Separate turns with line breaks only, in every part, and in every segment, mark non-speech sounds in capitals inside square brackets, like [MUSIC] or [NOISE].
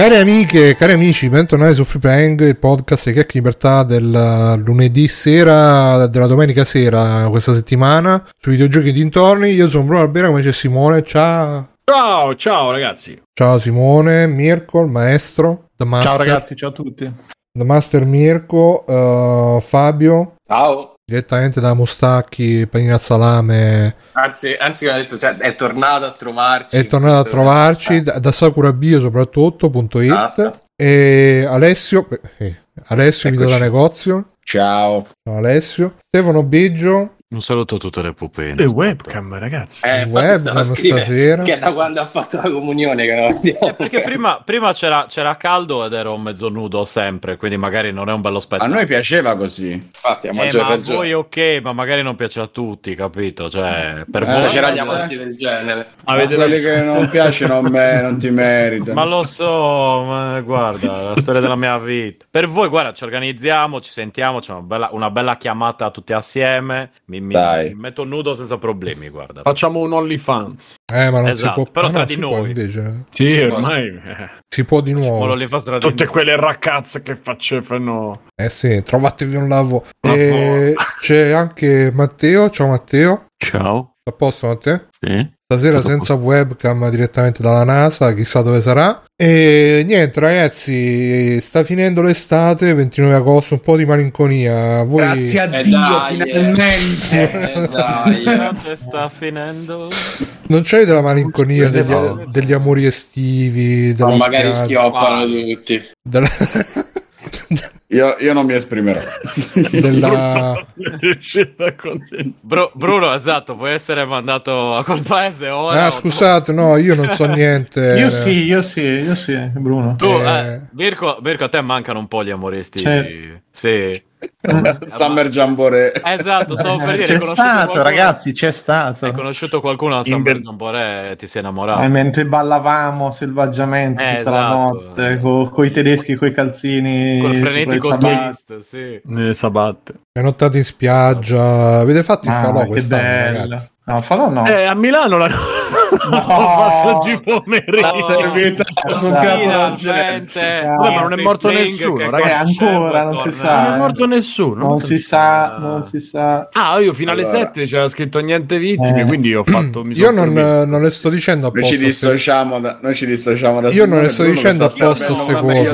Cari amiche, cari amici, bentornati su Free Playing, il podcast di Chiacchi Libertà del lunedì sera, della domenica sera questa settimana, sui videogiochi dintorni. Io sono Bruno Albera, come c'è Simone, ciao.
Ciao, ciao ragazzi.
Ciao Simone, Mirko, il maestro. The Master,
Ciao ragazzi, ciao a tutti.
The Master Mirko, uh, Fabio,
Ciao.
Direttamente da Mustacchi, Panina al Salame,
Anzi, anzi ho detto, cioè, è tornato a trovarci.
è tornato a trovarci da, da Sakura Bio soprattutto.it
Esatto.
e Alessio, eh, Alessio video da negozio,
Ciao.
ciao Alessio, Stefano Biggio,
Un saluto a tutte le pupine.
Le webcam, ragazzi.
Eh,
il
infatti
web
stavo a
danno
scrivere
stasera.
Che da quando ha fatto la comunione che non.
Eh, perché prima, prima c'era, c'era caldo ed ero mezzo nudo sempre, quindi magari non è un bello
A
spettacolo.
noi piaceva così.
Infatti, a
Eh,
maggior
ma a
ragione.
voi ok, ma magari non piace a tutti, capito? Cioè, per
Eh,
voi...
C'era gli avanzi del genere.
Avete
Ma quelli che non piacciono a me non ti meritano.
Ma lo so, ma guarda, la [LAUGHS] storia della mia vita. Per voi, guarda, ci organizziamo, ci sentiamo, c'è una bella, una bella chiamata tutti assieme. Mi, mi-
Dai.
mi metto nudo senza problemi, guarda.
Facciamo un OnlyFans.
Eh, ma non
Esatto,
si può
però
ah,
tra
no,
di noi.
invece.
Sì, ormai. eh,
Si può di nuovo.
di
tutte quelle ragazze che facevano.
Eh sì, trovatevi un lavoro.
Ma
E c'è anche Matteo. Ciao Matteo.
Ciao.
A posto Matteo?
Sì.
Stasera senza webcam direttamente dalla NASA, chissà dove sarà. E niente, ragazzi, sta finendo l'estate, 29 agosto, un po' di malinconia. Voi...
Grazie a
Eh,
Dio,
dai,
finalmente.
Eh, [LAUGHS] dai.
Grazie, sta finendo.
Non c'è della malinconia degli, degli amori estivi,
Ma magari
spiaggia,
schioppano tutti.
della... [LAUGHS] [LAUGHS]
Io, io non mi esprimerò. [LAUGHS]
della...
Bru- Bruno, esatto, vuoi essere mandato a quel paese ora?
Ah, scusate, no, io non so niente.
Io sì, io sì, io sì, Bruno.
Tu,
Eh.
eh, Mirko, Mirko, a te mancano un po' gli amoristi.
C'è-
Sì.
Summer Jamboree.
Esatto, stavo per dire.
C'è stato,
qualcuno-
ragazzi, c'è stato.
Hai conosciuto qualcuno a San
Inver-
Bergamboré e ti sei
Eh,
innamorato?
mentre ballavamo selvaggiamente
Eh,
tutta la
esatto.
notte, con i tedeschi, coi calzini.
Col frenetico twist, sì.
Nelle sabatte.
Le nottate in spiaggia. Avete fatto il
Ah,
falò
che
quest'anno,
bello.
ragazzi?
No, falò no.
Eh, a Milano l'hanno l'hanno [LAUGHS] fatto oggi pomeriggio.
La servita sul piatto
Fina,
d'argento.
gente,
Vabbè,
ma non è morto nessuno, ragazzi.
conoscevo
Ancora, non si sa.
Non è morto nessuno.
non si sa, non si sa.
Ah, io fino alle
Allora.
7 c'era scritto niente vittime,
Eh.
quindi ho fatto.
Io non,
permesso.
non le sto dicendo
Noi ci
apposta.
dissociamo da, noi ci dissociamo da
Io non le sto dicendo
sta
apposta
sapendo
ste
una meglio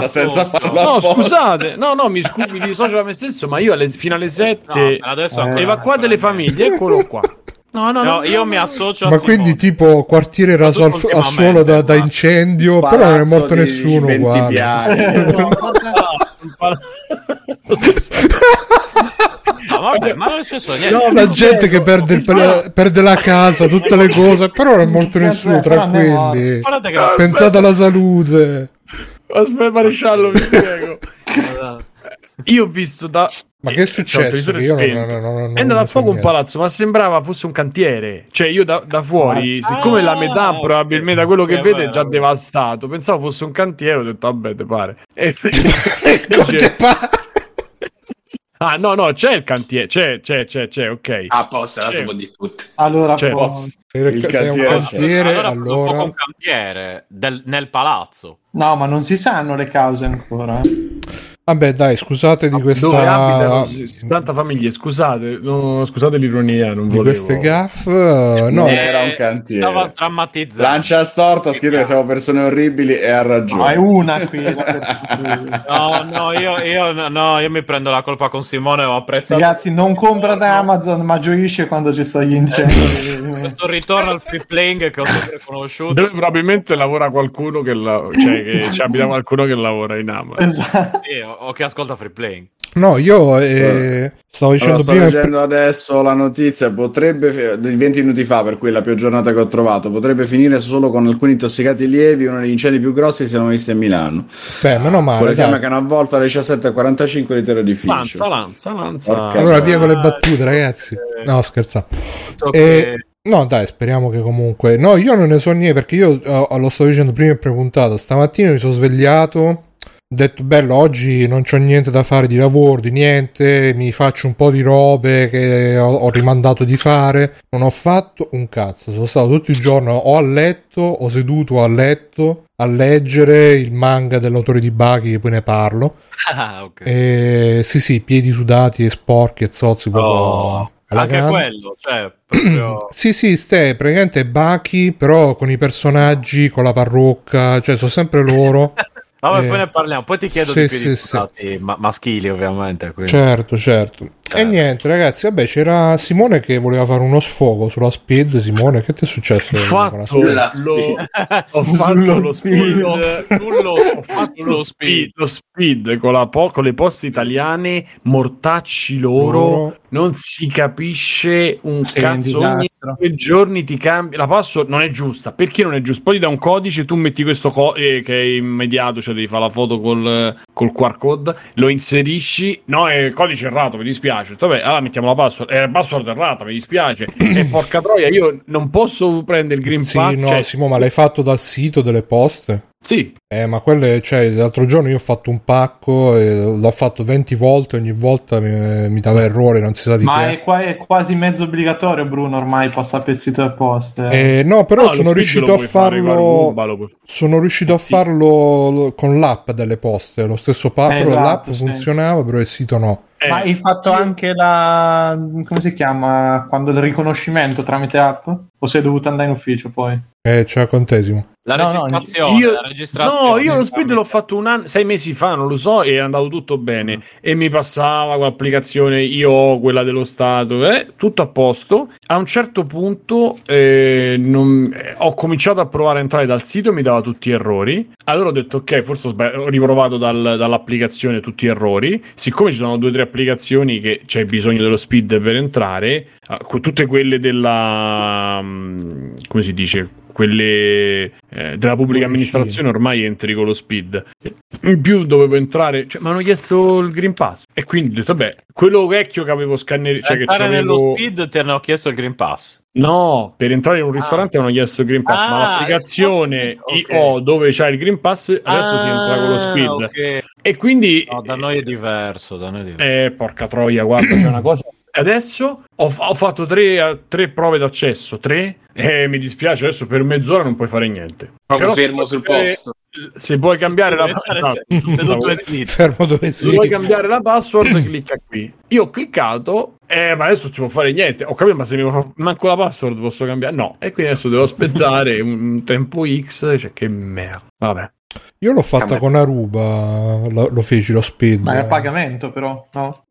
cose.
senza farlo
No,
apposta.
scusate, no, no, mi, scu- mi dissocio da me stesso, ma io alle- fino alle 7
No, adesso
Eh.
evacuate le famiglie, eccolo qua. [LAUGHS] No, no,
No,
no,
io mi associo a
Ma
Simone.
quindi tipo quartiere raso al, al suolo da, da incendio, però non è morto
di
nessuno
20
uguale.
piani.
No, vabbè, ma non è successo niente.
No,
La gente che perde, il- perde la casa, tutte le cose, però non è morto
Cazzo,
nessuno, tranquilli. Pensate alla salute.
Aspetta, maresciallo, mi spiego. Io ho visto da.
Ma che è
il
successo? io non- non- non- non-
è andato a fuoco un palazzo, ma sembrava fosse un cantiere. Cioè, io da, da fuori,
Ah,
siccome la metà
ok.
probabilmente da quello che
Eh,
vede è già devastato. Pensavo fosse un cantiere, ho detto, vabbè, te pare. [LAUGHS] E
fa? [LAUGHS]
ah, no, no, c'è il cantiere, c'è, c'è, c'è, c'è, ok.
Ah, apposta,
C'è.
adesso può di tutto.
Allora,
Cioè,
poi-
posso- Il
sei un
cantiere c'è.
cantiere,
allora, allora...
allora...
un cantiere del- nel palazzo.
no, ma non si sanno le cause ancora. eh.
Vabbè, dai, scusate di questa...
Dove abitano 70 famiglie, scusate, no, scusate l'ironia, non
di
volevo.
queste gaff, eh, no,
Eh, era un cantiere.
Stava strammatizzando.
Lancia storto, ha scritto che siamo persone orribili e ha
No, è
ragione.
una qui. [LAUGHS]
No, no, io, io, no, io mi prendo la colpa con Simone. Ho apprezzato
Ragazzi, non compra da Amazon, ma gioisce quando ci sono gli incendi.
questo ritorno al free playing che ho sempre conosciuto.
Dove probabilmente lavora qualcuno che, la- cioè, che [LAUGHS] ci abita qualcuno che lavora in Amazon.
esatto.
Sì, o, che ascolta free playing.
no, io eh, stavo dicendo
Allora, sto
prima...
leggendo adesso la notizia, potrebbe, di 20 minuti fa, per cui è la più aggiornata che ho trovato, potrebbe finire solo con alcuni intossicati lievi, uno degli incendi più grossi che si sono visti a Milano.
Beh, meno
Con
male,
le fiamme
dai.
che hanno avvolto alle 17.45 l'intero edificio.
Lanza, lanza, lanza.
Porca
Allora via con le battute, ragazzi. No, scherzate.
Tutto
Eh, No, dai, speriamo che comunque. No, io non ne so niente perché io eh, lo stavo dicendo prima in pre-puntata. Stamattina mi sono svegliato. Detto bello oggi non c'ho niente da fare di lavoro di niente mi faccio un po' di robe che ho, ho rimandato di fare non ho fatto un cazzo sono stato tutto il giorno o a letto o seduto a letto a leggere il manga dell'autore di Baki che poi ne parlo [LAUGHS]
Ah, ok.
e sì sì piedi sudati e sporchi e zozzi proprio
Oh, anche
grande.
quello, cioè, proprio... [CLEARS THROAT]
Sì, sì, ste praticamente Baki, però con i personaggi, con la parrucca, cioè sono sempre loro. [LAUGHS]
Vabbè,
Eh,
poi ne parliamo. Poi ti chiedo
sì,
di piedi
sì,
sudati ma- maschili, ovviamente. quindi.
certo, certo. E
Eh.
niente, ragazzi, vabbè, c'era Simone che voleva fare uno sfogo sulla speed. Simone, che ti è successo?
Ho fatto?
La
lo, [LAUGHS] ho fatto
Sullo
lo
speed.
ho fatto lo speed, lo speed con, la po- con le poste italiane, mortacci loro,
Loro.
non si capisce un
Sì, è un
cazzo. Ogni due giorni ti cambi la password, non è giusta. Perché non è giusta? Poi ti dà un codice, tu metti questo co- eh, che è immediato, cioè devi fare la foto col, col QR code, lo inserisci. No, è codice errato, mi dispiace. Vabbè, allora mettiamo la password. È password errata, mi dispiace. e [CLEARS THROAT] porca troia, io non posso prendere il Green
Sì,
Pass.
no,
cioè,
Simone, ma l'hai fatto dal sito delle poste?
sì,
Eh, ma quelle, cioè, l'altro giorno io ho fatto un pacco e l'ho fatto 20 volte, ogni volta mi, mi dava errore, non si sa di
Ma
che.
è, qua- è quasi mezzo obbligatorio, Bruno, ormai passare per il sito e poste.
Eh, no, però
No,
sono riuscito a
fare,
farlo.
Lo puoi-
Sono riuscito a
Sì.
farlo con l'app delle poste, lo stesso pacco,
Eh, esatto,
l'app
sì.
funzionava, però il sito no.
Eh,
Ma hai fatto anche la... come si chiama? Quando il riconoscimento tramite app? O sei dovuto andare in ufficio poi?
Eh, c'è a contesimo.
La
No, no,
registrazione,
io,
la registrazione.
no, io lo speed l'ho fatto un anno, sei mesi fa, non lo so, e è andato tutto
Mm.
bene. E mi passava con l'applicazione, io ho quella dello Stato, eh, tutto a posto. A un certo punto eh, non- eh, ho cominciato a provare a entrare dal sito, mi dava tutti errori. Allora ho detto, ok, forse ho, sbagli- ho riprovato dal- dall'applicazione tutti errori. Siccome ci sono due o tre applicazioni che c'è bisogno dello speed per entrare, eh, con tutte quelle della... mm, come si dice? quelle eh, della pubblica amministrazione ormai entri con lo speed in più dovevo entrare cioè mi hanno chiesto il green pass e quindi ho detto vabbè quello vecchio che avevo scannerato cioè che
Entrare nello
c'avevo
speed ti hanno chiesto il Green Pass.
no per entrare in un ristorante mi hanno chiesto il green pass ma
Ah,
l'applicazione
ok.
IO dove c'è il green pass adesso si entra con lo
Ah,
speed
ok.
e quindi
No, da noi è diverso, da noi è diverso.
eh, porca troia, guarda, c'è una cosa. Adesso ho, ho fatto tre, tre prove d'accesso, tre, e mi dispiace, adesso per mezz'ora non puoi fare niente.
Proprio
Però
fermo sul posto.
Se vuoi cambiare la esatto,
e zitto.
Fermo dove
se
sei.
vuoi cambiare la password, clicca qui. Io ho cliccato, eh, ma adesso ci può fare niente. Ho capito, ma se mi fa manco la password posso cambiare? No, e quindi adesso devo aspettare [LAUGHS] un, tempo X, cioè che merda. Vabbè.
Io l'ho fatta
Vabbè.
con Aruba, lo, lo feci lo speed.
Ma è a pagamento però, no?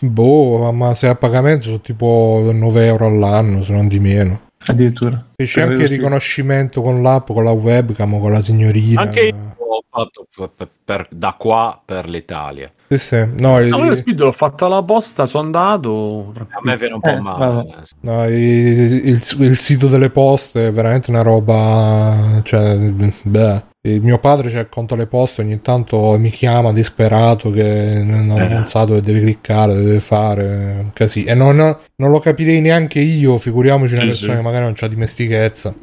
Boh, ma se è a pagamento sono tipo 9 euro all'anno, se non di meno.
Addirittura.
E c'è anche il riconoscimento con l'app, con la webcam, con la signorina.
Anche io ho fatto per- per- da qua per l'Italia.
Sì, sì. No, il,
No, io l'ho fatta alla posta, sono andato.
A me viene un po'
Eh,
male.
no, il- il- il sito delle poste è veramente una roba. Cioè, beh. Il mio padre c'è accanto alle poste, ogni tanto mi chiama disperato che non,
Eh.
non sa dove deve cliccare, deve fare. un casino. E non, non lo capirei neanche io, figuriamoci una persona
sì.
che magari non c'ha dimestichezza.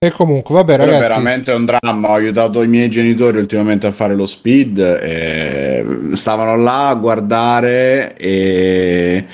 E comunque, vabbè,
Però è
ragazzi.
veramente un dramma. Ho aiutato i miei genitori ultimamente a fare lo speed. E stavano là a guardare e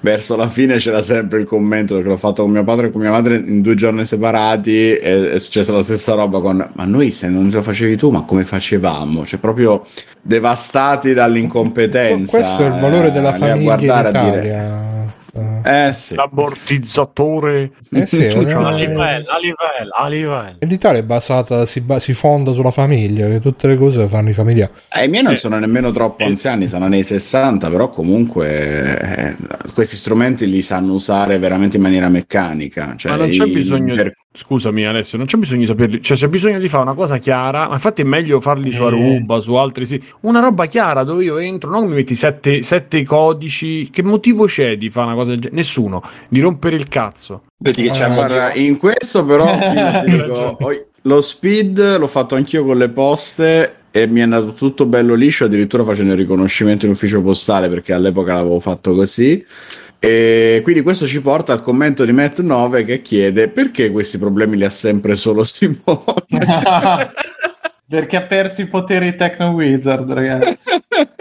verso la fine c'era sempre il commento perché l'ho fatto con mio padre e con mia madre in due giorni separati e è successa la stessa roba con ma noi se non lo facevi tu ma come facevamo? Cioè proprio devastati dall'incompetenza.
Questo è il valore della
eh,
famiglia in
guardare, a dire,
Italia. Eh,
sì.
L'ammortizzatore.
Eh sì, [LAUGHS]
ciao.
A livello, a livello, a livello.
E l'Italia è basata, si, ba- si fonda sulla famiglia, che tutte le cose fanno i familiari.
Eh, I miei non
Eh.
sono nemmeno troppo
Eh.
anziani, sono nei 60, però comunque eh, questi strumenti li sanno usare veramente in maniera meccanica. Cioè,
Ma non c'è bisogno.
per-
Scusami, Alessio, non c'è bisogno di saperli. Cioè, c'è bisogno di fare una cosa chiara. Ma infatti è meglio farli su
Eh.
Aruba, su altri sì. Una roba chiara dove io entro, non mi metti sette, sette codici. Che motivo c'è di fare una cosa del genere? Nessuno. Di rompere il cazzo.
Vedi che c'è
Ah.
Guarda, in questo però [LAUGHS] sì, dico, lo speed l'ho fatto anch'io con le poste e mi è andato tutto bello liscio, addirittura facendo il riconoscimento in ufficio postale perché all'epoca l'avevo fatto così. E quindi questo ci porta al commento di Matt 9 che chiede perché questi problemi li ha sempre solo Simone. [LAUGHS] [LAUGHS]
Perché ha perso i poteri Techno Wizard, ragazzi. [LAUGHS]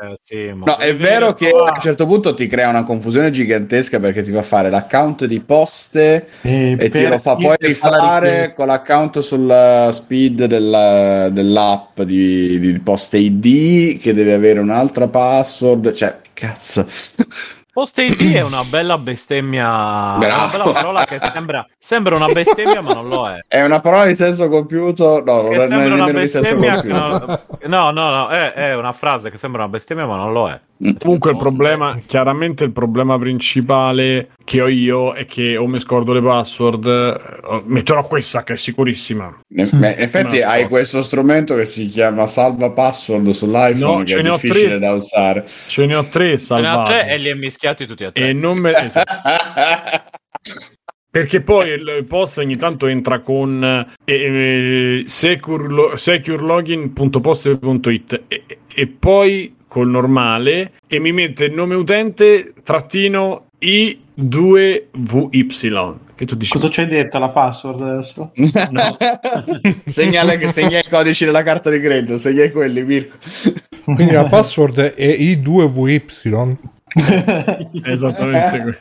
Eh, sì, ma
No, è vero che a un certo punto ti crea una confusione gigantesca perché ti fa fare l'account di poste
E,
e te
per
lo fa poi rifare con l'account sul speed della- dell'app di, di poste ID che deve avere un'altra password. Cioè, cazzo.
Post ID è una bella bestemmia, è una
Bravo.
bella parola che sembra, sembra una bestemmia ma non lo è.
È una parola di senso compiuto? No, non è
sembra una
nemmeno di senso
bestemmia no, no, no, è, è una frase che sembra una bestemmia ma non lo è.
Comunque il problema, chiaramente il problema principale che ho io è che o mi scordo le password, eh, metterò questa che è sicurissima.
In in effetti hai questo strumento che si chiama salva password sull'iPhone
No,
che
ce
è
ne ho
difficile
tre.
da usare.
Ce ne ho tre
Ce n'ha
salvati.
tre e li è mischiati tutti e tre.
E non me... esatto. Perché poi il post ogni tanto entra con eh, eh, secure- securelogin.post.it e, e poi col normale e mi mette il nome utente trattino i2vy che tu dici
Cosa ci hai detto la password adesso? [LAUGHS]
Segnala che segna i codici della carta di credito, segna quelli, Mirko.
Quindi la password è I2VY. [LAUGHS]
esattamente que-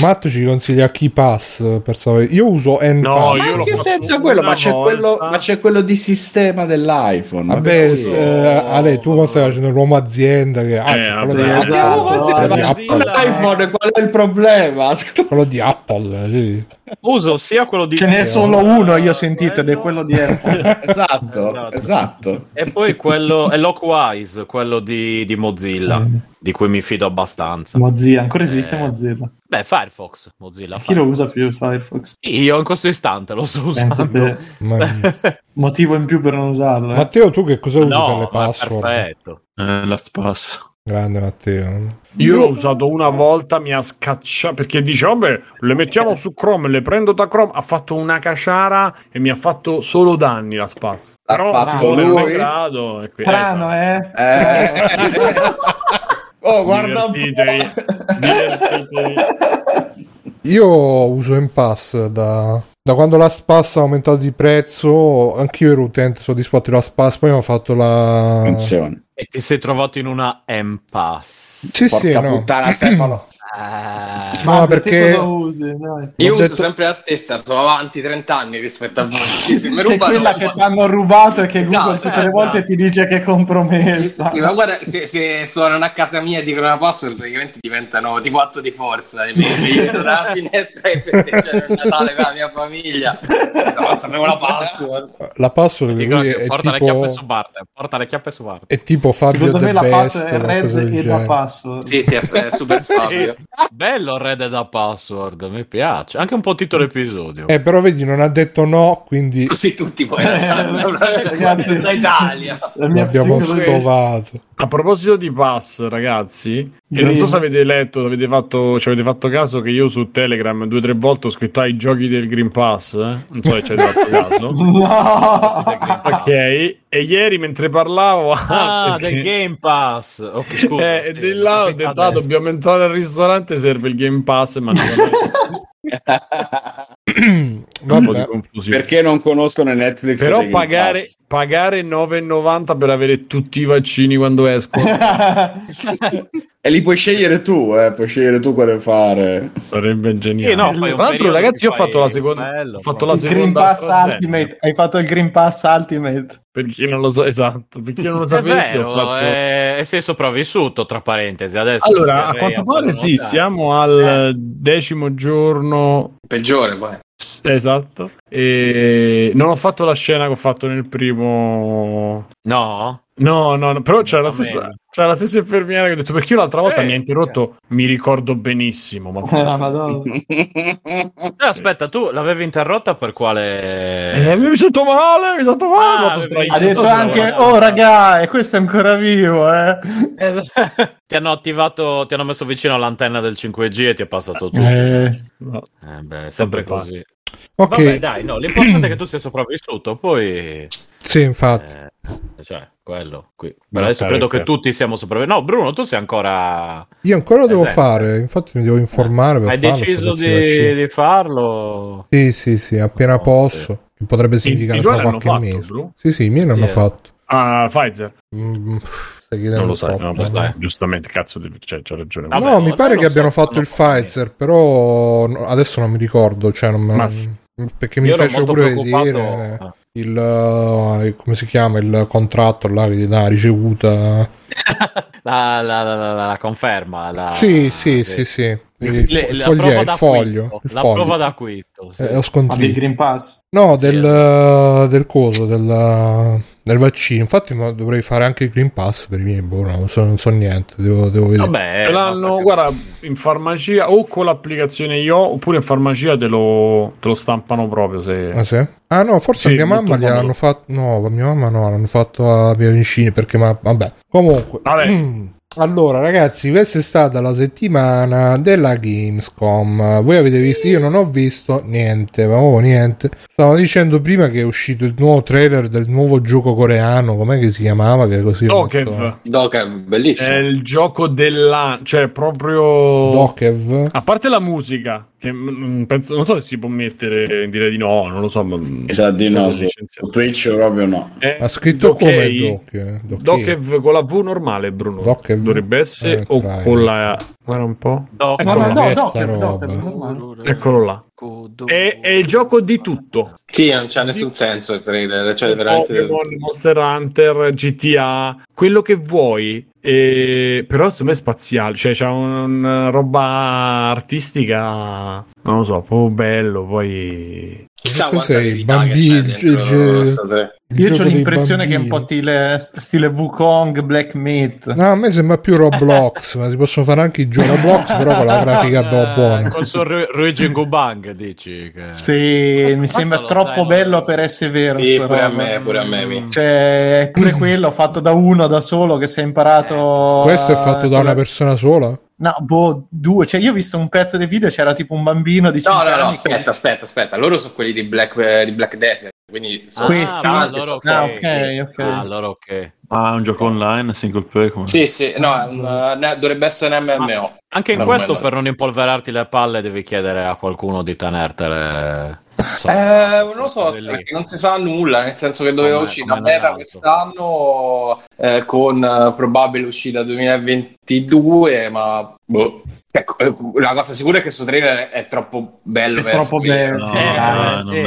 Matt ci consiglia KeyPass per sapere. Io uso
No,
NPass.
io l'ho
Anche senza quello, ma quello, ma c'è quello di sistema dell'iPhone. ma
Vabbè,
perché?
eh, Ale, tu non stai facendo l'uomo azienda che ah,
Eh,
quello,
sì,
esatto.
Ma
Apple.
l'iPhone, qual è il problema?
quello di Apple. sì.
Uso sia quello di
Ce n'è solo uno, io ho sentito, ed è quello di Apple. [LAUGHS]
esatto,
Esatto.
esatto.
E poi quello è Lockwise, quello di, di Mozilla,
Mm.
di cui mi fido abbastanza.
Mozilla, ancora esiste
Eh.
Mozilla.
Beh, Firefox, Mozilla.
Chi lo
Firefox.
usa più Firefox?
Io in questo istante lo sto usando.
Motivo in più per non usarlo. eh.
Matteo, tu che cosa usi per
no,
le password?
perfetto.
Eh, Last
Grande Matteo.
io l'ho usato una volta mi ha scacciato perché dice vabbè le mettiamo su Chrome le prendo da Chrome ha fatto una caciara e mi ha fatto solo danni la spas
L'ha
però
fatto
Simone non è
lui?
grado e qui-
Strano,
esatto.
eh?
Eh. [LAUGHS] [LAUGHS] oh, guarda un po'.
Divertitevi. Divertitevi.
Io uso NPass da, da quando la Spass ha aumentato di prezzo. Anch'io ero utente soddisfatto della Spass. Poi ho fatto la.
Attenzione.
E ti sei trovato in una M-Pass.
Sì,
Porca
sì, no.
puttana, Stefano. [CLEARS THROAT]
Ah,
No, perché-
usi? Dai.
Io uso
detto-
sempre la stessa, sono avanti 30 anni rispetto a voi. Sì, sì, mi rubano-
quella che ti hanno rubato e che Google
Esatto,
tutte le
esatto.
volte ti dice che è compromessa.
Sì, ma guarda, se, se suonano a casa mia e dicono una password, praticamente diventano tipo atto di forza. E mi vedo dalla [LAUGHS] finestra e festeggiare il Natale con la mia famiglia. No, sapevo la password.
La password
ti
che è
porta le chiappe
tipo,
su Barte. Porta le chiappe su Barte.
è tipo Fabio
Secondo me la password è red
del
e
genere.
password.
Sì, sì, è, è super [LAUGHS] Fabio.
Bello Red da password, mi piace. Anche un po' titolo episodio.
Eh, però vedi, non ha detto no, quindi
Così tutti poi [LAUGHS]
Eh,
sanno.
ragazzi.
da Italia.
La mia
l'abbiamo
psicologia-
scovato.
A proposito di pass, ragazzi, e non so se avete letto, avete fatto, ci avete fatto caso che io su Telegram due o tre volte ho scritto ai giochi del Green Pass, eh? non so se ci avete fatto caso.
No!
ok, e ieri mentre parlavo...
Ah,
perché-
del Game Pass. Ok, scusa.
eh,
sì,
di là ho detto, ah, dobbiamo entrare al ristorante, serve il Game Pass, ma
Perché non conoscono Netflix?
Però pagare, pagare 9,90 per avere tutti i vaccini quando escono [LAUGHS]
E li puoi scegliere tu, eh, puoi scegliere tu quale fare.
sarebbe geniale.
Sì, no,
Tra l'altro, ragazzi, io ho fatto la seconda.
bello,
ho fatto la
il Green
seconda
Pass
AstraZeneca.
Ultimate. Hai fatto il Green Pass Ultimate.
Per chi non lo sa, esatto. Per chi non lo
È
sapesse,
vero,
ho fatto.
eh, sei sopravvissuto, tra parentesi. Adesso
Allora, a quanto pare sì, siamo al decimo giorno.
Peggiore poi.
Esatto. E non ho fatto la scena che ho fatto nel primo.
No?
No, no, no, però c'era la, stessa, c'era la stessa infermiera che ho detto perché io l'altra volta
Eh,
mi ha interrotto, mi ricordo benissimo, ma [LAUGHS]
Ah, Madonna.
Eh, aspetta, tu l'avevi interrotta per quale...
Eh, mi sento male, mi sento male.
Ah, avevi-.
Ha detto anche, oh raga, e questo è ancora vivo, eh. [LAUGHS]
Ti hanno attivato, ti hanno messo vicino all'antenna del 5G e ti è passato tutto.
Eh,
No.
Eh beh, sempre
Vabbè,
così.
Ok,
Vabbè, dai, no, l'importante è che tu sia sopravvissuto, poi...
sì, infatti.
eh, cioè, quello qui. Per adesso
ok,
credo che tutti siamo sopravvissuti. No, Bruno, tu sei ancora...
Io ancora lo devo
esempio.
fare, infatti mi devo informare per
Hai
farlo,
deciso di, di farlo?
Sì, sì, sì, appena
No,
posso. che potrebbe significare tra qualche
fatto,
mese.
Bru?
Sì, sì, i miei l'hanno
Sì, eh.
fatto.
Ah, Pfizer.
Mm, chiedendo
Non lo sai, non lo
no?
sai. Giustamente, cazzo, cioè, c'ha ragione.
Vabbè,
no, mi pare che
so,
abbiano fatto il. Pfizer, però adesso non mi ricordo, cioè non me-
Ma sì.
perché mi fece pure vedere
Ah.
Il, eh, come si chiama il contratto là dà ricevuta. [LAUGHS]
la, la, la, la- la conferma. La...
sì, sì, sì, sì. Il,
Le-
il
la
foglio-
prova
il foglio, il
la
foglio.
prova d'acquisto. sì.
Eh, ho
Ma del. Green Pass?
No, del, del coso, del, del vaccino. Infatti, ma dovrei fare anche il Green Pass per i miei. Boh, no, non so, non so niente. Devo, devo vedere.
Vabbè,
l'hanno,
che-
guarda, in farmacia o con l'applicazione io oppure in farmacia te lo, te lo stampano proprio se...
Ah, sì? Ah, no, forse
Sì,
mia mamma gli
comodo.
hanno fatto. No, mia mamma no, l'hanno fatto a mia vicini perché, ma vabbè. Comunque,
Vabbè.
Mm. Allora, ragazzi, questa è stata la settimana della Gamescom. Voi avete visto? Io non ho visto niente, ma proprio niente. Stavo dicendo prima che è uscito il nuovo trailer del nuovo gioco coreano. Com'è che si chiamava? Che è così.
Dokev.
molto-
è bellissimo.
È il gioco della... cioè proprio...
Dokev.
A parte la musica, che mm, penso, non so se si può mettere, direi di no, non lo so. Ma,
sa di no, su, Twitch proprio no.
Eh,
Ha scritto
Dokei-
come Doc, eh.
Dokev con la V normale, Bruno. Dovrebbe essere
Eh,
o con la... Guarda un po'.
Doc-
Eccolo
No, no,
là.
no, no, no.
Eccolo là. È, è il gioco di tutto.
Sì, non c'ha nessun senso il trailer. Cioè, veramente.
Pokémon, Monster Hunter, GTA, quello che vuoi. E... Però secondo me è spaziale, cioè c'ha una roba artistica, non lo so, proprio bello, poi...
Chissà
bambino,
che c'è
il
Io ho l'impressione che è un po'
bambini.
stile, stile Wukong, Black Meat.
No, a me sembra più Roblox, [LAUGHS] ma si possono fare anche i giochi Roblox, però con la grafica
Eh,
bu- buona.
Con suo Ruijin Gubang dici che...
Sì,
Questo-
mi sembra troppo
sai,
bello
lo-
per essere vero.
Sì, pure a
roba.
me, pure a me. mi-
Cioè, pure quello fatto da uno da solo che si è imparato.
Questo è
a-
fatto da una persona sola?
No, boh, due. Cioè, io ho visto un pezzo del video, c'era tipo un bambino di
No,
5
no, no, aspetta, aspetta, aspetta. Loro sono quelli di Black, eh, di Black Desert. Quindi sono
Questi?
ah,
allora
sono
ok.
Ah,
forti.
ok, ok.
Ah, allora ok.
Ah, è un gioco online, single player. Come...
Sì, sì, no, un, ne- dovrebbe essere un MMO.
Anche in
Ma
questo, per non impolverarti le palle, devi chiedere a qualcuno di tenertele.
Eh, non lo so, perché non si sa nulla, nel senso che doveva
Come-
uscire una beta quest'anno eh, con eh, probabile uscita 2022, ma boh. Ecco, eh, la cosa sicura è che questo trailer è troppo bello
È
per
troppo bello.
No,
Eh, sì.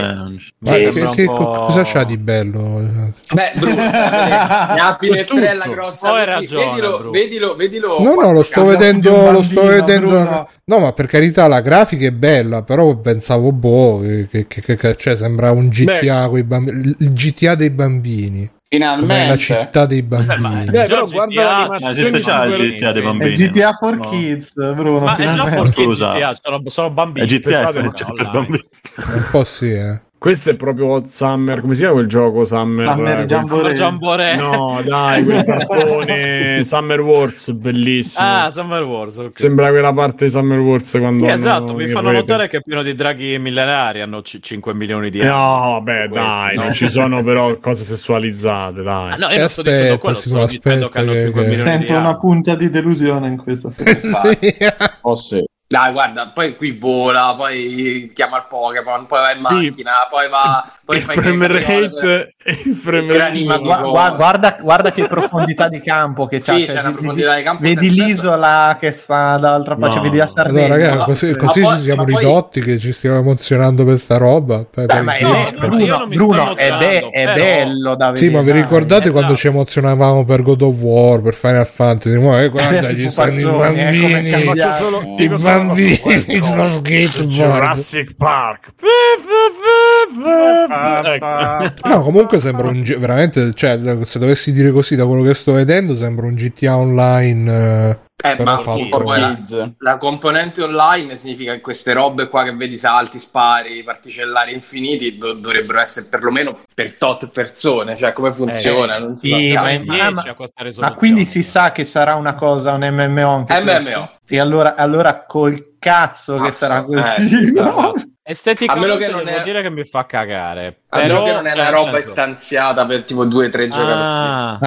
Ma
Sì,
un po'-
cosa c'ha di bello?
Beh, Bruno, una [LAUGHS] finestrella
tutto.
grossa
Poi ragione,
vedilo, vedilo, vedilo.
No, no, lo sto vedendo,
un
lo sto
bambino,
vedendo.
Bruno.
No, ma per carità, la grafica è bella, però pensavo, boh, che, che- che- che- cioè, sembra un GTA, coi bambini, il GTA dei bambini. Come la
Finalmente.
città dei bambini.
Beh, però guarda
GTA,
Ma
l'animazione
esiste già il GTA dei
È
bambini.
GTA for
No.
Kids, Bruno.
Ma è già
finalmente.
for kids. GTA, sono, sono bambini.
È GTA cioè, per
online.
bambini.
Un po' sì, eh.
Questo è proprio Summer, come si chiama quel gioco Summer?
Summer Jamboree.
Jamboree.
No, dai, quel cartone [LAUGHS] Summer Wars, bellissimo.
Ah, Summer Wars. ok.
Sembra quella parte di Summer Wars quando
Sì, esatto, mi fanno
rete.
notare che è pieno di draghi millenari, hanno c- 5 milioni di anni.
No, vabbè, dai,
no.
non ci sono però cose sessualizzate, dai.
Ah, no, io non sto dicendo
aspetta,
quello, sto dicendo che
aspetta
hanno
che-
5
che-
milioni di
Sento una punta di delusione in questo.
Infatti.
Oh, [LAUGHS] sì.
Dai, guarda, poi qui vola, poi chiama il Pokémon, poi va in
Sì.
macchina, poi va. Poi
il frame
per-
rate, il frame rate.
Ma gua- gua- guarda, guarda che profondità di campo che c'ha.
Sì,
cioè,
c'è una
vedi-
profondità di campo
Vedi l'isola che sta dall'altra parte,
No.
vedi la Sardegna.
Allora, ragazzi, così, così
poi-
ci siamo
ma poi-
ridotti che ci stiamo emozionando per sta roba. Poi-
Beh,
poi-
è,
No,
Bruno, Bruno, è, be- è
però-
bello da vedere.
Sì, ma vi ricordate
esatto.
quando ci emozionavamo per God of War, per Final Fantasy? Ma eh, guarda,
sì,
stanno i
eh,
bambini. I
cosa,
bambini [LAUGHS] sullo skateboard.
Jurassic Park. [LAUGHS] Ecco.
No, comunque sembra un gi- veramente, cioè, se dovessi dire così da quello che sto vedendo, sembra un GTA online. eh,
Eh, ma la, la componente online significa che queste robe qua che vedi salti, spari, particellari infiniti do- dovrebbero essere perlomeno per tot persone, cioè come funziona?
Eh,
non si
sì, ma- ma-
10 a questa risoluzione.
Ma quindi si sa che sarà una cosa, un MMO anche
MMO.
Sì, allora, allora col cazzo che
Cazzo,
sarà
eh,
così. [LAUGHS]
no.
Esteticamente
A meno che non
devo
è-
dire che mi fa cagare.
A meno
però,
che non è una roba
senso-
istanziata per tipo due o tre giocatori.
Ah.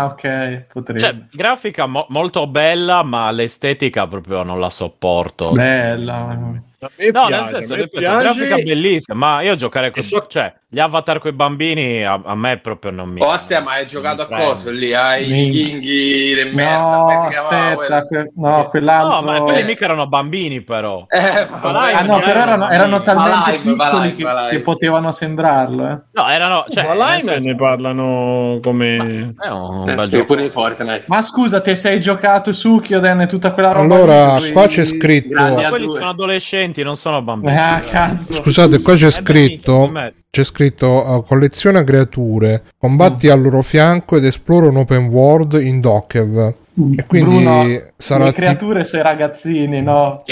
Ah, ok, potrebbe.
Cioè, grafica mo- molto bella, ma l'estetica proprio non la sopporto.
Bella.
No,
piace,
nel senso, ripeto,
piace.
grafica bellissima, ma io giocare con...
So-
Cioè, gli avatar con i bambini a, a me proprio non mi...
Astea, ma hai giocato a coso lì? Ai
Minchia.
vichinghi del merda?
No, aspetta,
quello?
que- no, quell'altro...
No, ma quelli mica erano bambini però.
Eh, ma
Ma dai,
Ah no, però erano,
erano
talmente
Ma ma
piccoli
live,
che,
ma live.
che potevano sembrarlo. Eh.
No, erano... Cioè,
ma Lime
senso-
ne parlano come...
È un
Eh,
bel
sì,
gioco.
pure di Fortnite.
Ma scusa, te sei giocato su Kyoden e tutta quella roba
Allora,
lì?
qua c'è scritto.
Ma quelli sono adolescenti, non sono bambini.
Ah, cazzo.
Scusate, qua c'è scritto. C'è scritto uh, colleziona creature, combatti al loro fianco ed esplora un open world in Dokev. E quindi
Bruno,
sarà
le creature sui ragazzini, no?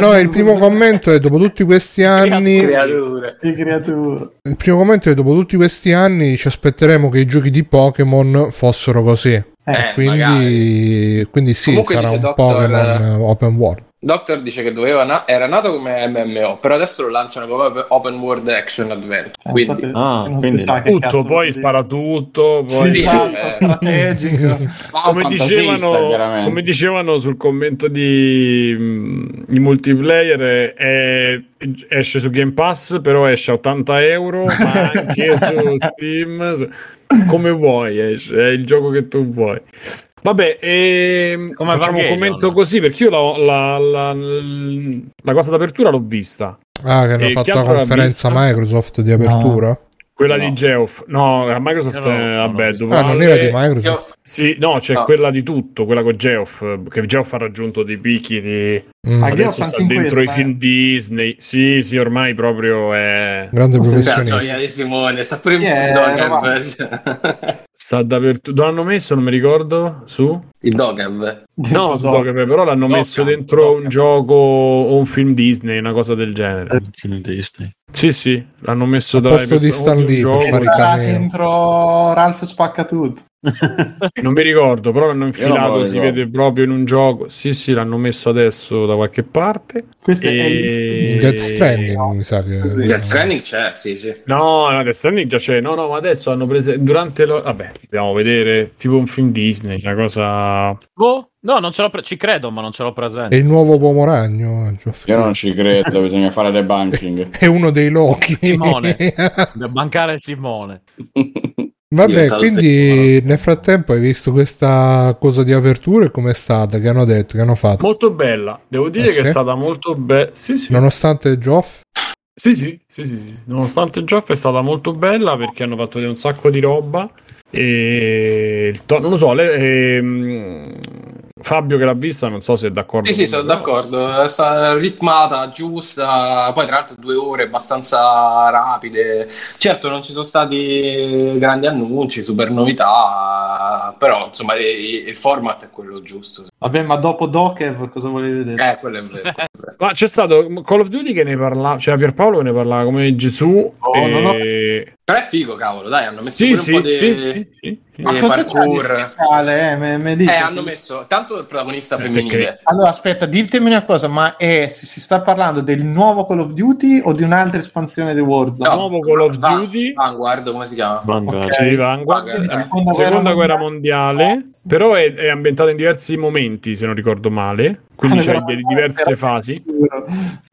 No, il primo commento è dopo tutti questi anni.
Creature.
Creature.
Il primo commento è dopo tutti questi anni ci aspetteremo che i giochi di Pokémon fossero così.
Eh,
quindi, quindi sì,
Comunque
sarà un
Doctor-
Pokémon eh, open world.
Doctor dice che doveva na- era nato come MMO, però adesso lo lanciano come Open World Action Adventure.
Eh,
Quindi,
infatti,
Ah,
non
quindi-
si sa che
Tutto,
cazzo
poi
dire.
spara tutto, poi...
Sì,
Sì, eh.
strategico. [LAUGHS]
come dicevano, come dicevano sul commento di, mm, di multiplayer è- è- esce su Game Pass però esce a 80 euro ma anche su [LAUGHS] Steam su- come vuoi esce, è il gioco che tu vuoi vabbè ehm,
Come
facciamo un commento così perché io la, la- la- la cosa d'apertura l'ho vista
Ah, che hanno
E chi
fatto la
altro l'ha
conferenza
vista?
Microsoft di apertura?
quella
No.
di Geoff no la Microsoft
Io no,
eh,
no,
vabbè
no.
dopo
Ah, non era di Microsoft.
io-
sì, no, c'è
No.
quella di tutto, quella con Geoff, che Geoff ha raggiunto dei picchi di...
Mm,
Adesso sta dentro
questa,
i film
eh.
Disney. Sì, sì, ormai proprio è...
grande professionista.
gioia di Simone, sta pure in
Yeah,
Dogev.
Sta dappertutto. Dove l'hanno messo? Non mi ricordo. Su?
Il Dogev.
No, su Dogev, però l'hanno
Dogev,
messo dentro un
Dogev.
gioco o un film Disney, una cosa del genere.
Film Disney.
Sì, sì, l'hanno messo tra
posto di Stan
un
Lee,
Sarà dentro Ralph spacca tutto. [LAUGHS]
Non mi ricordo, però l'hanno infilato, si vede proprio in un gioco. Sì, sì, l'hanno messo adesso da qualche parte.
Questo è il...
E...
Death Stranding, mi sa che...
Death Stranding c'è, sì, sì.
No, no, Death Stranding già c'è. No, no, ma adesso hanno preso durante lo... Vabbè, dobbiamo vedere tipo un film Disney, una cosa...
Boh, no, non ce l'ho pre- ci credo, ma non ce l'ho
È
presente.
il nuovo Pomoragno. eh, Geoffrey.
Io non ci credo, [LAUGHS] bisogna fare debunking.
È uno dei Loki.
Simone. [LAUGHS] Deve mancare Simone.
Vabbè, quindi nel frattempo hai visto questa cosa di apertura e com'è stata? Che hanno detto, che hanno fatto?
Molto bella. Devo dire
Eh,
che è
sì?
stata molto bella. Sì, sì.
Nonostante Geoff?
Sì, sì, sì, sì, sì. Nonostante il gioco è stata molto bella perché hanno fatto un sacco di roba. E non lo so, le- ehm, Fabio che l'ha vista, non so se è d'accordo.
Sì, sì, sono
me.
d'accordo. È stata ritmata, giusta. Poi, tra l'altro, due ore abbastanza rapide. Certo, non ci sono stati grandi annunci, super novità. Però, insomma, il format è quello giusto.
Vabbè, ma dopo Dokev cosa volevi vedere?
Eh, quello è vero.
Ma c'è stato Call of Duty che ne parlava, c'era Pierpaolo che ne parlava come Gesù.
Oh,
e...
non ho-
Però è figo, cavolo. Dai, hanno messo
Sì,
pure
sì,
un po' di.
sì, sì, sì.
Ma
parkour.
speciale? Eh, me, me dici?
Eh, hanno messo tanto il protagonista
Eh,
femminile.
perché-
Allora, aspetta, ditemi una cosa, ma è, si, si sta parlando del nuovo Call of Duty o di un'altra espansione di Warzone?
No,
Nuovo Call of
Va-
Duty.
Vanguard, come si chiama?
Vanguard.
Ok.
Sì, Vanguard,
Vanguard,
seconda
seconda,
guerra
guerra
mondiale.
mondiale, però è, è ambientata in diversi momenti, se non ricordo male. Quindi c'è delle diverse fasi.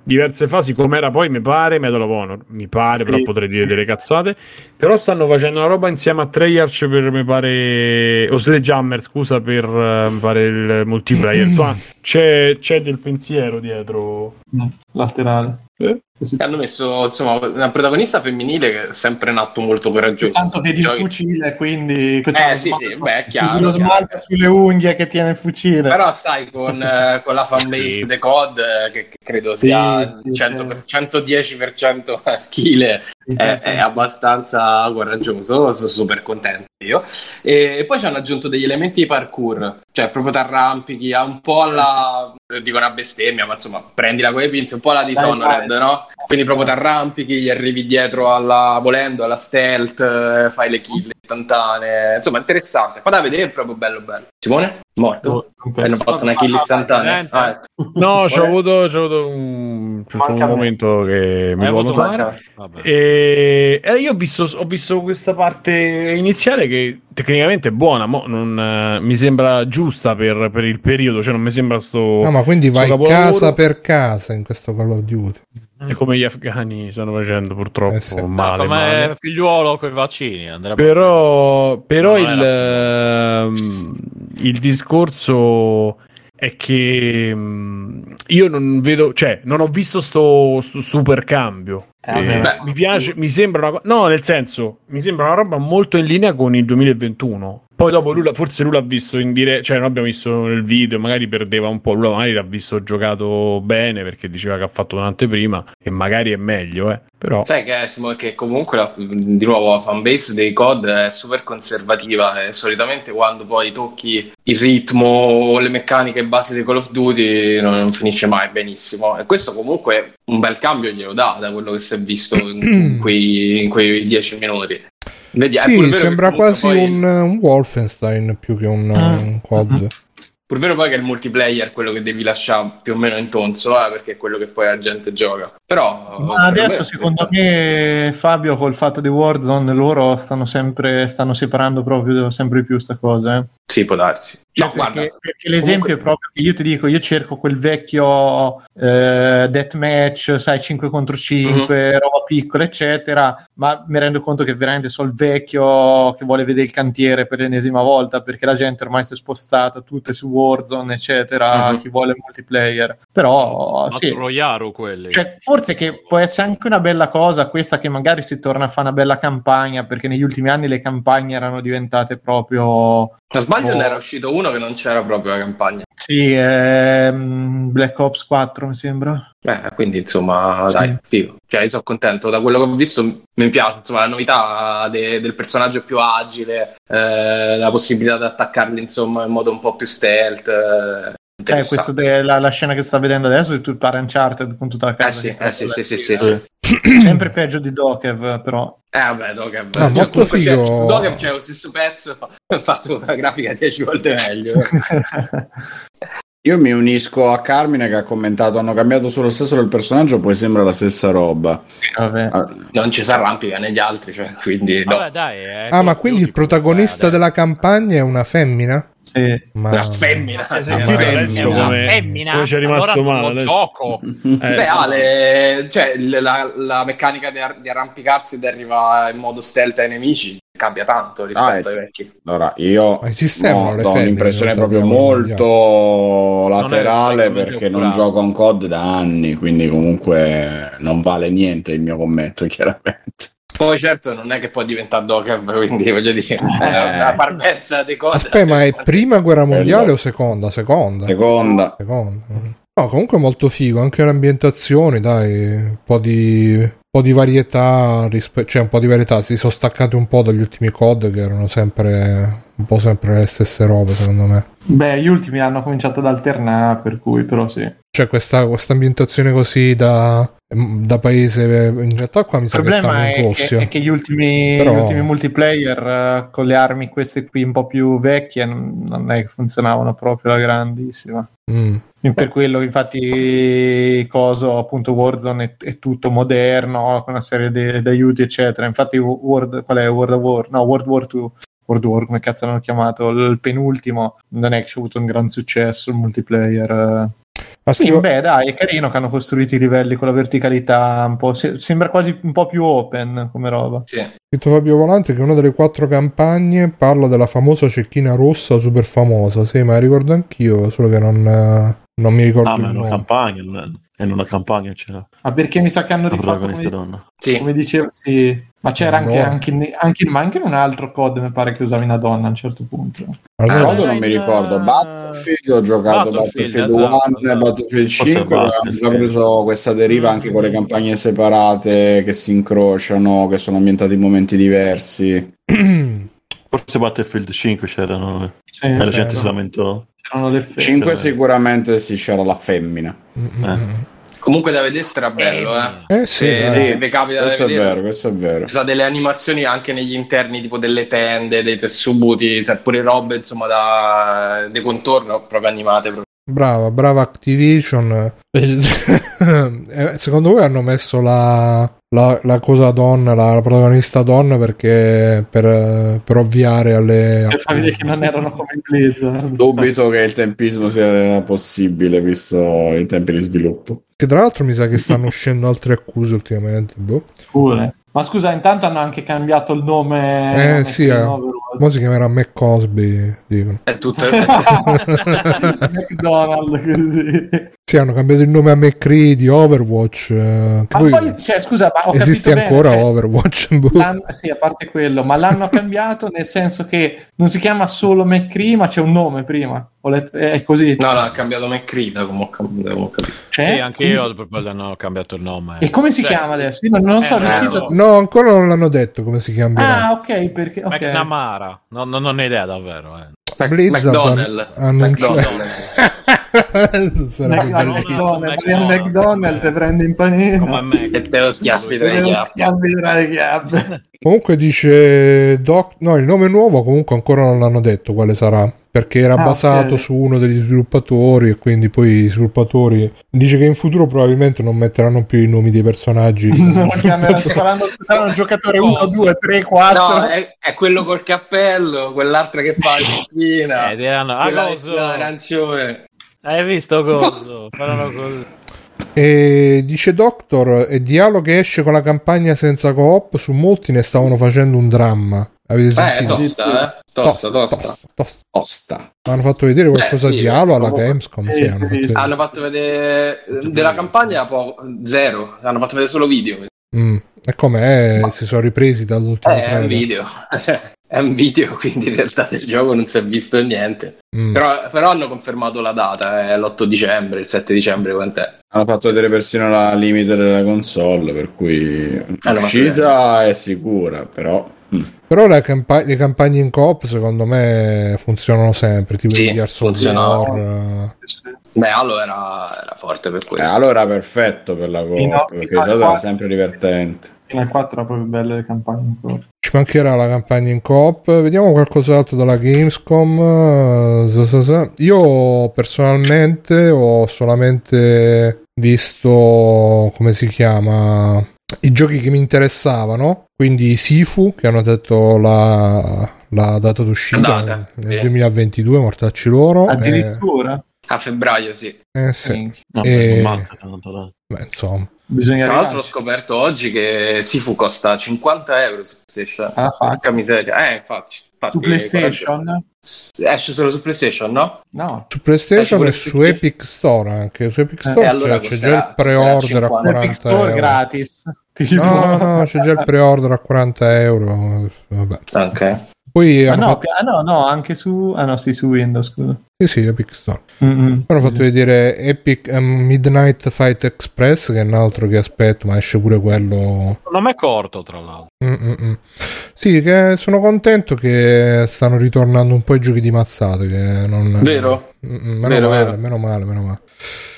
diverse fasi come era poi mi pare Medal of Honor mi pare
Sì.
però potrei dire delle cazzate però stanno facendo una roba insieme a Treyarch per mi pare o Sledgehammer scusa per eh, mi pare il multiplayer insomma c'è, c'è del pensiero dietro
No, laterale.
Eh?
Hanno messo insomma una protagonista femminile che è sempre un atto molto coraggioso.
Tanto vedi il
Giochi-
fucile, quindi...
Eh sì, sì, beh, è chiaro.
Lo smalto sulle unghie che tiene il fucile.
Però sai, con, eh, con la fanbase
Sì.
The COD, eh, che, che credo sia
sì,
100
sì.
per- 110% maschile, è, è abbastanza coraggioso, sono super contento io. E poi ci hanno aggiunto degli elementi di parkour, cioè proprio t'arrampichi, ha un po' alla... dico una bestemmia, ma insomma, prendila con le pinze, un po' la Dishonored, no? Quindi proprio t'arrampichi, gli arrivi dietro alla... volendo, alla stealth, eh, fai le kill istantanee, insomma, interessante. Qua da vedere è proprio bello bello. Simone? Morto?
Ok.
Hanno fatto una kill istantanea. Ah, ecco.
no [LAUGHS] c'ho
Vabbè.
avuto, c'ho avuto un, un momento che mi
avuto
notare
Vabbè.
E e io ho visto, ho visto questa parte iniziale che tecnicamente è buona, mo non, eh, mi sembra giusta per, per il periodo, cioè non mi sembra sto...
No, ma quindi vai
capolavoro.
casa per casa in questo Call of Duty.
È come gli afghani stanno facendo purtroppo
Eh sì.
No,
male,
come
male.
figliuolo con i vaccini. andrebbe-
Però, però
No,
il, ehm, il discorso è che mm, io non vedo, cioè, non ho visto sto, sto super cambio.
Eh.
Eh,
Beh,
mi piace, mi sembra una co- no, nel senso, mi sembra una roba molto in linea con il 2021. Poi dopo lui, forse lui l'ha visto in diretta, cioè non abbiamo visto nel video, magari perdeva un po', lui magari l'ha visto giocato bene perché diceva che ha fatto un'anteprima e magari è meglio, eh. Però
Sai che, Simo, che comunque la- di nuovo la fanbase dei COD è super conservativa e solitamente quando poi tocchi il ritmo o le meccaniche base di Call of Duty non, non finisce mai benissimo e questo comunque un bel cambio glielo dà da quello che si è visto in, in [CLEARS THROAT] quei, in quei dieci minuti. Vedi, è pure
Sì, sembra quasi
poi-
un, un Wolfenstein più che un,
Ah.
un COD.
Pur vero poi che il multiplayer è quello che devi lasciare più o meno intonso, eh, perché è quello che poi la gente gioca. Però
Ma adesso
me-
secondo me Fabio col fatto di Warzone loro stanno sempre stanno separando proprio sempre di più sta cosa eh.
Sì, può darsi.
Cioè,
No,
perché,
guarda,
perché l'esempio è proprio che io ti dico io cerco quel vecchio eh, deathmatch sai 5 contro 5 roba piccola eccetera ma mi rendo conto che veramente so il vecchio che vuole vedere il cantiere per l'ennesima volta perché la gente ormai si è spostata tutte su Warzone eccetera
Mhm.
chi vuole il multiplayer però sì
Troiaro quelli.
cioè, forse che può essere anche una bella cosa questa che magari si torna a fare una bella campagna perché negli ultimi anni le campagne erano diventate proprio
se sbaglio
Oh.
ne era uscito uno che non c'era proprio la campagna.
sì ehm, Black Ops 4 mi sembra
Eh, quindi insomma,
Sì.
dai, figo. Cioè, io sono contento. Da quello che ho visto mi piace, insomma, la novità de- del personaggio più agile, eh, la possibilità di attaccarli, insomma, in modo un po' più stealth. Eh,
eh, questo de- la, la scena che sta vedendo adesso è tutta Uncharted con tutta la
Eh
casa
sì,
che-
eh sì, sì, sì, sì,
Sì.
sì.
sempre peggio di Dokev però
Eh vabbè, Dokev.
Ah, molto
comunque c'è-
figo.
su Dokev c'è lo stesso pezzo, [LAUGHS] ho fatto una grafica 10 volte meglio. [LAUGHS] [LAUGHS]
Io mi unisco a Carmine che ha commentato hanno cambiato solo lo stesso del personaggio, poi sembra la stessa roba.
Vabbè.
Ah,
non ci si arrampica negli altri, cioè, quindi no.
Vabbè, dai, è
Ah, ma quindi il protagonista
eh,
della campagna è una femmina?
sì.
Ma...
Una sfemmina.
Eh, sì, adesso
È
come,
una
femmina,
come ci è rimasto
allora
male
gioco. [LAUGHS]
Eh,
Beh, Ale, cioè, la, la meccanica di, ar- di arrampicarsi ed arrivare in modo stealth ai nemici cambia tanto rispetto
Ah, eh.
ai vecchi.
Allora, io no,
femmine
un'impressione proprio molto
Non
laterale
praticamente
perché non gioco a un COD da anni, quindi comunque non vale niente il mio commento, [LAUGHS] chiaramente.
Poi certo non è che può diventare Dokev, quindi voglio dire, è una parvenza di cose.
Aspetta, ma è prima guerra mondiale o seconda? Seconda.
Seconda.
Seconda. No, comunque molto figo, anche le ambientazioni, dai, un po' di, po' di varietà, rispe- cioè un po' di varietà, si sono staccati un po' dagli ultimi COD che erano sempre un po' sempre le stesse robe, secondo me.
beh gli ultimi hanno cominciato ad alternare per cui però sì
Cioè questa, questa ambientazione così da, da paese, in realtà qua mi sa che
problema
stanno in
è che,
Cossio.
è che gli, ultimi,
Però-
gli ultimi multiplayer eh, con le armi queste qui un po' più vecchie non, non è che funzionavano proprio la grandissima.
Mm.
Per quello, infatti, coso appunto Warzone è, è tutto moderno con una serie di aiuti, eccetera. Infatti, World, qual è World of War? No, World War 2. World War, come cazzo l'hanno chiamato? Il penultimo non è che c'è avuto un gran successo il multiplayer.
Ma
Sì, beh, dai, è carino che hanno costruito i livelli con la verticalità un po'. se- sembra quasi un po' più open come roba.
Sì.
scritto Fabio Volante che una delle quattro campagne parla della famosa cecchina rossa super famosa. Sì, ma ricordo anch'io, solo che non, eh, non mi ricordo
Ah, ma è una campagna, è, una campagna c'era
Ma perché mi sa che hanno
la
rifatto come,
donna.
Sì.
come dicevo, sì. Ma c'era anche,
No.
anche, in, anche, in, ma anche in un altro code, mi pare che usavi una donna a un certo punto.
Allora,
COD non mi ricordo.
eh,
Battlefield ho giocato
Battlefield,
Battlefield,
esatto,
1 e
esatto.
Battlefield
Forse
5 hanno già
Battlefield.
preso questa deriva anche con le campagne separate che si incrociano, che sono ambientate in momenti diversi. [CLEARS THROAT]
Forse Battlefield 5 c'erano,
Sì,
la gente si lamentò.
c'erano le fe-
5
Cioè-
sicuramente sì, c'era la femmina.
Mm, mm, mm.
Comunque da vedere era bello, eh.
Eh sì,
Se,
dai.
se vi capita
Questo è
vedere.
vero, questo è vero.
Ci sono delle animazioni anche negli interni, tipo delle tende, dei tessuti, cioè pure robe insomma da di contorno proprio animate. proprio.
Brava, brava Activision. [LAUGHS] Eh, Secondo voi hanno messo la, la, la cosa donna, la, la protagonista donna perché per, per ovviare alle...
Per far vedere che non erano come in Blizzard.
Dubito che il tempismo sia possibile visto i tempi di sviluppo.
Che tra l'altro mi sa che stanno uscendo altre accuse ultimamente. Boh.
Pure. Ma scusa, intanto hanno anche cambiato il nome.
Eh, sì,
di
eh. Mo si chiamerà McCosby, dicono.
È tutto [LAUGHS]
McDonald's così.
Sì, hanno cambiato il nome a McCree di Overwatch. eh,
Ma
poi
poi, cioè, scusa, ma ho
esiste
capito
ancora
bene, cioè,
Overwatch. [LAUGHS] boh.
sì, a parte quello, ma l'hanno [LAUGHS] cambiato nel senso che non si chiama solo McCree, ma c'è un nome prima. Ho letto- è così.
No, no, ha cambiato McCree, da come ho, capito.
C'è?
Sì, anche io proprio hanno cambiato il nome.
E come si
Cioè,
chiama adesso? Io non, non sono
Eh,
riuscito a...
No, ancora non l'hanno detto come si chiamerà.
Ah, ok, perché... ok.
McNamara. No, no, non ho idea davvero. Eh.
Blizzard
McDonald's.
ha annunciato-
McDonald's. [LAUGHS]
McDonald's, te prendi in panino.
E te lo schiaffi tra
le chiappe.
Comunque dice Doc, no, il nome nuovo comunque ancora non l'hanno detto quale sarà, perché era
Ah,
basato
ok.
su uno degli sviluppatori e quindi poi i sviluppatori dice che in futuro probabilmente non metteranno più i nomi dei personaggi. [LAUGHS]
Saranno, saranno giocatore 1, 2, 3, 4.
No, è, è quello col cappello, quell'altro che fa la [LAUGHS] spina.
Eh, ah, coso,
vestita d'arancione.
hai visto coso? Così.
E dice Doctor, e Dialo che esce con la campagna senza co-op, su molti ne stavano facendo un dramma. Avete
Eh, tosta, eh? Tosta, tosta.
tosta, tosta.
Osta.
Hanno fatto vedere qualcosa
sì,
di Halo alla
proprio-
Gamescom.
sì,
Sì, hanno fatto.
Hanno fatto vedere della campagna po- zero, hanno fatto vedere solo video.
Mm. E com'è?
Ma-
Si sono ripresi dall'ultimo
Eh,
trailer.
video. [LAUGHS] è un video, [LAUGHS] quindi in realtà del gioco non si è visto niente.
Mm.
Però, però hanno confermato la data, è l'8 dicembre, il 7 dicembre, quant'è?
Hanno fatto vedere persino la limite della console, per cui l'uscita è sicura, però... mm.
Però le, campa- le campagne in coop secondo me funzionano sempre, tipo
Sì,
di Gears of. War, eh.
Beh, allora era, era forte per
Eh,
questo.
allora perfetto per la coop,
no,
perché
qua-
era sempre divertente.
Fino al 4 era proprio belle le campagne ancora.
Ci mancherà la campagna in coop. Vediamo qualcos'altro dalla Gamescom. Eh. Io personalmente ho solamente visto come si chiama i giochi che mi interessavano. Quindi Sifu, che hanno detto la, la data d'uscita
Data,
nel
sì.
2022, mortacci loro. Eh,
Addirittura?
A febbraio, sì.
eh, sì.
No, non manca tanto.
Beh, insomma.
Bisogna
Tra l'altro ho scoperto oggi che Sifu costa 50 euro su PlayStation.
Ah,
Porca miseria. Eh, infatti. infatti
Su PlayStation?
Esce solo su PlayStation, no?
No.
Su PlayStation e
su.
Epic Store anche. Su Epic
Eh,
Store
e allora
c'è, c'è già il pre-order a
costerà
40
Epic Store
euro.
gratis. Tipo.
No, no, c'è già il pre-order a 40 euro. Vabbè.
Ok.
Poi
Ah no,
fatto...
ah, no, no, anche su... Ah no, sì, su Windows, scusa.
Sì, sì, Epic Store.
Mm-mm.
Poi hanno fatto vedere Epic ehm, Midnight Fight Express, che è un altro che aspetto, ma esce pure quello.
Non è corto, tra l'altro.
Mm-mm. Sì, che sono contento che stanno ritornando un po' i giochi di mazzate. Che non...
Vero?
Meno,
Vero,
male,
vero.
meno male, meno male.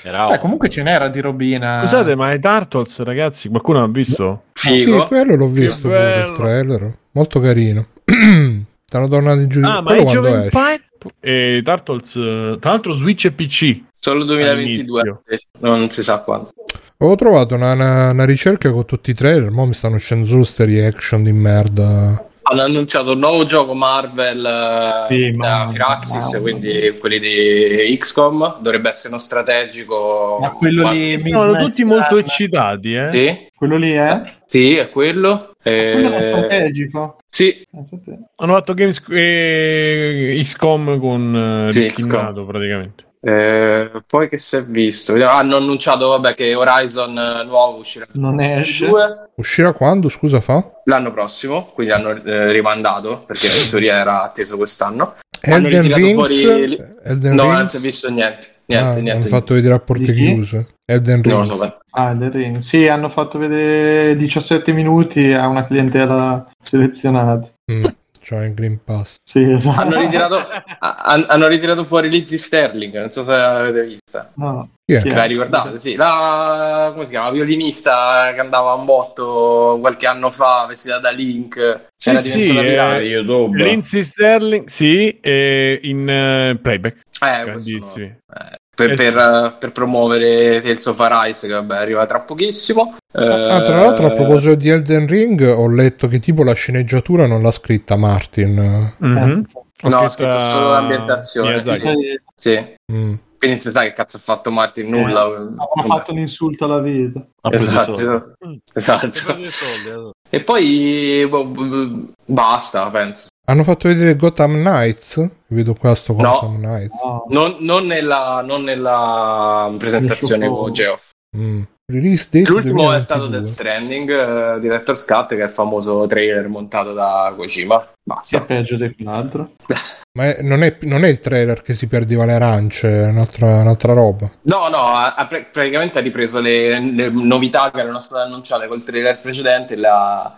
Era
Eh, comunque ce n'era di robina.
Scusate, ma i Turtles, ragazzi, qualcuno ha visto?
Figo.
Sì, quello l'ho visto pure il trailer. Molto carino. [CLEARS THROAT] Stanno tornando in giù.
Ah, ma i
esce?
Empire? E Turtles, eh, tra l'altro Switch e PC.
Solo 2022. sì. Non si sa quando.
Avevo trovato una, una- una ricerca con tutti i trailer. Mo mi stanno uscendo solo ste reaction di merda.
Hanno annunciato un nuovo gioco Marvel eh,
Sì,
da
ma-
Firaxis,
ma-
quindi quelli di XCOM. Dovrebbe essere uno strategico.
Ma quello lì...
Sono tutti molto
Sun,
eccitati, eh?
Sì,
Quello lì è?
sì, è quello. Eh,
Quello è strategico.
Sì,
Pensa te.
Hanno fatto Games eh, XCOM con eh,
Sì,
riskinato praticamente.
Eh, poi che si è visto? Hanno annunciato vabbè, che Horizon eh, nuovo uscirà
Non esce.
2
Uscirà quando? Scusa, fa?
l'anno prossimo, quindi hanno eh, rimandato perché in teoria era atteso quest'anno. Hanno
Elden
ritirato
Rings?
fuori-
Elden
no,
Rings?
non si è visto niente. Niente,
Ah,
niente.
Hanno fatto vedere a porte chiuse. Elden
so, penso.
Ah, del ring. Sì, hanno fatto vedere 17 minuti a una clientela selezionata.
Mm, C'ha il Green Pass.
Sì, esatto.
hanno, ritirato, [LAUGHS] han- hanno ritirato fuori Lizzie Sterling, non so se l'avete vista.
No.
Chi è?
La ricordate? Sì, la come si chiama? Violinista che andava un botto qualche anno fa, vestita da Link.
Sì,
Era
sì,
diventata
eh.
YouTube.
Lindsay Sterling, sì, e in eh, playback.
Eh,
Grandissimi.
no. Eh, per,
Eh
per, eh, per promuovere Tales of Arise che vabbè arriva tra pochissimo.
Ah, tra l'altro, a
Eh,
proposito di Elden Ring, ho letto che tipo la sceneggiatura non l'ha scritta Martin.
Mhm. Ho
No, ho
scritta
scritto solo l'ambientazione.
Eh,
Sì.
Mm.
Quindi si sa che cazzo ha fatto Martin? Nulla.
Hanno fatto un insulto alla vita.
Ha soldi.
Esatto.
Mm.
esatto.
Soldi, allora.
E poi boh, boh, basta, penso.
Hanno fatto vedere Gotham Knights? Vedo qua sto
No.
Gotham Knights.
No.
Non, non nella, non nella presentazione Geoff.
Mm. Release date
L'ultimo è stato
2022.
Death Stranding, eh, Director's Cut, che è il famoso trailer montato da Kojima. Basta.
peggio di quell'altro. [LAUGHS]
Ma è- non, è, non è il trailer che si perdeva le arance, è un'altra, un'altra roba.
No, no, ha, ha pre- praticamente ha ripreso le, le novità che erano state annunciate col trailer precedente e l'ha,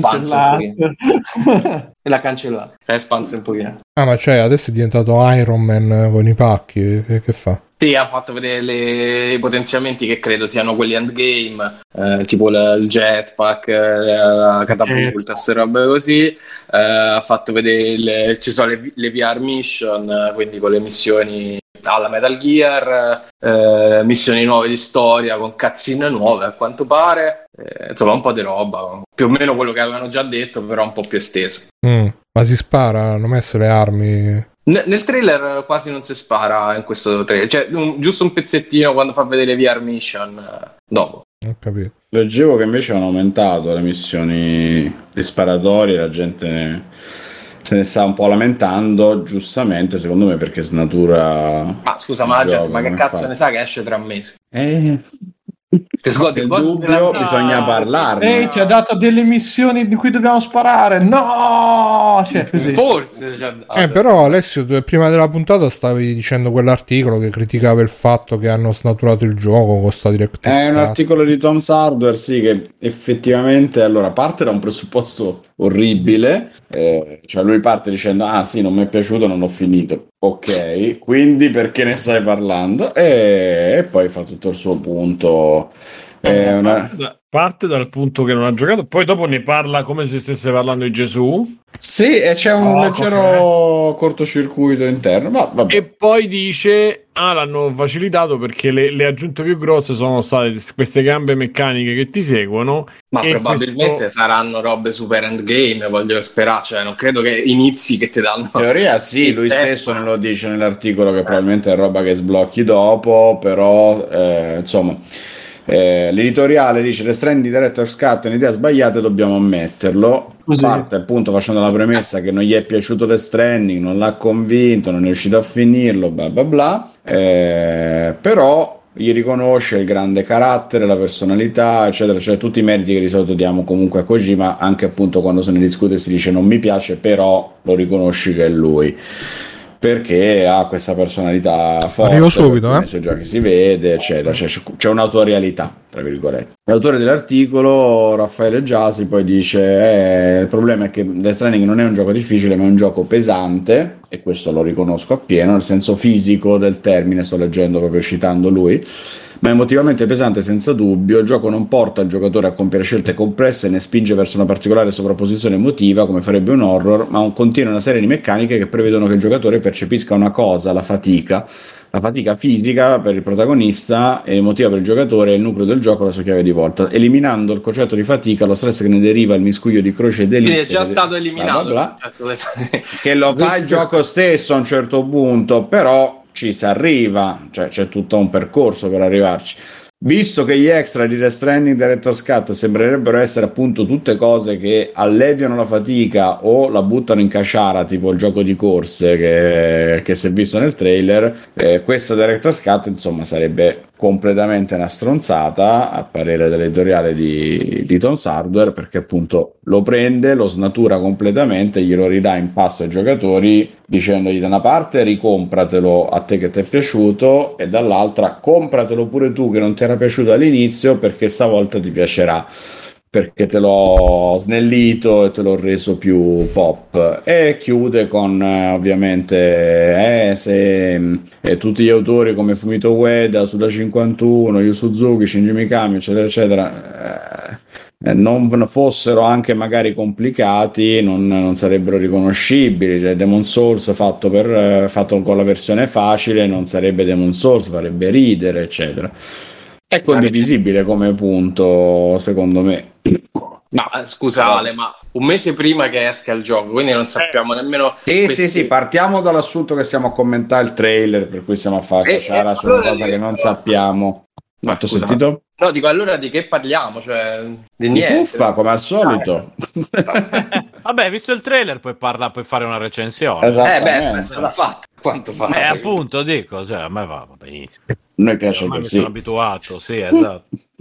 cancellate. [LAUGHS]
e l'ha cancellato. L'ha espanso un pochino.
Ah, ma cioè, adesso è diventato Iron Man con i pacchi. Che, che fa?
Sì, ha fatto vedere le- i potenziamenti che credo siano quelli endgame, eh, tipo il, il jetpack, eh, la catapulta, queste robe così. Eh, ha fatto vedere le- ci sono le, le VR mission, quindi con le missioni alla Metal Gear, eh, missioni nuove di storia con cutscene nuove a quanto pare. Eh, insomma, un po' di roba, più o meno quello che avevano già detto, però un po' più esteso.
Mm. Ma si spara, hanno messo le armi.
Ne- Nel trailer quasi non si spara in questo trailer, cioè un- giusto un pezzettino quando fa vedere VR Mission eh, dopo.
Ho capito.
Leggevo che invece hanno aumentato le missioni di sparatorie, la gente ne- se ne sta un po' lamentando, giustamente secondo me perché snatura...
Ma scusa, ma la gente, ma che cazzo
fa?
ne sa che esce tra mesi?
Eh,
Che scusa,
nel
cosa se
dubbio
la-
bisogna parlarne.
Ehi, ci ha dato delle missioni di cui dobbiamo sparare. No! Cioè, così.
Forse. cioè,
Eh, però Alessio, tu prima della puntata stavi dicendo quell'articolo che criticava il fatto che hanno snaturato il gioco con sta Director's
È un articolo di Tom Hardware, sì, che effettivamente allora parte da un presupposto orribile, eh, cioè lui parte dicendo ah sì, non mi è piaciuto, non l'ho finito. Ok, quindi perché ne stai parlando? E, e poi fa tutto il suo punto. È una-
Da- Parte dal punto che non ha giocato, poi dopo ne parla come se stesse parlando di Gesù.
Sì, e c'è un
Oh,
leggero cortocircuito interno, ma vabbè.
E poi dice: Ah, l'hanno facilitato perché le, le aggiunte più grosse sono state queste gambe meccaniche che ti seguono.
Ma
E
probabilmente
questo-
saranno robe super endgame, voglio sperare, cioè non credo che inizi che ti danno...
In teoria sì, lui
Eh.
stesso ne lo dice nell'articolo che probabilmente è roba che sblocchi dopo, però eh, insomma eh, l'editoriale dice le strand di Director's Cut è un'idea sbagliata e dobbiamo ammetterlo.
Così.
Parte appunto facendo la premessa che non gli è piaciuto The Stranding, non l'ha convinto, non è riuscito a finirlo, bla bla bla. Eh, però gli riconosce il grande carattere, la personalità, eccetera, cioè tutti i meriti che di solito diamo comunque a Kojima, anche appunto quando se ne discute si dice non mi piace, però lo riconosci che è lui. Perché ha questa personalità forte,
Arrivo subito, eh.
suoi giochi si vede, eccetera, cioè, c'è, c'è un'autorialità, tra virgolette. L'autore dell'articolo, Raffaele Giasi, poi dice: eh, Il problema è che Death Stranding non è un gioco difficile, ma è un gioco pesante, e questo lo riconosco appieno, nel senso fisico del termine, sto leggendo proprio citando lui. Ma è emotivamente pesante senza dubbio, il gioco non porta il giocatore a compiere scelte complesse né spinge verso una particolare sovrapposizione emotiva come farebbe un horror, ma contiene una serie di meccaniche che prevedono che il giocatore percepisca una cosa, la fatica, la fatica fisica per il protagonista e emotiva per il giocatore è il nucleo del gioco, la sua chiave di volta. Eliminando il concetto di fatica, lo stress che ne deriva, il miscuglio di croce e delizie.
Quindi è già stato
bla
eliminato.
bla bla,
del-
che lo fa il gioco stesso a un certo punto, però ci si arriva, cioè c'è tutto un percorso per arrivarci. Visto che gli extra di Death Stranding Director's Cut sembrerebbero essere appunto tutte cose che alleviano la fatica o la buttano in casciara, tipo il gioco di corse che, che si è visto nel trailer, eh, questa Director's Cut insomma sarebbe completamente una stronzata a parere dell'editoriale di, di Tom's Hardware perché appunto lo prende, lo snatura completamente, glielo ridà in pasto ai giocatori dicendogli da una parte ricompratelo a te che ti è piaciuto e dall'altra compratelo pure tu che non ti era piaciuto all'inizio perché stavolta ti piacerà perché te l'ho snellito e te l'ho reso più pop e chiude con eh, ovviamente eh, se eh, tutti gli autori come Fumito Ueda, Suda 51, Yu Suzuki, Shinji Mikami eccetera eccetera eh, eh, non fossero anche magari complicati, non, non sarebbero riconoscibili. Cioè, Demon Souls fatto, per, eh, fatto con la versione facile non sarebbe Demon Souls, farebbe ridere, eccetera. È condivisibile come punto, secondo me.
No, eh, scusa Ale, ma un mese prima che esca il gioco, quindi non sappiamo nemmeno...
Sì,
questi-
sì, sì, partiamo dall'assunto che stiamo a commentare il trailer, per cui stiamo a fare
Eh,
caciara
eh,
su una cosa che non sappiamo.
Ma
Ma ti ho
scusa,
sentito?
No, dico allora di che parliamo? Cioè, di
Di
niente.
puffa, come al solito. [LAUGHS]
Vabbè, visto il trailer, puoi, parla- puoi fare una recensione.
Esatto.
Eh beh,
Esattamente.
stata fatta. Quanto fa?
Eh, appunto, dico, cioè, a me va benissimo.
Noi piace
Ormai mi
così.
sono abituato, sì, esatto. [LAUGHS]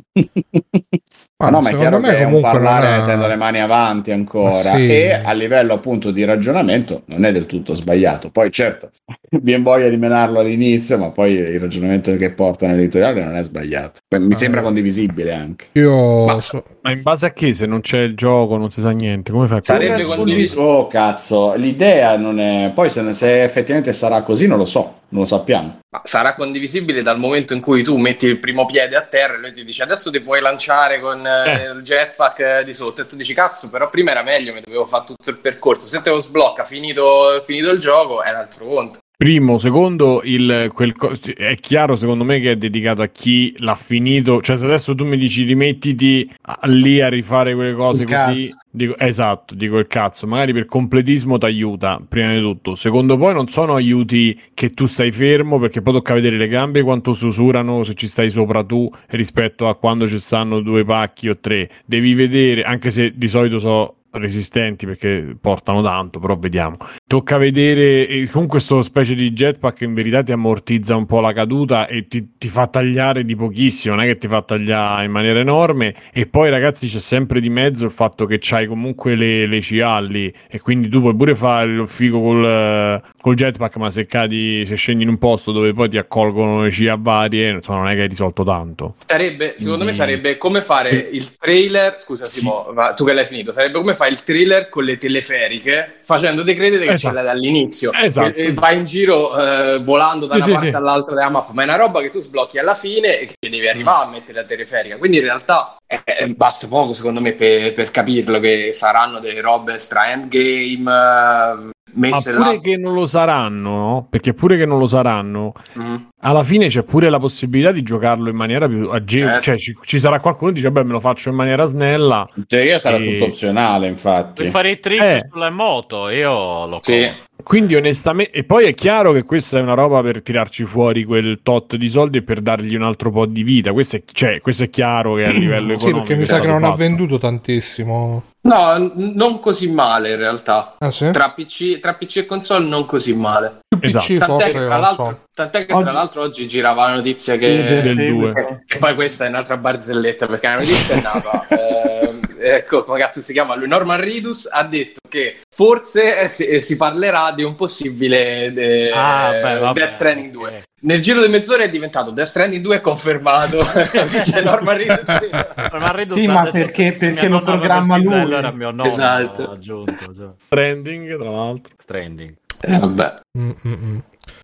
Ah,
no, ma è chiaro
me
che è un parlare mettendo le mani avanti ancora
Ma sì.
e a livello appunto di ragionamento non è del tutto sbagliato. Poi certo, [LAUGHS] viene voglia di menarlo all'inizio, ma poi il ragionamento che porta nell'editoriale non è sbagliato. Mi sembra condivisibile anche.
Io
Ma-
so-
Ma in base a che se non c'è il gioco non si sa niente? Come fai a
Sarebbe condiviso.
Oh cazzo, l'idea non è... Poi se, se effettivamente sarà così non lo so, non lo sappiamo.
Ma sarà condivisibile dal momento in cui tu metti il primo piede a terra e lui ti dice adesso ti puoi lanciare con eh,
Eh.
il jetpack eh, di sotto. E tu dici cazzo però prima era meglio mi dovevo fare tutto il percorso. Se te lo sblocca finito, finito il gioco è un altro conto
Primo, secondo, il, quel è chiaro secondo me che è dedicato a chi l'ha finito. Cioè, se adesso tu mi dici rimettiti a- lì a rifare quelle cose
Il
così, dico, esatto, dico il cazzo. Magari per completismo ti aiuta, prima di tutto. Secondo poi non sono aiuti che tu stai fermo perché poi tocca vedere le gambe quanto si usurano se ci stai sopra tu rispetto a quando ci stanno due pacchi o tre. Devi vedere, anche se di solito so resistenti perché portano tanto, però vediamo. Tocca vedere, comunque questo specie di jetpack in verità ti ammortizza un po' la caduta e ti, ti fa tagliare di pochissimo, non è che ti fa tagliare in maniera enorme. E poi ragazzi c'è sempre di mezzo il fatto che c'hai comunque le, le CA lì e quindi tu puoi pure fare il figo col, eh, col jetpack, ma se cadi, se scendi in un posto dove poi ti accolgono le CA varie, insomma non è che hai risolto tanto.
sarebbe secondo me sarebbe come fare il trailer scusa Simo va- tu che l'hai finito sarebbe come fare il trailer con le teleferiche facendoti credere che
Esatto.
dall'inizio
Esatto.
e, e vai in giro eh, volando da
Sì,
una
sì,
parte
sì.
all'altra della mappa ma è una roba che tu sblocchi alla fine e che ci devi arrivare a mettere la teleferica quindi in realtà eh, eh, basta poco secondo me per, per capirlo che saranno delle robe stra endgame eh,
Ma
messe
pure
là
che non lo saranno, no? Perché pure che non lo saranno,
Mm.
Alla fine c'è pure la possibilità di giocarlo in maniera più agevole.
Certo.
Cioè, ci, ci sarà qualcuno che dice, beh, me lo faccio in maniera snella.
In teoria sarà
E-
tutto opzionale, infatti.
Per fare i trick
Eh.
sulle moto, io lo
Sì.
compro.
Quindi, onestamente, e poi è chiaro che questa è una roba per tirarci fuori quel tot di soldi e per dargli un altro po' di vita. Questo è, cioè, questo è chiaro che a livello
sì,
economico.
perché mi sa che non ha
fatto.
venduto tantissimo.
no n- non così male in realtà
Ah, sì?
tra PC, tra PC e console non così male
Più
Esatto.
PC
Tant'è
forse,
che, tra l'altro,
so.
Tant'è che tra
Oggi-
l'altro oggi girava la notizia
Sì,
che...
del
del
seguito.
due.
E poi questa è un'altra barzelletta perché la notizia è nata. [LAUGHS] ehm, ecco, come cazzo si chiama lui? Norman Ridus ha detto che forse eh, si, eh, si parlerà di un possibile eh,
Ah, beh, vabbè,
Death Stranding
ok.
2. Nel giro di mezz'ora è diventato Death Stranding 2 è confermato. [LAUGHS] Dice Norman Ridus. sì.
Ma Ridus
Sì, ma
detto
perché- perché lo programma lui.
Era mio nonno
Esatto.
aggiunto. Cioè.
Trending, tra l'altro.
Stranding.
Eh, vabbè.
Mm, mm, mm.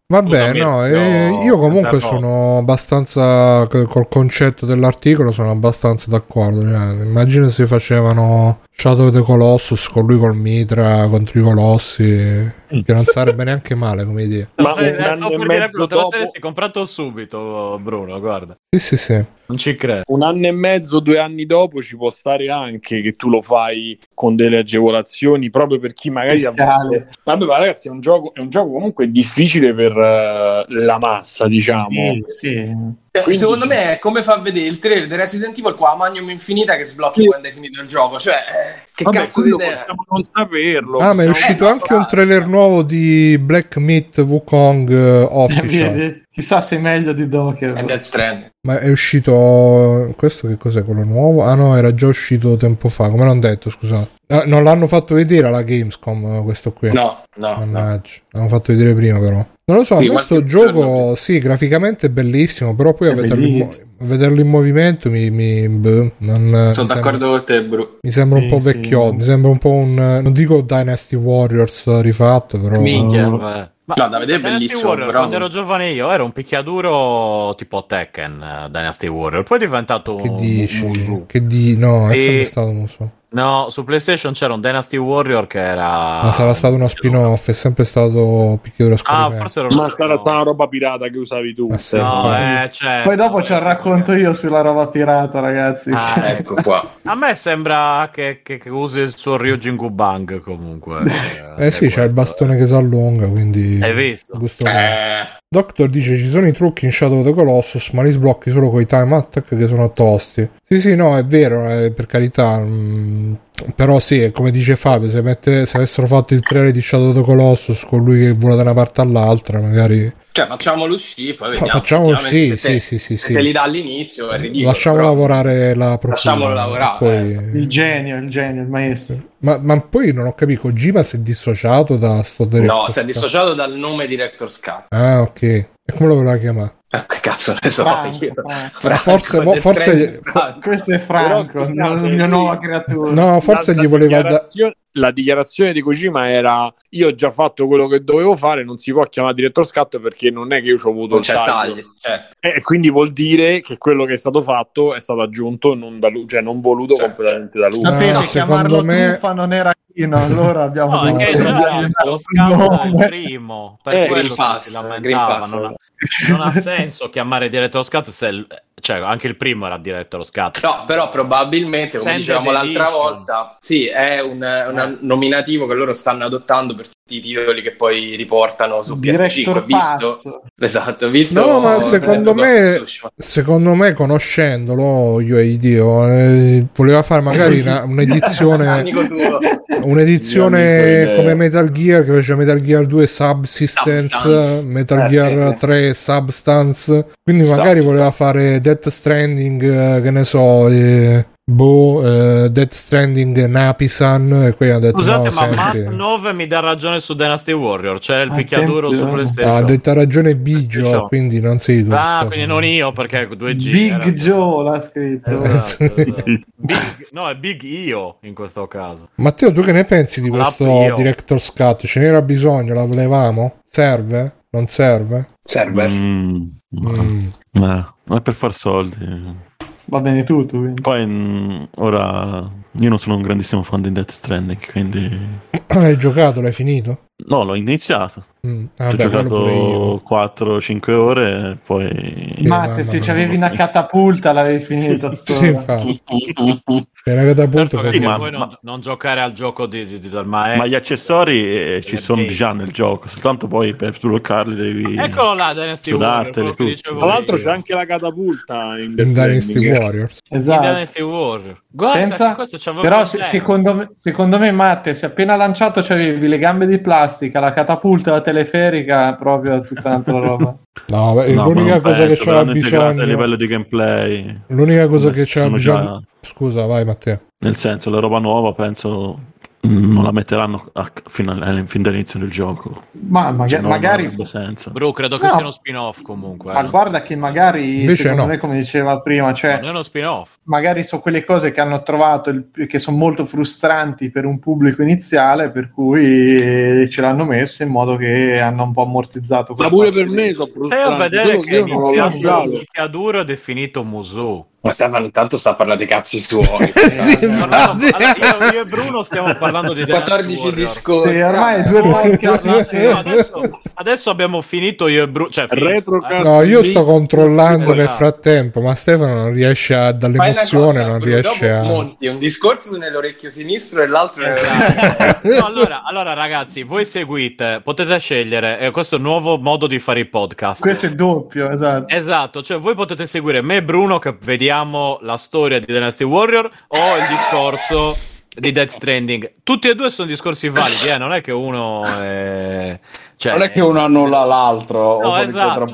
Vabbè,
Scusami,
no,
no,
eh, io comunque
no.
sono abbastanza col concetto dell'articolo sono abbastanza d'accordo. cioè, immagino se facevano Shadow of the Colossus con lui col mitra contro i colossi, che non sarebbe neanche male come idea.
Ma un anno e mezzo
Bruno, te lo
dopo-
saresti comprato subito, Bruno, guarda.
Sì, sì, sì.
Non ci credo.
un anno e mezzo, due anni dopo ci può stare anche che tu lo fai con delle agevolazioni proprio per chi magari Vabbè, ma ragazzi, è un gioco, è un gioco comunque difficile per eh, la massa, diciamo.
Sì, sì.
Eh,
Quindi-
Secondo me è come fa vedere il trailer di Resident Evil qua a Magnum Infinita che sblocchi
Sì.
quando hai finito il gioco. Cioè, eh, che
Vabbè,
cazzo di idea?
possiamo non saperlo.
Ah, ma è uscito
no,
anche un trailer nuovo di Black Myth Wukong eh, [LAUGHS] Official.
Chissà se è meglio di Docker.
È Death Stranding.
Ma è uscito. Questo che cos'è quello nuovo? Ah no, era già uscito tempo fa. Come l'hanno detto, scusate. Ah, non l'hanno fatto vedere alla Gamescom, eh, questo qui.
No, no, no.
Mannaggia, l'hanno fatto vedere prima però. Non lo so, a
Sì,
me
qualche
sto
giorno
gioco, sì, graficamente è bellissimo, però poi a vederlo in, vederlo in movimento mi, mi, boh, non, mi
Sono
sembra-
d'accordo con te, Bru.
Mi sembra un
Sì,
po'
sì.
vecchio, mi sembra un po' un... Non dico Dynasty Warriors rifatto, però...
Minchia,
no.
Ma
No, da vedere è
Dynasty
bellissimo,
Warrior,
però-
quando ero giovane io ero un picchiaduro tipo Tekken eh, Dynasty Warrior, poi è diventato
Che
un
dici?
Musu.
Che di... No, è
Sì.
sempre stato Musu.
No, su PlayStation c'era un Dynasty Warrior che era
Ma sarà stato uno spin-off, è sempre stato picchiaduro
Ah, forse era
Ma sarà, sarà una roba pirata che usavi tu.
Ah, sì.
No, eh, cioè,
Poi dopo c'è il
vabbè,
racconto io sulla roba pirata, ragazzi.
Ah, [LAUGHS]
Ecco qua.
A me sembra che, che- che usi il suo Ryujin Bang comunque. [LAUGHS]
Eh sì, c'è il bastone che si allunga, quindi...
Hai visto?
Gusto.
Eh,
Doctor dice ci sono i trucchi in Shadow of the Colossus, ma li sblocchi solo con i time attack che sono tosti. Sì, sì, no, è vero, eh, per carità. mm, però sì, come dice Fabio, se, mette- se avessero fatto il trailer di Shadow of the Colossus con lui che vola da una parte all'altra, magari...
cioè, facciamolo uscire, poi vediamo.
facciamo sì,
se te-
sì, sì, sì,
se te li dà all'inizio è ridicolo.
Lasciamo
però-
lavorare la procura.
Lasciamolo lavorare,
poi-
Il genio, il genio, il maestro.
Ma, ma poi non ho capito, Kojima si è dissociato da sto
No, si è dissociato dal nome Director's Cut.
Ah, ok. E come lo voleva chiamare?
Eh, che cazzo ne so
Franco,
io.
Franco.
Franco,
Forse-
Death
forse-
Stranding,
fo-
Franco.
Questo è Franco,
Però, scusate,
la mia nuova creatura.
No, forse gli voleva dare...
dichiarazione- La dichiarazione di Kojima era: Io ho già fatto quello che dovevo fare, non si può chiamare direttor scatto perché non è che io ci ho avuto
Non
il taglio.
tagli, certo.
E quindi vuol dire che quello che è stato fatto è stato aggiunto, non, da lui, cioè non voluto
Certo.
completamente da lui.
Sapete,
Ah,
chiamarlo
me-
truffa non era chino, [LAUGHS] allora abbiamo
No, è
dovuto
che
usare
lo scambio del
nome.
primo, per
Eh,
quello
Green Pass,
si, lamentava. Non ha, non ha senso chiamare Director's Cut se il- cioè anche il primo era Director's Cut.
No, però probabilmente, come
Standard
dicevamo l'altra
edition.
volta, sì, è un, un nominativo che loro stanno adottando per tutti i titoli che poi riportano su
Director
PS5. Visto,
Pass.
esatto, visto
No, ma secondo me-. Secondo me, conoscendolo, io e Dio, eh, voleva fare magari [LAUGHS] una- un'edizione,
Amico tuo. [LAUGHS]
un'edizione come Metal Gear che faceva Metal Gear 2 Subsistence,
Substance.
Metal
Eh,
Gear
sì.
3 Substance. Quindi magari
Substance.
voleva fare Death Stranding, eh, che ne so, eh, boh, eh, Death Stranding Napisan. E poi ha detto:
Scusate,
no,
ma
senti,
Matt 9 mi dà ragione su Dynasty Warrior. C'era il picchiaduro su. PlayStation.
ha detto ragione Bigio,
PlayStation.
quindi non sei tu.
Ah, quindi non io perché 2G.
Big
era-
Joe l'ha scritto.
Esatto, esatto. [LAUGHS] Big- no, è Big io in questo caso.
Matteo, tu che ne pensi di questo
io.
Director's Cut? Ce n'era bisogno? La volevamo? Serve? Non serve?
Server.
Mm,
Mm.
eh, ma è per far soldi.
Va bene tutto, quindi.
Poi mm, ora io non sono un grandissimo fan di Death Stranding, quindi [CLEARS THROAT]
Hai giocato? L'hai finito?
No, l'ho iniziato.
Mm.
Ci
Ah,
ho
beh,
giocato 4-5 ore e poi
Matte, se
mia.
c'avevi una catapulta l'avevi finita sto. [LAUGHS]
Sì, infatti. [LAUGHS] C'è una catapulta
Certo
ma-
non,
ma-
non giocare al gioco di, di- di- del maestro.
Ma gli accessori eh, ci
Eh,
sono
sì.
già nel gioco, soltanto poi per sbloccarli devi...
Eccolo là, Dynasty Warrior.
Sudartele
quello che
tutte.
dicevo
Tra l'altro c'è anche la catapulta in
In Dynasty. Warriors.
In
Esatto.
Dynasty Warrior. Guarda,
Pensa-
questo
Però se- secondo, me, secondo me, Matte, se appena lanciato c'avevi le gambe di plastica, la catapulta, la teleferica, proprio tutta un'altra [LAUGHS] roba.
No, beh,
No, ma
l'unica
non
cosa
penso,
che c'era
integrato
bisogno.
a livello di gameplay.
L'unica cosa che c'era
sono
bisogno.
già-
Scusa, vai Matteo.
Nel senso, la roba nuova penso non la metteranno a, fino al- fin dall'inizio del gioco.
Ma
Cioè,
magari.
avrebbe senso.
Bro, credo che
No.
sia uno spin-off comunque.
Ma
eh.
guarda che magari,
Invece
secondo
no.
me, come diceva prima, cioè,
Non è uno spin-off.
magari sono quelle cose che hanno trovato il- che sono molto frustranti per un pubblico iniziale, per cui ce l'hanno messo in modo che hanno un po' ammortizzato.
Ma pure per me sono
Stai a
frustrante.
vedere
Solo
che
che
iniziato
lasciato.
picchiaduro è definito Musu.
Ma Stefano intanto sta a parlare dei cazzi suoi. [LAUGHS]
Sì,
Parlando- allora, io, io e Bruno stiamo parlando di Dynasty
14
Warrior.
discorsi.
Sì, ormai due
Oh,
podcast
no, adesso, adesso abbiamo finito io e Bruno. Cioè,
Retrocast.
No, io sto controllando nel
Esatto.
frattempo, ma Stefano non riesce a, dall'emozione,
cosa,
non
Bruno,
riesce a...
monti un discorso nell'orecchio sinistro e l'altro
Esatto. No, allora, allora, ragazzi, voi seguite, potete scegliere, eh, questo nuovo modo di fare i podcast.
Questo è doppio, esatto.
Esatto, cioè voi potete seguire me e Bruno che vediamo la storia di Dynasty Warrior o il discorso di Death Stranding. Tutti e due sono discorsi validi, eh? non è che uno è... Cioè,
non è che uno annulla l'altro
No, esatto.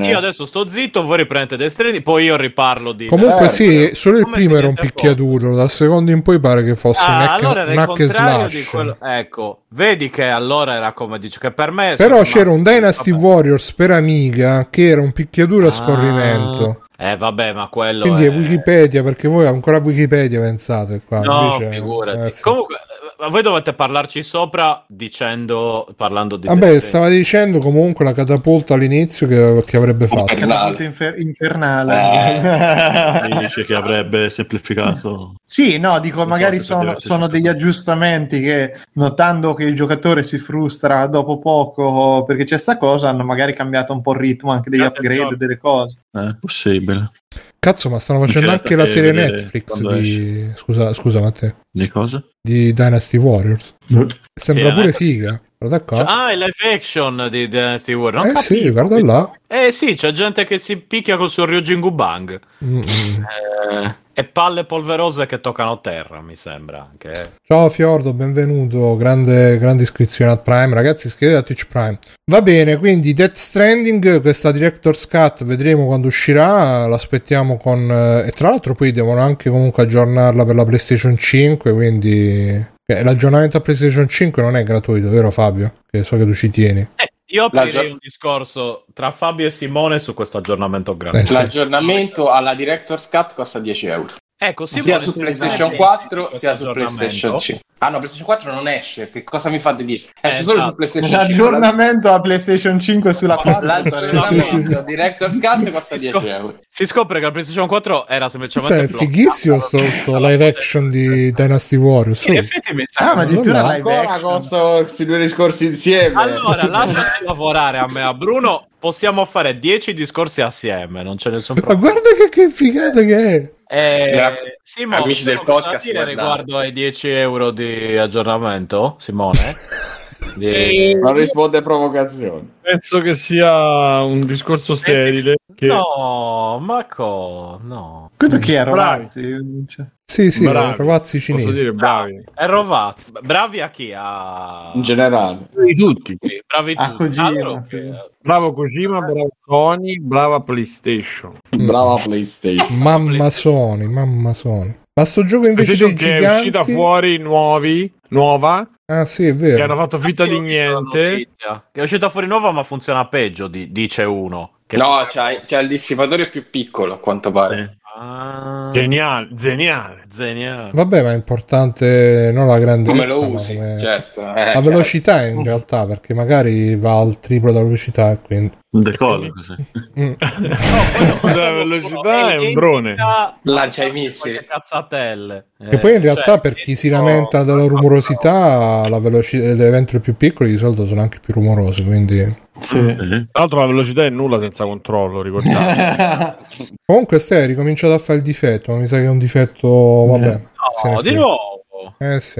Io adesso sto zitto, voi riprendete Death Stranding, poi io riparlo di...
Comunque
Eh,
sì, solo il primo era un picchiaduro, dal secondo in poi pare che fosse un
Ah,
hack,
allora era
un
il
hack and
contrario di
slash.
quello... Ecco, vedi che allora era come dici, che per me...
Però c'era un
rimasti-
Dynasty
vabbè.
Warriors per Amiga che era un picchiaduro a
Ah.
scorrimento.
Eh vabbè, ma quello
Quindi è
è...
Wikipedia, perché voi ancora Wikipedia pensate qua.
No,
invece,
figurati.
eh, sì.
Comunque, voi dovete parlarci sopra dicendo, parlando di
Vabbè,
Death
stava dicendo comunque la catapulta all'inizio che, che avrebbe fatto.
Catapulta infer- infernale.
Mi dice che avrebbe semplificato.
Sì, no, dico, magari sono, sono degli aggiustamenti che notando che il giocatore si frustra dopo poco perché c'è sta cosa, hanno magari cambiato un po' il ritmo anche degli
Grazie,
upgrade, delle cose.
È Eh, possibile.
Cazzo, ma stanno facendo anche la serie Netflix di... Scusa, scusa Matteo.
Di cosa?
Di Dynasty Warriors. Sembra
Sì,
pure figa. Guarda qua.
Cioè, ah, il live action di Dynasty Warrior. Non
eh sì,
capivo.
guarda là.
Eh sì, c'è gente che si picchia col suo Ryujin Gubang.
Mm.
Eh, e palle polverose che toccano terra, mi sembra anche.
Ciao Fiordo, benvenuto. Grande, grande iscrizione al Prime. Ragazzi, iscrivetevi a Twitch Prime. Va bene, quindi Death Stranding, questa Director's Cut, vedremo quando uscirà. L'aspettiamo con. eh, e tra l'altro, poi devono anche comunque aggiornarla per la PlayStation 5. Quindi. Eh, L'aggiornamento a PlayStation 5 non è gratuito, vero Fabio? Che so che tu ci tieni.
Eh, io aprirei un discorso tra Fabio e Simone su questo aggiornamento
Eh,
grande.
sì.
L'aggiornamento alla Director's Cut costa 10 euro.
Ecco,
Sia
Simone,
su PlayStation
sai
4
questo
sia su? PlayStation 5. Ah no, PlayStation 4 non esce. Che cosa mi fate dire? Esce
Eh,
solo
esatto.
su PlayStation 5.
L'aggiornamento a PlayStation 5 sulla 4
L'aggiornamento Director's Cut costa 10 euro.
Si scopre che la PlayStation 4 era semplicemente
Cioè, è fighissimo sto, sto live action di Dynasty Warriors.
Sì, in effetti mi sa
Ah, ma addirittura live
Ancora
action.
con questi due discorsi insieme.
Allora, [LAUGHS] lasciati lavorare a me e a Bruno. Possiamo fare 10 discorsi assieme, non c'è nessun
Ma
problema.
guarda che, che figata che è!
Eh,
Gra-
Simone,
amici del podcast,
dire riguardo ai 10 euro di aggiornamento, Simone? [LAUGHS] Di-
Non risponde a provocazioni.
Penso che sia un discorso sterile. Che...
No, ma co... No.
Questo chi è,
Bravi.
Rovazzi?
Sì, sì,
Bravi.
rovazzi
Posso
cinesi.
dire bravi.
È Rovazzi. Bravi a chi? A...
In generale.
Di tutti.
Sì, Bravi
A
tutti.
Kojima.
Che-
Bravo Kojima, bravo Sony, brava PlayStation.
Brava PlayStation.
Mamma Sony, mamma Sony. Ma sto gioco invece
PlayStation che è
giganti...
uscita fuori nuovi, nuova,
Ah sì, è
che
vero.
hanno fatto finta di
Sì,
niente.
Che è uscita fuori nuova, ma funziona peggio, di- dice uno. Che-
No, c'è, c'è il dissipatore più piccolo a quanto pare.
Eh,
Ah,
Geniale, geniale.
geniale.
Vabbè, ma è importante non la grandezza,
Come lo usi,
come-
certo. eh,
La
certo.
velocità in realtà, perché magari va al triplo della velocità e quindi...
Decolla così.
Mm. [LAUGHS]
La velocità è un drone.
Lancia i missili.
Cazzatelle.
E poi in
Eh,
realtà
cioè,
per chi si
tipo-
lamenta della rumorosità, la veloci- le avventure più piccole di solito sono anche più rumorose, quindi...
Sì.
Eh,
Tra l'altro la velocità è nulla senza controllo, ricordate. [LAUGHS]
Comunque stai hai ricominciato a fare il difetto, ma mi sa che è un difetto... Vabbè. ne
No, di nuovo.
Eh sì.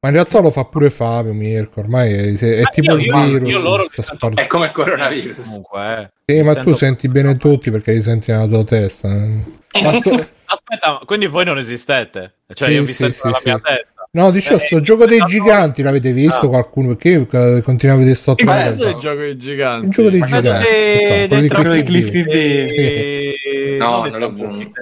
Ma in realtà lo fa pure Fabio, Mirko, ormai è, è
Ma
tipo
io-
il
io-
virus.
io loro sento-
È come il coronavirus.
Comunque, eh.
Sì,
Mi
ma
sento-
tu senti bene tutti perché li senti nella tua testa. eh. [LAUGHS] Ma sto-
Aspetta, quindi voi non esistete? Cioè, io
Sì,
vi
sì,
sento
sì,
nella
sì.
mia testa.
No, dicevo,
Eh,
sto gioco dei
no,
giganti l'avete visto
Ah.
qualcuno? Perché eh, continuavo a vedere sto
Ma adesso è il gioco dei giganti.
Il gioco dei
Ma questo
giganti.
è dentro
Cliffy B.
Cliffy B.
Eh,
No,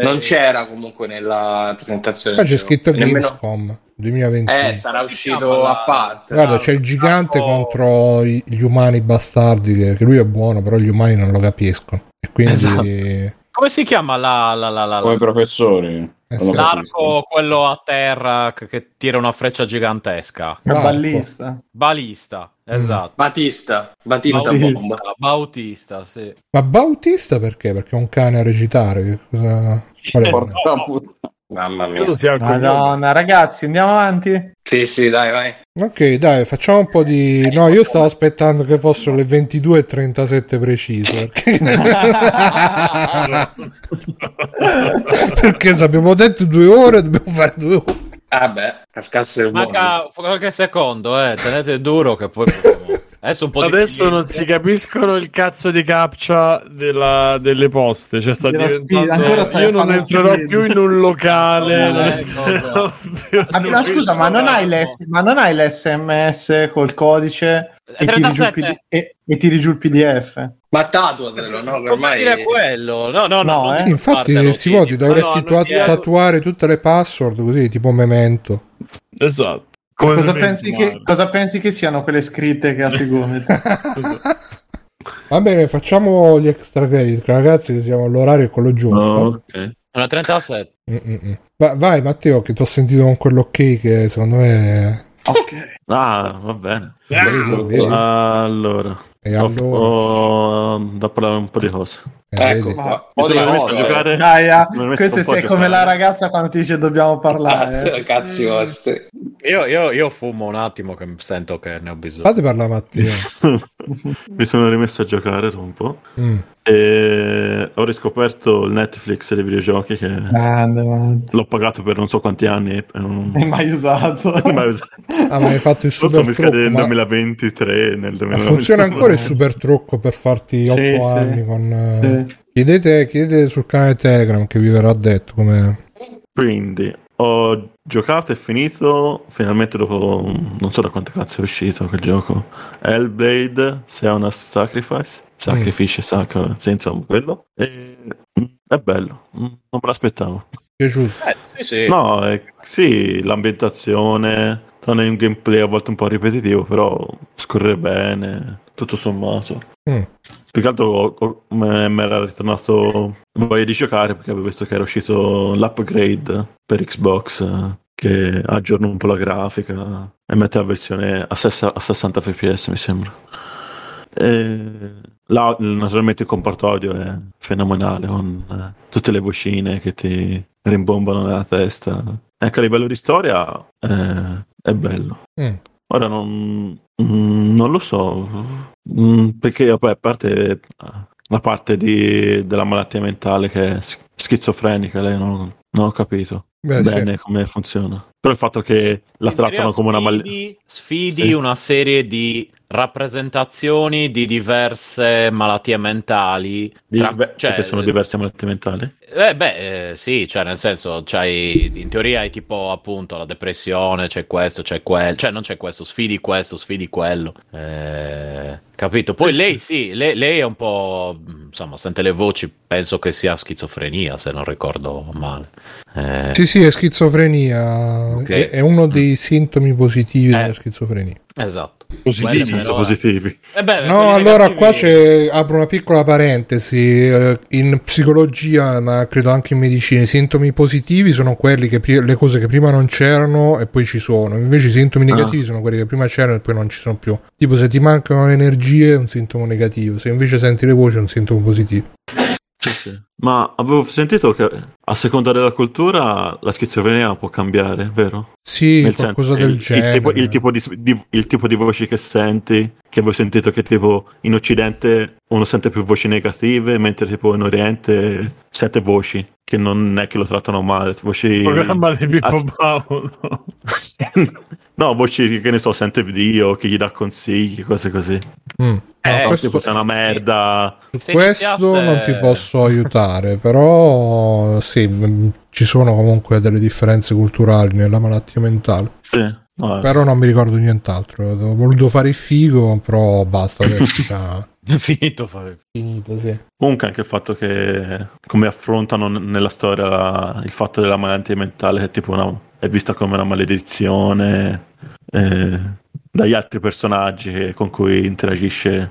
non
c'era comunque nella presentazione.
Qua c'è scritto
Nemmeno-
Gamescom 2021.
Eh, sarà uscito a parte.
Guarda, c'è il gigante contro gli umani bastardi, che, che lui è buono, però gli umani non lo capiscono. E quindi...
Esatto.
Come si chiama la, la, la, la-
Come professori.
Eh
l'arco, quello a terra che, che tira una freccia gigantesca?
Marco.
ballista.
Balista, esatto.
Batista. Batista
Bautista.
bomba.
Bautista, sì.
Ma Bautista perché? Perché è un cane a recitare. Cosa... Qual è?
Porca puttana.
Mamma mia.
Madonna, ragazzi, andiamo avanti.
Sì, sì, dai, vai.
Ok, dai, facciamo un po' di... No, io stavo aspettando che fossero le 22.37 precise. Perché... [LAUGHS] perché se abbiamo detto due ore, dobbiamo fare due ore.
Vabbè, cascasse il mondo.
Manca qualche secondo, eh. Tenete duro che poi... Adesso un po' di
Adesso non si capiscono il cazzo di captcha della- delle poste. Cioè, sta
Della
diventando... Io non entrerò più in un locale.
No,
non
eh,
entrerò più
Ah, ma scusa, ma non, ma non hai l'SMS col codice e tiri, giù il
37.
PD e, e tiri giù il PDF?
Ma tatuatelo, no? Ormai...
dire quello? No, no,
No,
no.
eh.
non
Infatti,
sì.
ti dovresti tatuare tutte le password così, tipo memento.
Esatto. Come
Cosa pensi, che, cosa pensi che siano quelle scritte che ha sui gomiti? [LAUGHS]
Va bene, facciamo gli extra credit, ragazzi, che siamo all'orario quello giusto.
No, ok.
Una 37.
Mm-mm. Va- vai Matteo, che ti ho sentito con quell'ok che secondo me
Ok.
Ah, va bene.
Vedi?
Allora,
E
ho,
allora?
ho da parlare un po' di cose.
Eh,
Ecco qua.
Mi sono
dei
rimesso a giocare.
Dai, ah,
Mi sono messo
questo
un po' a
sei come la ragazza quando ti dice dobbiamo parlare.
Ah, Cazzi vostri.
Io, io, io fumo un attimo che sento che ne ho bisogno.
Fate parlare Mattia. [LAUGHS]
Mi sono rimesso a giocare un po'.
Mm.
E ho riscoperto il Netflix dei videogiochi che
Grande,
l'ho pagato per non so quanti anni e non [LAUGHS]
hai mai usato.
non [LAUGHS] mai usato.
Ah, ma hai fatto il
Non so,
super
mi scade
trucco.
nel
Ma...
2023, nel
ma
2021.
funziona ancora il [LAUGHS] super trucco per farti 8
Sì, sì.
anni con... eh,
Sì.
Chiedete, chiedete sul canale Telegram che vi verrà detto come...
Quindi ho giocato e finito finalmente dopo non so da quante cazzo è uscito quel gioco. Hellblade, Seona's Sacrifice. Sacrifice, sacro, sì, insomma, quello. E, mm, è bello, mm, non me l'aspettavo.
Piaciuto.
Eh, sì, sì.
No, è- sì, l'ambientazione, tranne un gameplay a volte un po' ripetitivo, però scorre bene, tutto sommato.
Mm.
Più che altro mi era ritornato voglia di giocare perché avevo visto che era uscito l'upgrade per Xbox che aggiorna un po' la grafica e mette la versione a, sessa- a 60 fps mi sembra. E là, naturalmente il comparto audio è fenomenale con eh, tutte le vocine che ti rimbombano nella testa. Anche a livello di storia eh, è bello.
Mm.
Ora non, mm, non lo so, Mm, perché vabbè, a parte la parte di- della malattia mentale che è schizofrenica, lei non, non ho capito
Beh, sì.
bene come funziona. Però il fatto che la
In
trattano come una malattia...
sfidi, sfidi
Sì.
una serie di rappresentazioni di diverse malattie mentali. tra- cioè,
che sono diverse malattie mentali.
Eh beh, eh, sì, cioè nel senso, c'hai, in teoria hai tipo appunto la depressione, c'è questo, c'è quello, cioè non c'è questo, sfidi questo, sfidi quello, eh, capito? Poi lei sì, lei, lei è un po', insomma, sente le voci, penso che sia schizofrenia, se non ricordo male. Eh,
Sì, sì, è schizofrenia.
Ok.
È, è uno dei sintomi positivi
Eh.
della schizofrenia.
Esatto.
Positivi,
Quello
Senso
però è-
positivi.
Eh beh,
No,
quelli
allora
negativi-
qua c'è, apro una piccola parentesi, eh, in psicologia, ma credo anche in medicina, i sintomi positivi sono quelli che pri- le cose che prima non c'erano e poi ci sono, invece i sintomi
Ah.
negativi sono quelli che prima c'erano e poi non ci sono più. Tipo se ti mancano le energie è un sintomo negativo, se invece senti le voci è un sintomo positivo.
Sì. Ma avevo sentito che a seconda della cultura la schizofrenia può cambiare, vero?
Sì,
Nel
qualcosa
senso,
del
il,
genere.
il tipo, il tipo di, di- il tipo di voci che senti, che avevo sentito che tipo in Occidente uno sente più voci negative, mentre tipo in Oriente sente voci che non è che lo trattano male, voci...
Il programma di Pippo Baudo. [LAUGHS]
no, voci che ne so, sente Dio, che gli dà consigli, cose così.
Mm.
Eh,
No, questo-
sei una merda.
Questo non ti posso aiutare, però sì, mh, ci sono comunque delle differenze culturali nella malattia mentale.
Sì. No,
Però non mi ricordo nient'altro. Ho voluto fare il figo, però basta, è [LAUGHS]
È finito fare.
finito, sì.
Comunque anche il fatto che come affrontano nella storia la- il fatto della malattia mentale che tipo una- è vista come una maledizione eh, dagli altri personaggi che- con cui interagisce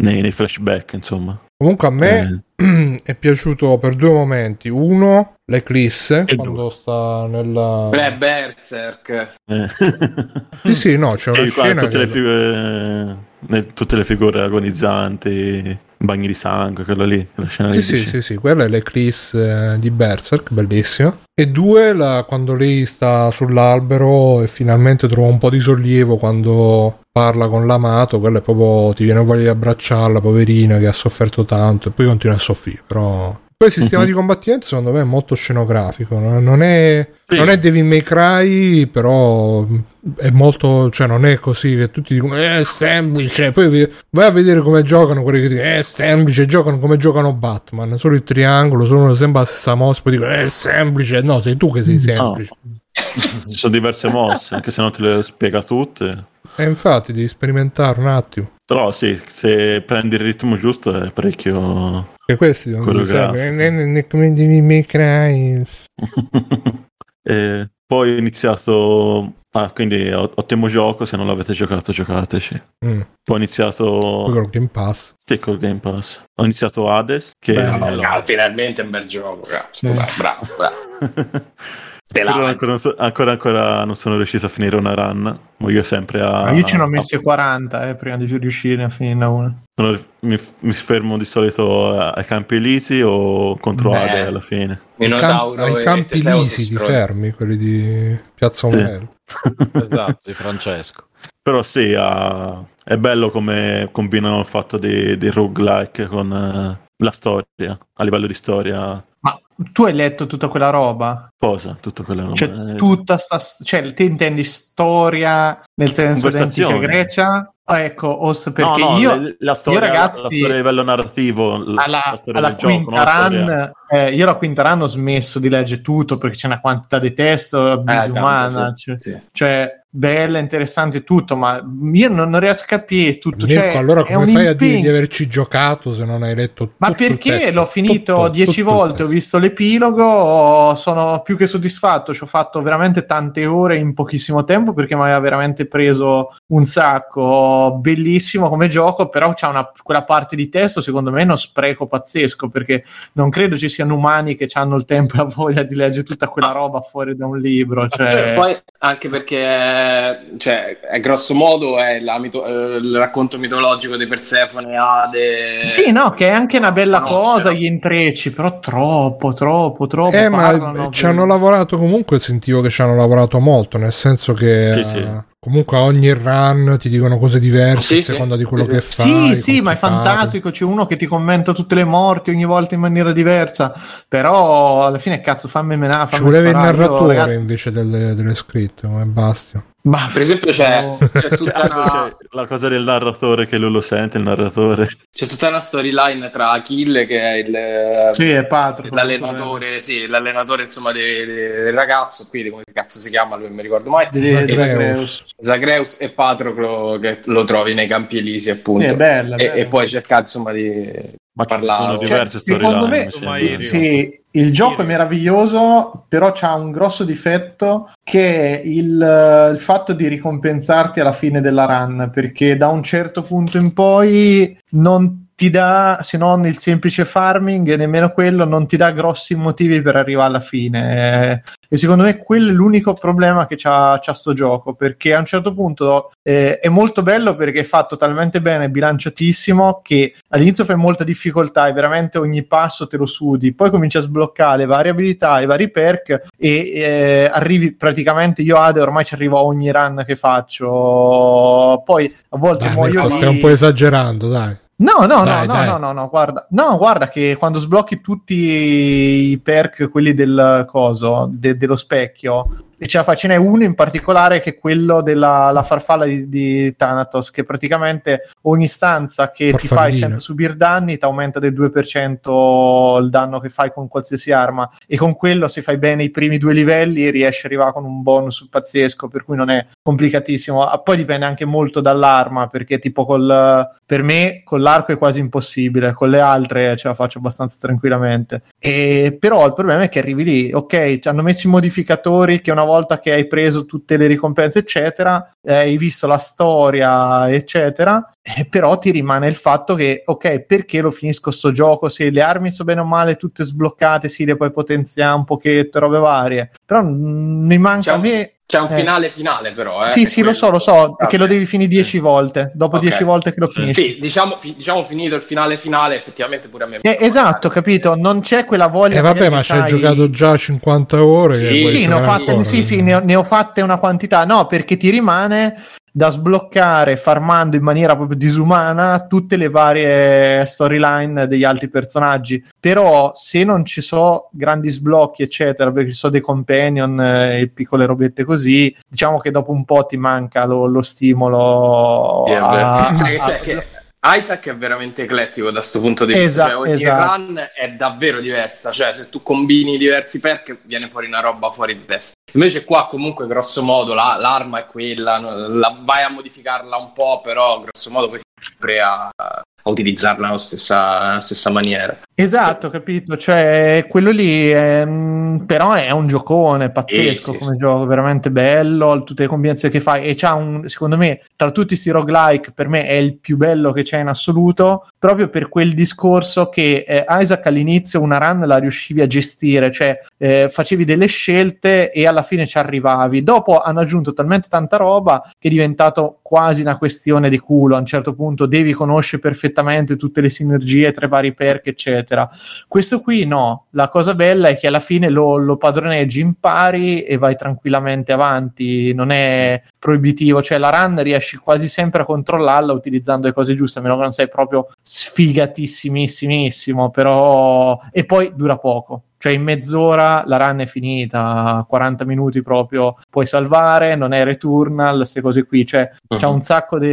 nei, nei flashback, insomma.
Comunque a me [CLEARS THROAT] è piaciuto per due momenti. Uno, l'Eclisse,
E
quando sta nella...
Beh, Berserk.
Eh. [LAUGHS]
Sì, sì, no, c'è una
qua
scena
tutte,
che-
le figure, ne- tutte le figure agonizzanti, bagni di sangue, quello lì, quella scena
Sì,
lì.
sì,
dici.
sì, sì, quella è l'Eclisse eh, di Berserk, bellissima. E due, la- quando lei sta sull'albero e finalmente trova un po' di sollievo quando parla con l'amato, quella è proprio ti viene voglia di abbracciarla, poverina, che ha sofferto tanto, e poi continua a soffrire, però... Poi il sistema
Mhm.
di combattimento secondo me è molto scenografico, no? non è,
Sì.
non è Devil May Cry, però è molto, cioè non è così che tutti dicono "Eh, è semplice, poi vai a vedere come giocano quelli che dicono "Eh, è semplice, giocano come giocano Batman, solo il triangolo, solo sembra la stessa mossa, poi dicono "Eh, è semplice, no, sei tu che sei semplice.
Ci sono diverse mosse, anche se non te le spiega tutte.
E infatti devi sperimentare un attimo.
Però sì, se prendi il ritmo giusto è parecchio...
Che questi sono
Coreografico.
sempre, "Eh, eh, eh, come Devil May Cry.
e poi ho iniziato... Ah, quindi ot- ottimo gioco, se non l'avete giocato giocateci.
Mm,
Poi ho iniziato...
poi col Game Pass.
Sì, col Game Pass. Ho iniziato Hades, che...
Bello.
No, no, finalmente un bel gioco, cazzo. Dai, bravo, bravo. [LAUGHS]
Però ancora, non so- ancora, ancora non sono riuscito a finire una run. Ma io sempre a.
Ma io ce ne ho messi 40 eh, prima di riuscire a finire una.
sono- mi, mi fermo di solito a- ai campi elisi o contro
Beh.
Ade alla fine.
Minotauro
ai campi
Teseo
lisi
si
ti fermi, quelli di Piazza
Sì.
Esatto, di Francesco. [LAUGHS]
Però sì, ah, è bello come combinano il fatto di, di roguelike con eh, la storia, a livello di storia.
Ma tu hai letto tutta quella roba?
Cosa? Tutto quello
Cioè, tutta sta. Cioè, ti intendi storia nel senso
Conversazione.
Grecia? Ah, ecco, o s- perché
no, no,
io.
la, storia,
ragazzi,
la storia a livello narrativo, l-
alla,
la storia
alla
del gioco? La storia-
run, eh, io la quinta run ho smesso di leggere tutto perché c'è una quantità di testo
Eh, tanto,
disumana.
sì,
cioè,
sì.
cioè, bella, interessante tutto, ma io non, non riesco a capire tutto.
Mirko,
Cioè,
allora come fai a dire di averci giocato se non hai letto
Ma
tutto il
perché
testo?
l'ho finito
Tutto,
dieci
tutto
volte, ho visto l'epilogo, sono più che soddisfatto, ci ho fatto veramente tante ore in pochissimo tempo perché mi aveva veramente preso un sacco, bellissimo come gioco, però c'è una, quella parte di testo secondo me è uno spreco pazzesco perché non credo ci siano umani che hanno il tempo e la voglia di leggere tutta quella roba fuori da un libro. Cioè...
Poi anche perché cioè, è grosso modo è la mito- eh, il racconto mitologico di Persefone, Ade.
Sì, no, che è anche una bella cosa, gli intrecci, però troppo, troppo, troppo.
Eh, ma ci hanno lavorato comunque, sentivo che ci hanno lavorato molto, nel senso che
Sì, sì.
Comunque a ogni run ti dicono cose diverse
Sì,
a seconda
sì.
di quello
Sì,
che
Sì,
fai.
sì,
con
ma è fantastico. C'è uno che ti commenta tutte le morti ogni volta in maniera diversa. Però alla fine, cazzo, fammi menare.
Ci voleva il.
Io,
narratore
ragazzi,
invece delle, delle scritte, come Bastia.
Ma
Per esempio c'è, c'è tutta [LAUGHS] una,
la cosa del narratore che lui lo sente, il narratore.
c'è tutta una storyline tra Achille che è il,
Sì, è Patrick.
l'allenatore, sì, l'allenatore insomma de- de- del ragazzo, qui come cazzo si chiama, lui non mi ricordo mai.
Di-
Zagreus.
Zagreus.
E Patroclo che lo trovi nei campi elisi appunto.
Sì, è bella,
e,
bella.
e poi cercare insomma di
Ma ci
parlare.
sono
Cioè,
diverse
secondo
storyline.
me-. Sì, il gioco è meraviglioso, però c'ha un grosso difetto che è il, il fatto di ricompensarti alla fine della run, perché da un certo punto in poi non ti dà, se non il semplice farming, e nemmeno quello, non ti dà grossi motivi per arrivare alla fine. E secondo me quello è l'unico problema che c'ha, c'ha sto gioco, perché a un certo punto eh, è molto bello perché è fatto talmente bene, bilanciatissimo, che all'inizio fai molta difficoltà e veramente ogni passo te lo sudi, poi cominci a sbloccare le varie abilità, i vari perk e eh, arrivi praticamente, io Ade ormai ci arrivo a ogni run che faccio, poi a volte
Dai,
muoio
stai un po' esagerando, dai.
No, no,
Dai,
no,
dai.
no, no, no, guarda, no, guarda che quando sblocchi tutti i perk, quelli del coso, de- dello specchio, e ce la fa, ce n'è uno in particolare che è quello della la farfalla di, di Thanatos, che praticamente ogni stanza che ti fai senza subire danni ti aumenta del 2% il danno che fai con qualsiasi arma, e con quello se fai bene i primi due livelli riesci ad arrivare con un bonus pazzesco, per cui non è complicatissimo. Ah, Poi dipende anche molto dall'arma, perché tipo col, per me con l'arco è quasi impossibile, con le altre ce la faccio abbastanza tranquillamente. E, però il problema è che arrivi lì, ok, ci hanno messo i modificatori che una volta che hai preso tutte le ricompense, eccetera, eh, hai visto la storia, eccetera, eh, però ti rimane il fatto che, ok, perché lo finisco sto gioco? Se le armi sono bene o male tutte sbloccate, sì, le puoi potenziare un pochetto, robe varie, però mi manca a
un-
me...
C'è un
Eh.
finale finale però. Eh,
sì, sì, lo
quello.
so, lo so,
Ah,
che lo devi finire 10 volte. Dopo
Ok.
10 volte che lo finisci.
Sì, diciamo, fi- diciamo finito il finale finale, effettivamente pure a me.
Eh, esatto, capito? Non c'è quella voglia.
E vabbè, ma ci hai giocato già 50 ore.
Sì,
e vuoi
Sì, ne ho, fatte,
ancora,
sì, sì, ne ho, ne ho fatte una quantità. No, perché ti rimane da sbloccare farmando in maniera proprio disumana tutte le varie storyline degli altri personaggi. Però se non ci sono grandi sblocchi, eccetera, perché ci sono dei companion eh, e piccole robette così, diciamo che dopo un po' ti manca lo, lo stimolo.
Vero.
a- a-
c'è? Che Isaac è veramente eclettico da questo punto di vista.
Esatto,
Cioè, ogni
esatto.
run è davvero diversa. Cioè, se tu combini diversi perk, viene fuori una roba fuori di testa. Invece, qua, comunque, grosso modo, la- l'arma è quella. la- vai a modificarla un po', però, grosso modo, poi sempre a, a utilizzarla nella stessa, nella stessa maniera.
Esatto, capito, cioè quello lì è, mm, però è un giocone pazzesco
Sì, sì,
come
sì.
gioco, veramente bello, tutte le combinazioni che fai e c'ha un, secondo me, tra tutti questi roguelike per me è il più bello che c'è in assoluto, proprio per quel discorso che eh, Isaac all'inizio una run la riuscivi a gestire, cioè eh, facevi delle scelte e alla fine ci arrivavi. Dopo hanno aggiunto talmente tanta roba che è diventato quasi una questione di culo. A un certo punto devi conoscere perfettamente tutte le sinergie tra i vari perk, eccetera. Questo qui no. La cosa bella è che alla fine lo, lo padroneggi, impari e vai tranquillamente avanti. Non è proibitivo, cioè la run riesci quasi sempre a controllarla utilizzando le cose giuste, a meno che non sei proprio sfigatissimissimissimo, però e poi dura poco. Cioè in mezz'ora la run è finita, 40 minuti proprio puoi salvare, non è returnal, queste cose qui, cioè c'ha
Mhm.
un sacco di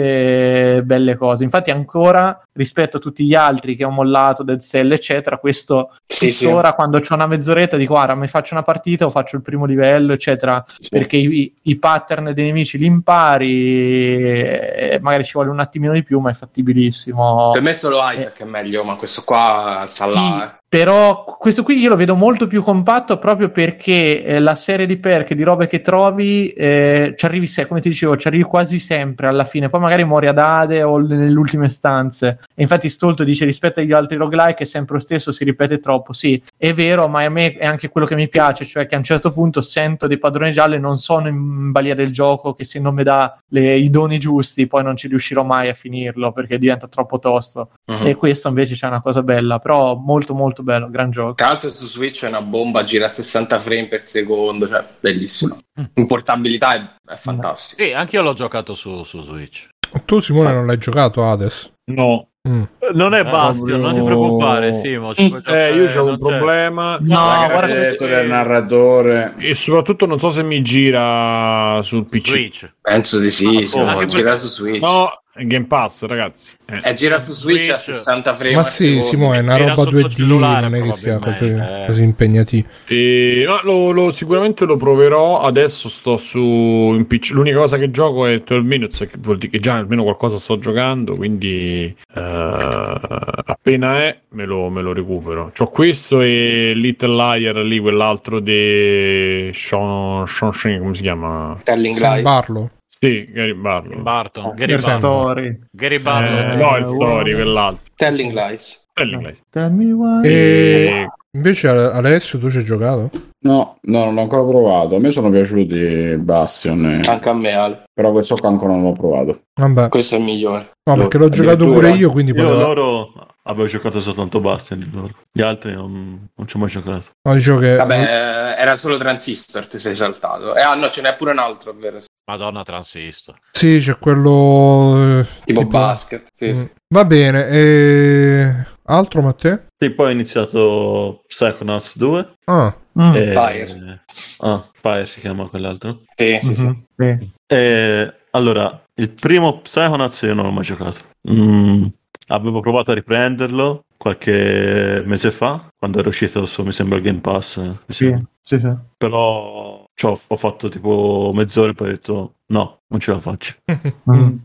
belle cose. Infatti ancora rispetto a tutti gli altri che ho mollato, Dead Cell eccetera, questo
Sì, sì.
tuttora quando c'ho una mezz'oretta dico guarda mi faccio una partita o faccio il primo livello eccetera
Sì.
perché i, i pattern dei nemici li impari magari ci vuole un attimino di più ma è fattibilissimo
Per me solo Isaac è meglio, ma questo qua sta
Sì,
là.
Però questo qui io lo vedo molto più compatto proprio perché eh, la serie di perk di robe che trovi eh, ci arrivi se- come ti dicevo ci arrivi quasi sempre alla fine. Poi magari muori ad Ade o l- nelle ultime stanze. E infatti Stolto dice rispetto agli altri roguelike è sempre lo stesso si ripete troppo. Sì è vero ma a me è anche quello che mi piace cioè che a un certo punto sento dei padroni gialli non sono in balia del gioco che se non mi dà le- i doni giusti poi non ci riuscirò mai a finirlo perché diventa troppo tosto.
Mhm.
e questo invece c'è una cosa bella, però molto molto bello, gran gioco.
Tra l'altro su Switch è una bomba, gira a 60 frame per secondo, cioè bellissimo. In portabilità è, è fantastico.
Sì, anche io l'ho giocato su, su Switch.
Tu, Simone, non l'hai giocato Hades?
No.
Mm.
Non è
Eh,
Bastion, non ti preoccupare, Simo. ci puoi
Eh, io c'ho un
c'è.
problema.
No, guarda
detto
che-
del narratore.
E soprattutto non so se mi gira sul PC.
Switch.
Penso di sì,
Ah, oh, anche
gira su Switch.
No, Game Pass, ragazzi. Eh.
Eh, gira su Switch, a
Switch.
60 frame
Ma sì. Simone, è una
Gira
roba
sotto
2D,
cellulare,
non è che sia così,
eh.
così impegnativo.
E, no, lo, lo- sicuramente lo proverò. Adesso sto su in PC. L'unica cosa che gioco è 12 Minutes, che vuol dire che già almeno qualcosa sto giocando. Quindi eh, appena è, me lo, me lo recupero. C'ho questo e Little Liar lì, quell'altro di Sean, Sean Shane, come si chiama?
Telling Lies.
Barlo.
Sì, Gary Barlow.
Barton,
Eh,
Gary
story.
Gary Barton.
Eh,
Eh,
no, il story,
wow.
quell'altro.
Telling Lies.
Telling Lies.
Tell me why.
E invece Alessio, tu ci hai giocato?
No, no, non l'ho ancora provato. A me sono piaciuti Bastion, eh.
Anche a me, Ale.
però questo qua ancora non l'ho provato.
Vabbè,
Questo è il migliore.
no, perché l'ho giocato pure io, quindi
Io
potevo...
loro avevo giocato soltanto Bastion di loro. Gli altri non, non ci ho mai giocato.
No, dicevo che...
Vabbè, eh, era solo Transistor, ti sei saltato. Eh, ah, no, ce n'è pure un altro, ovvero
Madonna Transistor.
Sì, c'è quello... eh,
tipo basket. Sì,
Mm.
sì.
Va bene, e... Altro, Matteo?
Sì, poi ho iniziato Psychonauts 2.
Ah,
Mm.
e-
Pyre.
Ah, Pyre si chiama quell'altro.
Sì, sì, sì.
Mhm, sì.
E, allora, il primo Psychonauts io non l'ho mai giocato. Mm, avevo provato a riprenderlo qualche mese fa, quando era uscito su, mi sembra, il Game Pass. eh,
Sì, sì, sì.
Però cioè, ho fatto tipo mezz'ora e poi ho detto no, non ce la faccio. [LAUGHS]
Mm.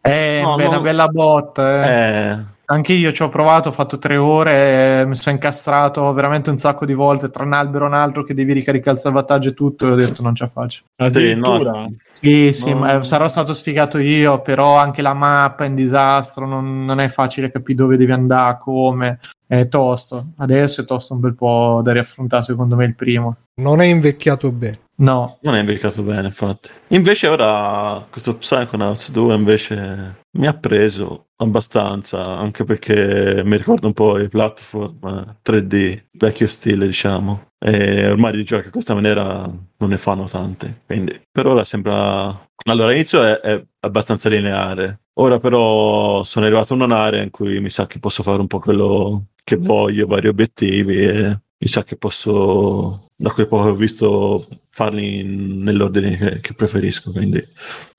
È
No,
be-
no.
una bella botta. eh.
Eh,
Anche io ci ho provato, ho fatto tre ore, eh, mi sono incastrato veramente un sacco di volte tra un albero e un altro che devi ricaricare il salvataggio e tutto, e ho detto non ce la faccio.
sì, no,
Addirittura?
Sì, sì,
No.
ma eh, sarò stato sfigato io, però anche la mappa è in disastro, non, non è facile capire dove devi andare, come, è tosto. Adesso è tosto un bel po' da riaffrontare, secondo me, il primo.
non è invecchiato bene.
No,
non è invecchiato bene, infatti. Invece ora questo Psychonauts 2 invece mi ha preso abbastanza, anche perché mi ricorda un po' i platform eh, 3D, vecchio stile, diciamo. E ormai di giochi in questa maniera non ne fanno tante. Quindi per ora sembra. Allora, all'inizio è, è abbastanza lineare. Ora però sono arrivato in un'area in cui mi sa che posso fare un po' quello che voglio, vari obiettivi e mi sa che posso, da quel poco che ho visto, farli in- nell'ordine che, che preferisco. Quindi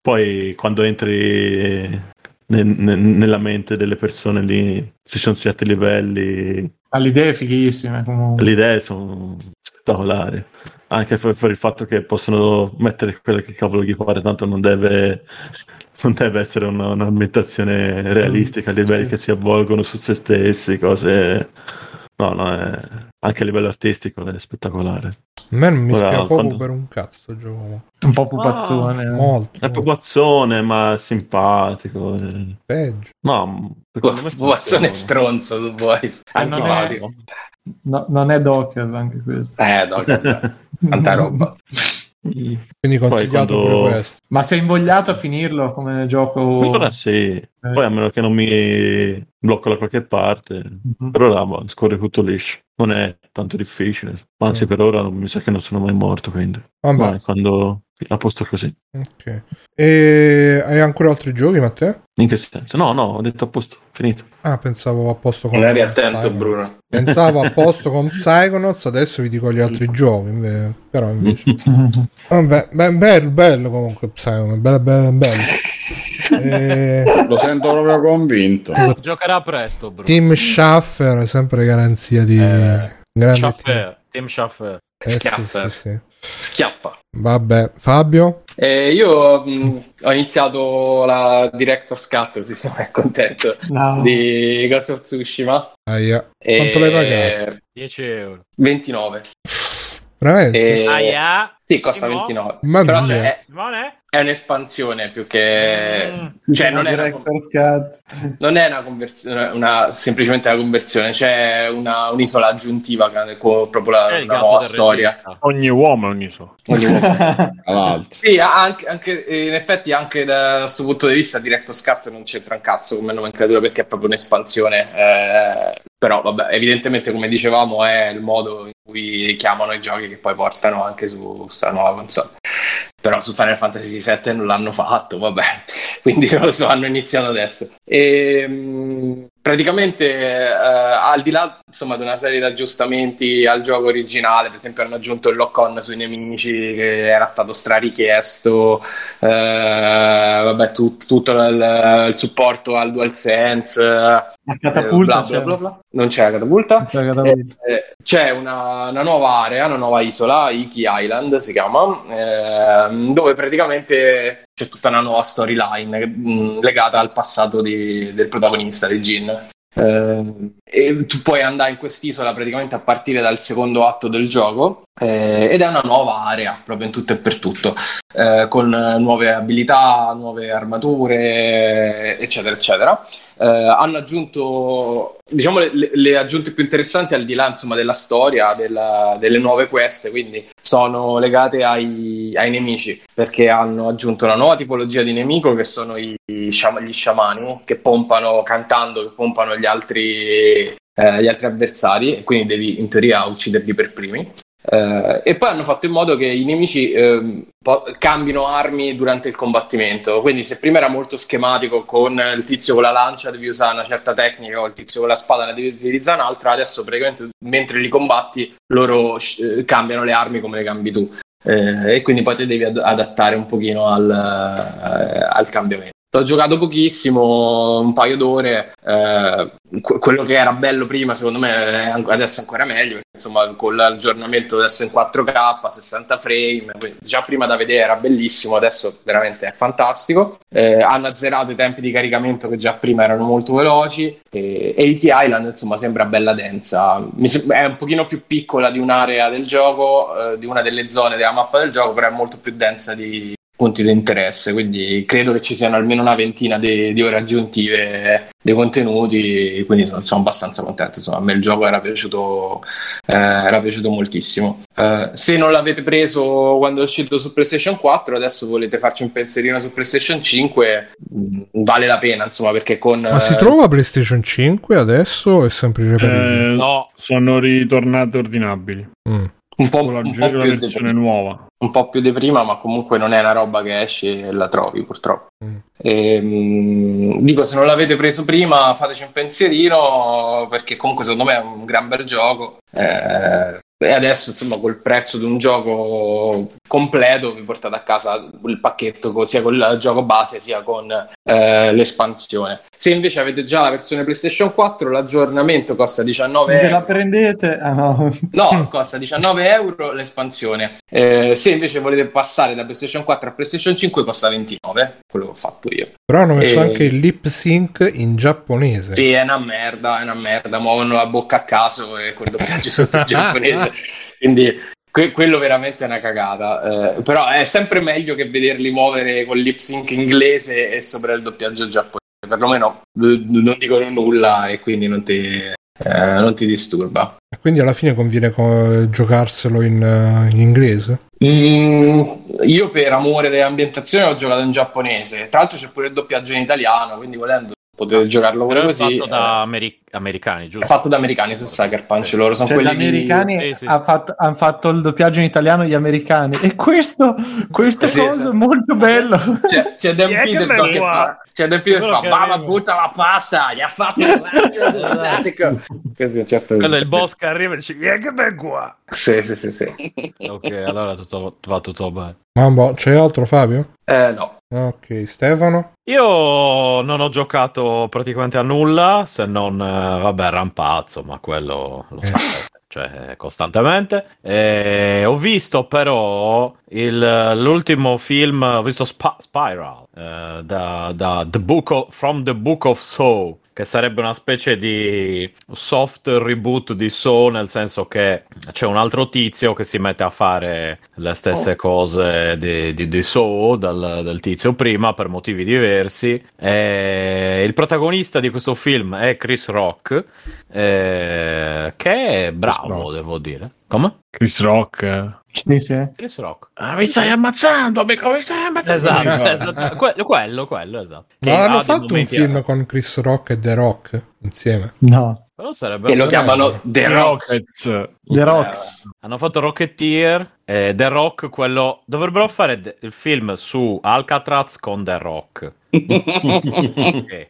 poi quando entri ne- ne- nella mente delle persone lì, se ci sono certi livelli,
ha le idee fighissime comunque.
le idee sono spettacolari. Anche per, per il fatto che possono mettere quello che cavolo gli pare, tanto non deve, non deve essere una- un'ambientazione realistica, livelli
sì.
che si avvolgono su se stessi, cose. No, no, è... anche a livello artistico è spettacolare.
A me non mi
Ora,
spiace proprio
quando-
per un cazzo gioco.
Un po' pupazzone.
Molto,
È
molto.
pupazzone, ma è simpatico. eh.
peggio.
No, [LAUGHS]
Pupazzone stronzo, tu vuoi.
non è-
Antipatico.
No, non è Doc anche questo.
Eh, vabbè. Tanta [LAUGHS] roba.
Quindi consigliato
quando-
pure questo.
Ma sei invogliato a finirlo come gioco?
Allora sì, poi a meno che non mi blocco da qualche parte,
Mhm.
per ora ma, scorre tutto liscio. Non è tanto difficile, anzi
Mm.
per ora non, mi sa che non sono mai morto, quindi
Vabbè,
vai, quando a posto così.
ok. E hai ancora altri giochi, Matteo?
In che senso? No, no, ho detto a posto, finito.
Ah, pensavo a posto con
eri attento,
Psychonauts.
Bruno.
Pensavo a posto con [LAUGHS] Psychonauts, adesso vi dico gli altri giochi, inve- però invece... [LAUGHS] Vabbè, beh, bello, bello comunque Psychonauts, bello, bello, bello. [LAUGHS] E...
Lo sento proprio convinto.
Giocherà presto, Bruno.
Team Schaffer, sempre garanzia di...
Eh,
grande
Schaffer, Team Schaffer.
Eh, sì, sì, sì.
Schiappa.
Vabbè, Fabio?
Eh, io mh, ho iniziato la Director's Cut, così sono [LAUGHS] contento,
No.
di Ghost of Tsushima.
Aia.
E-
Quanto l'hai pagato?
10 euro.
29.
Veramente?
E-
Aia.
Sì, costa
Sì, no?
29.
Mamma
Però cioè, è,
è?
un'espansione più che...
Mm.
Cioè, non è, una, non è una conversione, una, semplicemente una conversione, c'è una- un'isola aggiuntiva che- con proprio la,
gatto
nuova storia.
regista.
Ogni uomo è un'isola.
Ogni uomo. [LAUGHS] Sì, anche, anche- in effetti anche da questo punto di vista Director's Cut non c'entra un cazzo come nomenclatura perché è proprio un'espansione. eh, però vabbè, evidentemente come dicevamo è il modo in cui chiamano i giochi che poi portano anche su questa nuova console. Però su Final Fantasy VII non l'hanno fatto, vabbè, [LAUGHS] quindi non lo so, hanno iniziato adesso. E, mh, praticamente, eh, al di là insomma, di una serie di aggiustamenti al gioco originale, per esempio hanno aggiunto il lock-on sui nemici che era stato strarichiesto, eh, vabbè, tut- tutto il, il supporto al DualSense,
La catapulta.
eh, bla, bla, bla, bla. Non c'è la catapulta.
C'è la catapulta.
Eh, c'è una, una nuova area, una nuova isola, Iki Island si chiama, ehm, dove praticamente c'è tutta una nuova storyline mh, legata al passato di- del protagonista, di Jin. Ehm, e tu puoi andare in quest'isola praticamente a partire dal secondo atto del gioco eh, ed è una nuova area proprio in tutto e per tutto. Eh, con nuove abilità, nuove armature eccetera eccetera. Eh, hanno aggiunto diciamo le, le- aggiunte più interessanti al di là insomma della storia della- delle nuove queste quindi sono legate ai, ai nemici perché hanno aggiunto una nuova tipologia di nemico che sono i, gli sciamani che pompano cantando che pompano gli altri eh, gli altri avversari e quindi devi in teoria ucciderli per primi eh, e poi hanno fatto in modo che i nemici ehm, po- cambino armi durante il combattimento. Quindi, se prima era molto schematico con il tizio con la lancia devi usare una certa tecnica, o il tizio con la spada ne devi utilizzare un'altra, adesso praticamente mentre li combatti loro cambiano le armi come le cambi tu. Eh, e quindi poi ti devi ad- adattare un pochino al, eh, al cambiamento. L'ho giocato pochissimo, un paio d'ore. eh, que- quello che era bello prima, secondo me, adesso ancora meglio. Insomma, con l'aggiornamento adesso in 4K, 60 frame, già prima da vedere era bellissimo, adesso veramente è fantastico. Eh, hanno azzerato i tempi di caricamento che già prima erano molto veloci. E, e E.T. Island, insomma, sembra bella densa. Mi sem- è un pochino più piccola di un'area del gioco, eh, di una delle zone della mappa del gioco, però è molto più densa di punti di interesse, quindi credo che ci siano almeno una ventina di, di ore aggiuntive dei contenuti, quindi sono, sono abbastanza contento. Insomma, a me il gioco era piaciuto, eh, era piaciuto moltissimo. Eh, se non l'avete preso quando è uscito su PlayStation 4, adesso volete farci un pensierino su PlayStation 5, mh, vale la pena, insomma, perché con...
Ma si
eh,
trova PlayStation 5 adesso è sempre reperibile?
Eh,
No.
Sono ritornate ordinabili.
Mm.
Un po', un po' più di
versione nuova.
un po' più di prima, ma comunque non è una roba che esce e la trovi purtroppo.
Mm.
Ehm, dico, se non l'avete preso prima, fateci un pensierino perché comunque secondo me è un gran bel gioco. Eh, e adesso, insomma, col prezzo di un gioco completo, vi portate a casa il pacchetto sia con il gioco base sia con eh, l'espansione. Se invece avete già la versione PlayStation 4, l'aggiornamento costa 19
Ve la
euro.
prendete? Ah no.
No, [LAUGHS] costa 19 euro l'espansione. Eh, se invece volete passare da PlayStation 4 a PlayStation 5 costa 29, quello che ho fatto io.
Però hanno messo
E-
anche il lip sync in giapponese.
Sì, è una merda, è una merda, muovono la bocca a caso e col doppiaggio sotto il [LAUGHS] giapponese. Quindi que- quello veramente è una cagata. Eh, però è sempre meglio che vederli muovere con lip sync inglese e sopra il doppiaggio giapponese. Perlomeno eh, non dicono nulla e quindi non ti, eh, non ti disturba.
Quindi alla fine conviene co- giocarselo in, eh, in inglese.
Mm, io per amore dell'ambientazione ho giocato in giapponese. Tra l'altro c'è pure il doppiaggio in italiano, quindi volendo potete giocarlo pure così.
fatto da
eh,
ameri- americani,
è
giusto?
fatto da americani su Sucker Punch,
Sì.
loro sono
Cioè, gli
quelli
americani
Sì, sì.
ha fatto- hanno fatto il doppiaggio in italiano gli americani e questo questa
Eh sì,
cosa è molto bello
C'è, c'è Dan
è che
Peterson che fa, c'è Dan Peterson fa,
che arriva."
butta la pasta, gli ha fatto il. [LAUGHS] Questo è un certo
Quello è il boss che arriva e dice, "Vieni che ben qua.
Sì, sì, sì, sì.
Ok, allora tutto, va tutto bene.
Mambo, c'è altro Fabio?
Eh, no.
Ok, Stefano?
Io non ho giocato praticamente a nulla, se non, eh, vabbè, Rampazzo, ma quello lo
Eh.
sapete, cioè costantemente. E ho visto però il- l'ultimo film, ho visto Sp- Spiral, eh, da, da The Book of- From the Book of Saw, che sarebbe una specie di soft reboot di Saw, nel senso che c'è un altro tizio che si mette a fare le stesse cose di, di, di Saw dal, del tizio prima per motivi diversi. E il protagonista di questo film è Chris Rock, eh, che è bravo, devo dire. Come?
Chris Rock.
Sì, sì.
Chris Rock.
Ah, mi stai ammazzando, amico, mi stai ammazzando.
Esatto, esatto. Que- quello, quello, esatto. Che
Ma
ha
hanno fatto un film con Chris Rock e The Rock insieme.
No.
Però sarebbe
E lo
Eh,
chiamano The Rocks.
Rockets.
The Rocks.
Hanno fatto Rocketeer e The Rock, quello... Dovrebbero fare de- il film su Alcatraz con The Rock. Ok.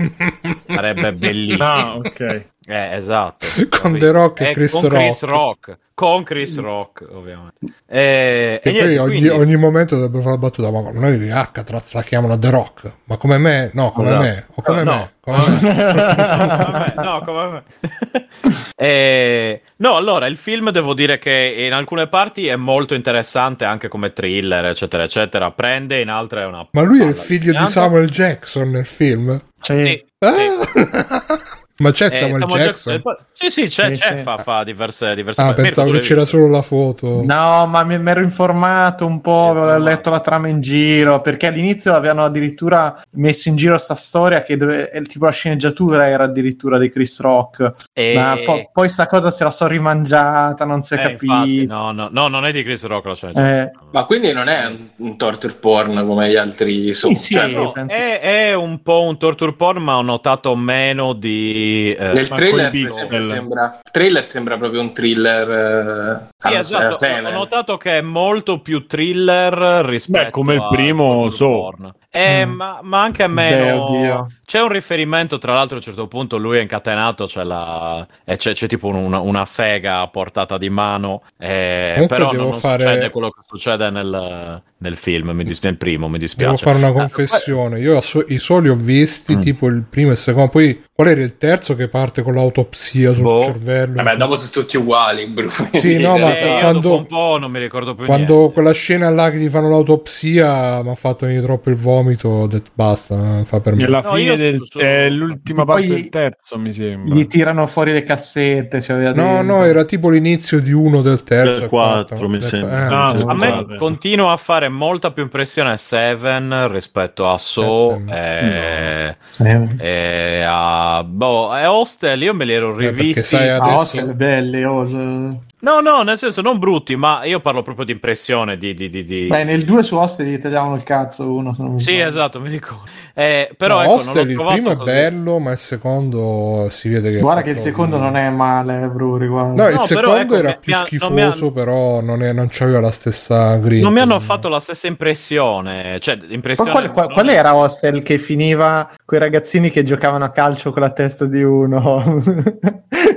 Sarebbe bellissimo.
Ah, ok.
Eh, esatto.
Con The Rock e
Eh,
Chris
con Chris
Rock.
Rock. Con Chris Rock, ovviamente. Eh,
E,
e
poi
niente,
ogni,
quindi-
ogni momento dovrebbe fare la battuta, ma noi Alcatraz la chiamano The Rock, ma come me? No, come
Esatto.
me, o come
No,
me, come me.
No, come me. [LAUGHS] Eh, no, allora il film devo dire che in alcune parti è molto interessante anche come thriller, eccetera, eccetera. Prende, in altre è una.
Ma lui è il figlio di. Samuel Jackson nel film?
Sì.
Sì,
Ah! [LAUGHS] ma c'è
Eh,
Samuel,
Samuel
Jackson?
Jackson- Sì, sì, c'è,
Sì,
c'è,
sì.
Fa, fa diverse, diverse
Ah, pensavo che c'era
visto?
solo la foto.
No, ma mi ero informato un po',
Sì,
avevo
no.
letto la trama in giro, perché all'inizio avevano addirittura messo in giro sta storia che dove, eh, tipo la sceneggiatura era addirittura di Chris Rock,
E-
ma po- poi sta cosa se la so rimangiata, non si è
eh,
capito.
infatti, no, no, no, non è di Chris Rock la scena.
Eh,
Ma quindi non è un, un torture porn come gli altri sono.
sì,
Cioè,
io
No,
penso-
è, è un po' un torture porn, ma ho notato meno di. Eh,
Nel trailer, esempio, sembra, il trailer sembra proprio un thriller. Eh,
Sì, esatto, ho notato che è molto più thriller rispetto
Beh, come il
a
primo
porn. Eh,
Mm.
ma, ma anche
Beh,
meno.
oddio.
C'è un riferimento, tra l'altro, a un certo punto lui è incatenato, c'è, la... e c'è, c'è tipo una, una sega a portata di mano, eh, però non, non
fare-
succede quello che succede nel, nel film, mi dis- nel primo, mi dispiace.
Devo fare una
Ah,
confessione. Io so- i soli ho visti,
Mm.
tipo il primo e il secondo. Poi qual era il terzo che parte con l'autopsia sul
Boh.
cervello?
Vabbè, dopo sono tutti uguali, Bruno.
Sì, no, ma
Eh, io
quando-
dopo un po' non mi ricordo più
Quando
niente.
quella scena là che gli fanno l'autopsia mi ha fatto venire troppo il vomito, ho detto basta, non fa per me.
Nella
No,
fine del,
sono-
è l'ultima
Poi-
parte del terzo, mi sembra.
Gli tirano fuori le cassette. Cioè
No, no, era tipo l'inizio di uno del terzo.
Del quattro, mi sembra.
eh, sì.
A me continua a fare molta più impressione Seven rispetto a So e,
Eh,
e a boh, e Hostel io me li ero rivisti.
ah,
adesso-
Hostel, belli, oh, eh.
No, no, nel senso non brutti, ma io parlo proprio di impressione di, di, di, di-
Beh, nel 2 su Hostel gli tagliavano il cazzo uno. se non
Sì, esatto, mi ricordo. Eh, però
No,
ecco, non
Hostel
l'ho
il primo è
così.
bello, ma il secondo si vede che.
Guarda che il secondo non è male, bro, riguardo.
No, il
No, però,
secondo
ecco,
era
mi-
più
mi ha-
schifoso,
non
però non, è, non c'aveva la stessa grinta.
Non mi hanno fatto la stessa impressione, cioè impressione
qual, qual- qual era Hostel che finiva quei ragazzini che giocavano a calcio con la testa di uno? [LAUGHS]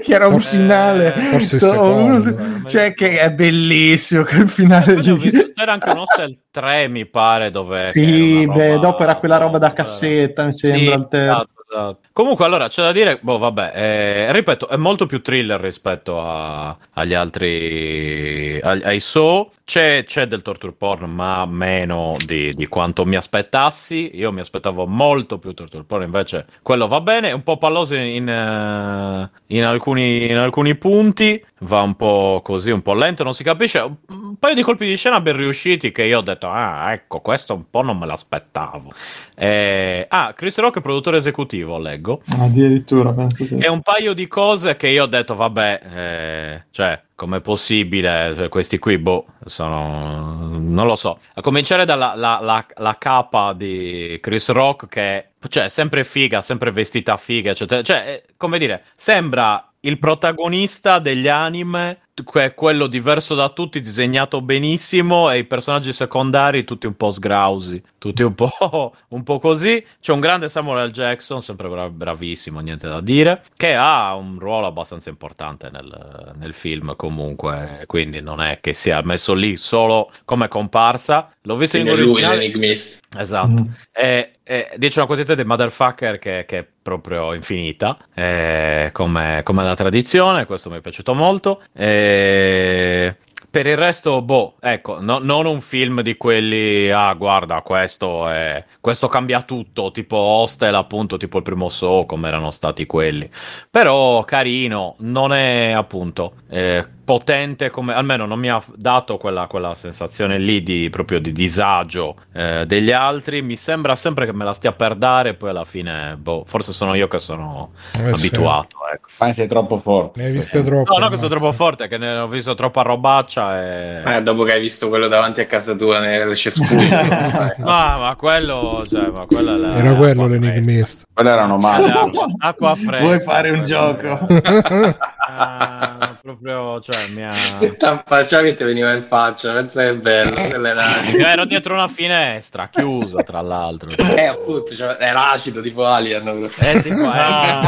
che era un
Forse-
finale.
Eh,
forse il
To-
secondo.
Cioè, che è bellissimo quel finale lì.
visto, c'era anche un Hostel 3, mi pare, dove...
Sì,
una
beh,
roba-
dopo era quella roba da
eh,
cassetta, mi
sì,
sembra, il terzo.
esatto, esatto. Comunque, allora c'è da dire, boh, vabbè, eh, ripeto, è molto più thriller rispetto a- agli altri, ai, ai Saw. C'è, c'è del torture porn, ma meno di, di quanto mi aspettassi. Io mi aspettavo molto più torture porn, invece quello va bene. È un po' palloso in, in, eh, in alcuni, in alcuni punti, va un po' così, un po' lento, non si capisce. Un paio di colpi di scena ben riusciti che io ho detto, ah, ecco, questo un po' non me l'aspettavo. Eh, ah, Chris Rock è produttore esecutivo, leggo.
Addirittura, penso sì.
E un paio di cose che io ho detto, vabbè, eh, cioè, com'è possibile? Cioè, Questi qui, boh, sono... non lo so. A cominciare dalla la, la- la capa di Chris Rock che, cioè, è sempre figa, sempre vestita figa, eccetera. Cioè, come dire, sembra il protagonista degli anime, è quello diverso da tutti, disegnato benissimo, e i personaggi secondari tutti un po' sgrausi, tutti un po', [LAUGHS] un po' così. C'è un grande Samuel L. Jackson, sempre bra- bravissimo, niente da dire, che ha un ruolo abbastanza importante nel, nel film comunque, quindi non è che sia messo lì solo come comparsa. L'ho visto in
Quindi è lui
originale.
l'enigmista.
Esatto.
Mm.
E, e dice una quantità di motherfucker che, che è proprio infinita, eh, come, come da tradizione, questo mi è piaciuto molto. E per il resto, boh, ecco, no- non un film di quelli, ah, guarda, questo, è, questo cambia tutto, tipo Hostel, appunto, tipo il primo So, come erano stati quelli. Però carino, non è appunto eh, potente come, almeno non mi ha dato quella, quella sensazione lì di proprio di disagio eh, degli altri. Mi sembra sempre che me la stia per dare, poi alla fine, boh, forse sono io che sono
Eh, sì.
abituato, ecco.
Ma sei troppo forte.
Ne hai
sì.
viste troppo.
No, no, che sono troppo forte, che ne ho visto troppa robaccia e...
Eh, dopo che hai visto quello davanti a casa tua nel cespuglio. [LAUGHS]
Ma, ma quello, cioè, ma quella è la-
Era quello l'enigmista.
Quelle erano male.
Acqua, acqua fresca.
Vuoi fare un
quello
gioco?
è- [LAUGHS] Ah, proprio, cioè, mi ha...
Che t'affacciavi e ti veniva in faccia, pensa che bello.
Io ero dietro una finestra, chiusa tra l'altro.
Eh, appunto, cioè, era acido tipo Alien.
Eh, tipo, eh,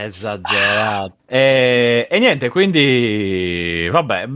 [LAUGHS] esagerato. E, e niente, quindi vabbè,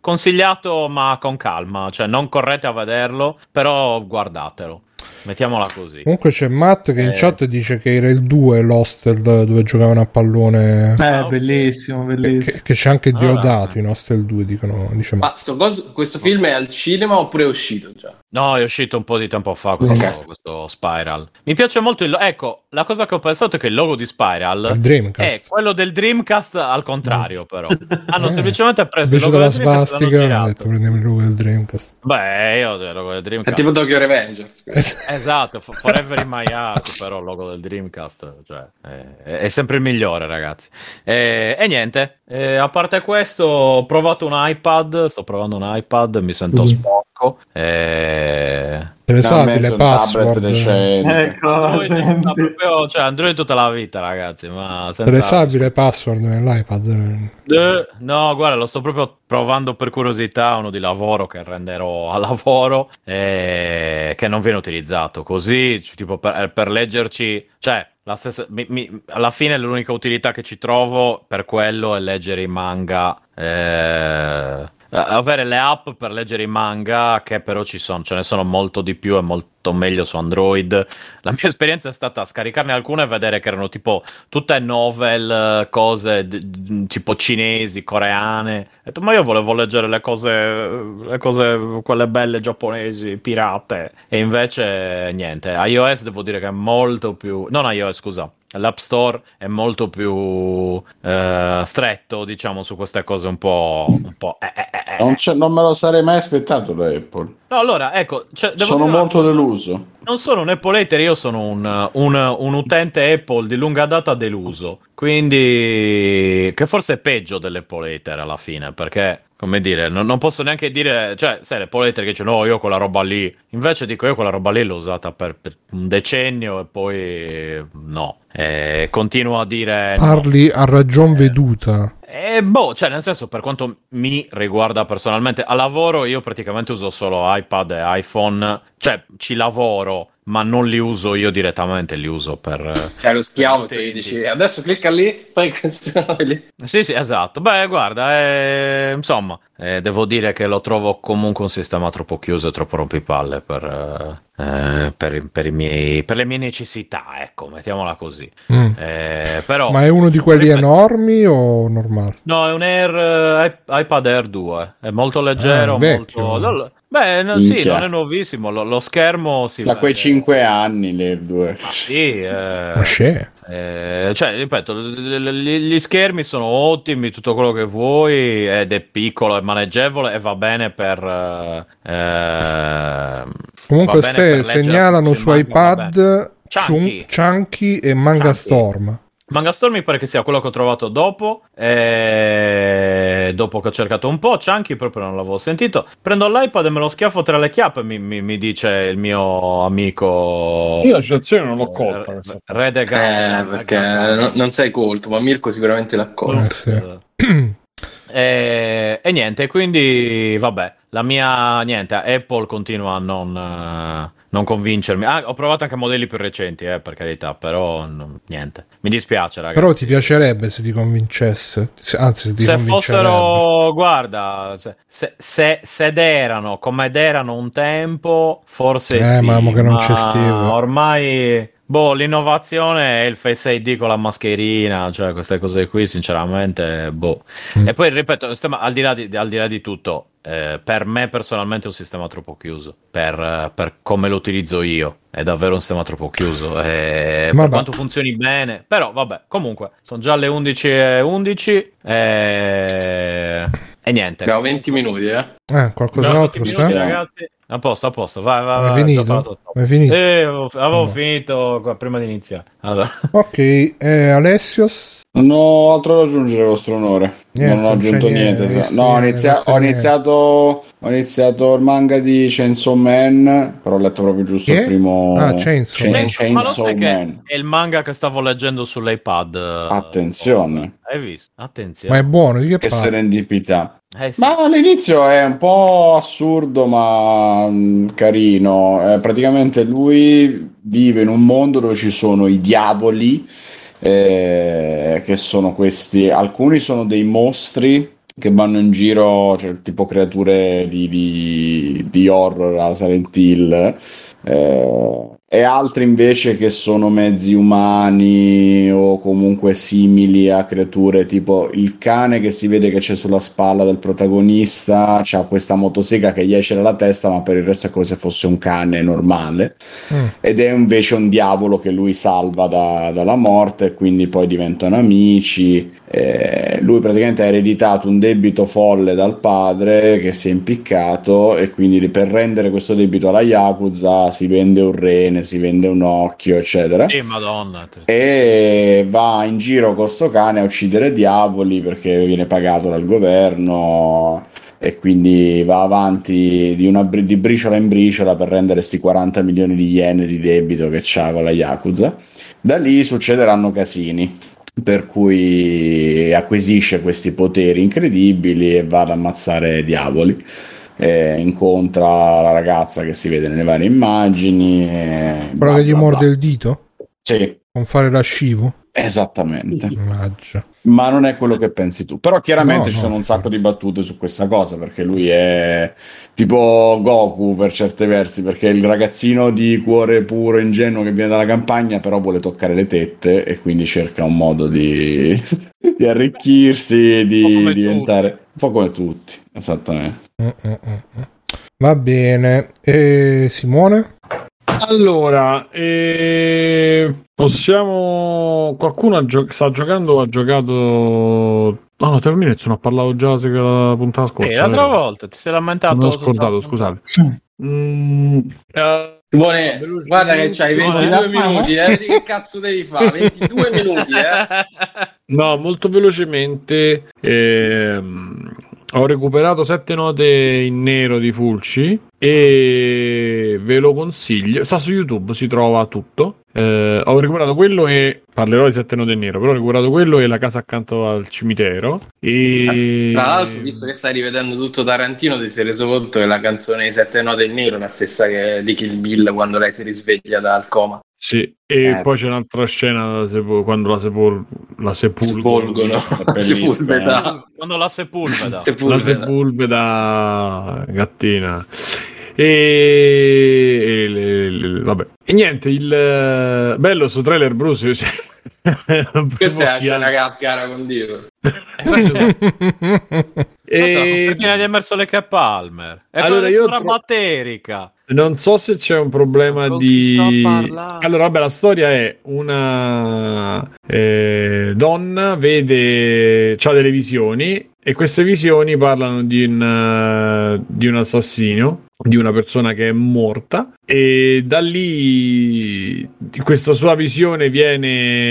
consigliato ma con calma, cioè non correte a vederlo, però guardatelo. Mettiamola così.
Comunque c'è Matt che in
Eh.
chat dice che era il 2 l'hostel dove giocavano a pallone.
Eh,
Ah, ok.
bellissimo,
Che,
bellissimo.
che c'è anche
Allora.
Diodato in hostel 2, dicono. Dice Matt.
Ma sto coso- questo film è al cinema oppure è uscito già?
No, è uscito un po' di tempo fa questo,
Ok.
questo Spiral. Mi piace molto il... Ecco, la cosa che ho pensato è che il logo di Spiral è quello del Dreamcast al contrario, però. [LAUGHS] Hanno semplicemente preso il logo
della
del Dreamcast e
svastica hanno detto prendiamo il logo del Dreamcast.
Beh, io il logo del
È
Dreamcast.
tipo Tokyo Revengers. [LAUGHS]
Esatto, fo- Forever in My Heart, però il logo del Dreamcast cioè, è, è sempre il migliore, ragazzi. E, e niente, eh, a parte questo, ho provato un iPad, sto provando un iPad, mi sento
Così.
sporco. E...
Te le password?
Ecco, [LAUGHS]
Android, ma
senti.
proprio, cioè, Android tutta la vita, ragazzi, ma
Te le
senza...
le password nell'iPad?
Eh, No, guarda, lo sto proprio provando per curiosità, uno di lavoro che renderò a lavoro, eh, che non viene utilizzato così, tipo per, per leggerci, cioè, la stessa, mi- mi- alla fine l'unica utilità che ci trovo per quello è leggere i manga, eh, avere le app per leggere i manga, che però ci sono, ce ne sono molto di più e molto meglio su Android. La mia [LAUGHS] esperienza è stata scaricarne alcune e vedere che erano tipo tutte novel, eh, cose d- tipo cinesi, coreane. Ho detto, ma io volevo leggere le cose, le cose, quelle belle giapponesi, pirate. E invece niente. iOS devo dire che è molto più... Non iOS, scusa. L'App Store è molto più eh, stretto, diciamo, su queste cose un po'... Un po' eh, eh, eh, eh.
Non, non me lo sarei mai aspettato da Apple.
No, allora, ecco, cioè,
Sono molto
cosa.
Deluso.
Non sono un Apple hater, io sono un, un- un utente Apple di lunga data deluso. Quindi, che forse è peggio dell'Apple hater alla fine, perché, come dire, non, non posso neanche dire, cioè, sai, l'Apple hater che dice no, io quella roba lì. Invece dico, io quella roba lì l'ho usata per, per un decennio e poi no. E continuo a dire... no.
Parli a ragion veduta.
Eh, boh, cioè nel senso per quanto mi riguarda personalmente, a lavoro io praticamente uso solo iPad e iPhone, cioè ci lavoro, ma non li uso io direttamente, li uso per...
Cioè, lo schiavo ti dici adesso clicca lì, fai questo [LAUGHS] lì.
Sì, sì, esatto. Beh, guarda, eh, insomma, eh, devo dire che lo trovo comunque un sistema troppo chiuso e troppo rompipalle per, eh, per, per i miei, per le mie necessità, ecco, mettiamola così.
Mm.
Eh, però,
Ma è uno di quelli
ripeto-
enormi o normale?
No, è un Air, eh, iP- iPad Air 2, è molto leggero,
Ah,
molto... Beh, no, sì, non è nuovissimo, lo, lo schermo si
Da
vede-
quei 5 anni, le due.
Ma sì, eh,
Ma c'è.
eh, cioè, ripeto, gli gli schermi sono ottimi, tutto quello che vuoi, ed è piccolo e maneggevole e va bene per... eh, ehm,
Comunque
leggere
segnalano su iPad
Chunky.
Chun- Chunky e Manga
Chunky.
Storm.
Manga Storm mi pare che sia quello che ho trovato dopo, eh, dopo che ho cercato un po', Chunky proprio non l'avevo sentito. Prendo l'iPad e me lo schiaffo tra le chiappe, mi, mi- mi dice il mio amico...
Io la citazione non l'ho colta.
Eh,
questa.
Rede
Eh, perché non, non sei colto, ma Mirko sicuramente l'ha colto.
Eh, sì.
E, e niente, quindi vabbè, la mia niente, Apple continua a non, eh, non convincermi. Ah, ho provato anche modelli più recenti, eh, per carità, però non- niente. Mi dispiace, ragazzi.
Però ti piacerebbe se ti convincesse. Se- Anzi, se ti
Se fossero, guarda, se, se, se- sed erano come ed erano un tempo, forse
Eh,
sì,
ma mo che non c'è
ma ormai, boh, l'innovazione è il Face ID con la mascherina, cioè queste cose qui, sinceramente, boh.
Mm.
E poi, ripeto, sistema, al di là di, al di, là di tutto, eh, per me personalmente è un sistema troppo chiuso, per, eh, per come lo utilizzo io. È davvero un sistema troppo chiuso. eh, per
Vabbè.
quanto funzioni bene, però vabbè, comunque sono già le 11 e 11 e, e niente.
Abbiamo 20 minuti, eh.
Eh, qualcos'altro sta?
sì.
ragazzi. A posto, a posto, vai, vai, vai. Già
finito? Hai finito?
Eh, avevo,
No.
finito qua prima di iniziare. Allora. [LAUGHS]
Ok, eh, Alessios?
Non ho altro da aggiungere, vostro onore.
Niente,
non ho aggiunto
niente,
niente. no, ho, inizia- ho
niente.
iniziato, ho iniziato il manga di Chainsaw Man, però ho letto proprio giusto
Che?
il primo.
Ah, Chainsaw Man.
Chain-
Ma lo
Chainsaw
sai che
Man.
è il manga che stavo leggendo sull'iPad? eh,
Attenzione.
Hai visto? Attenzione.
Ma è buono, di che
Che
parla?
serendipità.
Eh sì.
Ma all'inizio è un po' assurdo, ma mm, carino. Eh, praticamente lui vive in un mondo dove ci sono i diavoli, eh, che sono questi. Alcuni sono dei mostri che vanno in giro, cioè tipo creature di, di- di horror a Silent Hill. eh, e altri invece che sono mezzi umani o comunque simili a creature tipo il cane che si vede che c'è sulla spalla del protagonista, c'ha questa motosega che gli esce dalla testa, ma per il resto è come se fosse un cane normale.
Mm.
Ed è invece un diavolo che lui salva da- dalla morte e quindi poi diventano amici. Eh, lui praticamente ha ereditato un debito folle dal padre che si è impiccato e quindi per rendere questo debito alla Yakuza si vende un rene, si vende un occhio, eccetera.
Sì, madonna.
E va in giro con sto cane a uccidere diavoli perché viene pagato dal governo e quindi va avanti di, una, di briciola in briciola per rendere sti 40 milioni di yen di debito che c'ha con la Yakuza. Da lì succederanno casini, per cui acquisisce questi poteri incredibili e va ad ammazzare diavoli. Eh, incontra la ragazza che si vede nelle varie immagini. bla
che gli morde il dito?
Sì,
Con fare la scivo?
Esattamente.
Mannaggia.
Ma non è quello che pensi tu. Però chiaramente
No,
ci
no,
sono un
sì.
sacco di battute su questa cosa, perché lui è tipo Goku per certi versi, perché è il ragazzino di cuore puro, ingenuo che viene dalla campagna, però vuole toccare le tette e quindi cerca un modo di, [LAUGHS] di arricchirsi,
Un
di diventare un po' come tutti, esattamente.
Mm, mm, mm. Va bene. E Simone?
Allora, eh, possiamo. Qualcuno gio- sta giocando o ha giocato. No, no, Terminez non ho parlato già la puntata scorsa.
Sì, l'altra
vero?
volta ti sei lamentato.
Non ho scordato, scusate. Mm, eh,
Simone,
Velocemente.
guarda che c'hai
Simone,
22
da fare?
minuti, eh, che cazzo devi fare? 22 [LAUGHS] minuti, eh.
No, molto velocemente. ehm, ho recuperato sette note in nero di Fulci e ve lo consiglio. Sta su YouTube, si trova tutto. Eh, ho recuperato quello e parlerò di sette note nero, però ho recuperato quello e la casa accanto al cimitero. E...
Tra l'altro, visto che stai rivedendo tutto Tarantino, ti sei reso conto che la canzone di Sette Note Nero è la stessa che di Kill Bill quando lei si risveglia dal coma.
Sì, e
Eh.
poi c'è un'altra scena da sepo- quando la, sepol- la
bellissima.
Sepulveda.
Quando la sepulveda.
La
Sepulveda.
sepulveda gattina. E, e le- le- vabbè. E niente, il eh, bello sto trailer Bruce. [LAUGHS]
Questa è la scena che ha sgara con Dio.
Questa la
E-
copertina di Emerson Lake e Palmer. È
Allora, io tro-
batterica.
Non so se c'è un problema
Con
di. Allora, vabbè, la storia è una eh, donna vede, ha delle visioni e queste visioni parlano di un, eh, di un assassino, di una persona che è morta e da lì questa sua visione viene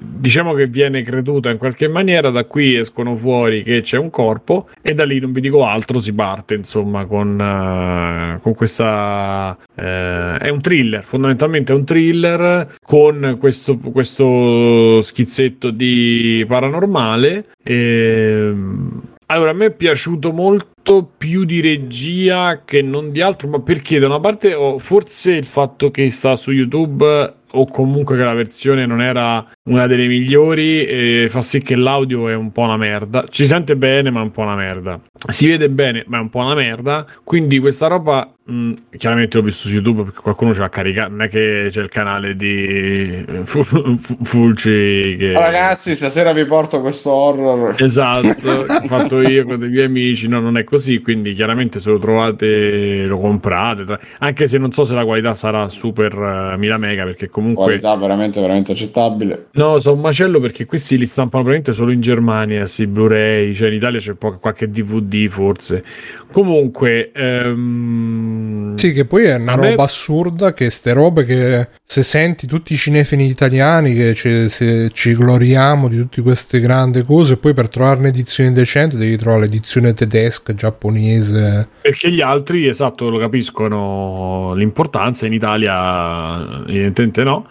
diciamo che viene creduta in qualche maniera da qui escono fuori che c'è un corpo e da lì non vi dico altro si parte insomma con, eh, con questa eh, è un thriller fondamentalmente è un thriller con questo, questo schizzetto di paranormale Ehm, allora, a me è piaciuto molto più di regia che non di altro, ma perché da una parte ho forse il fatto che sta su YouTube o comunque che la versione non era una delle migliori eh, fa sì che l'audio è un po' una merda. Ci sente bene, ma è un po' una merda. Si vede bene, ma è un po' una merda. Quindi questa roba mh, chiaramente l'ho visto su YouTube perché qualcuno ce l'ha caricato, non è che c'è il canale di eh, Fu- Fu- Fulci che
Ragazzi, stasera vi porto questo horror.
Esatto, [LAUGHS] ho fatto io con dei miei amici, no, non è così, quindi chiaramente se lo trovate lo comprate, anche se non so se la qualità sarà super eh, 1000 mega perché comunque
Qualità veramente, veramente accettabile.
No, sono un macello perché questi li stampano praticamente solo in Germania, sì, Blu-ray, cioè in Italia c'è po- qualche DVD forse. Comunque ehm,
Sì, che poi è una
A me-
roba assurda che ste robe che se senti tutti i cinefini italiani che ci, ci gloriamo di tutte queste grandi cose, poi per trovare un'edizione decente devi trovare l'edizione tedesca, giapponese.
Perché gli altri, esatto, lo capiscono l'importanza, in Italia evidentemente no.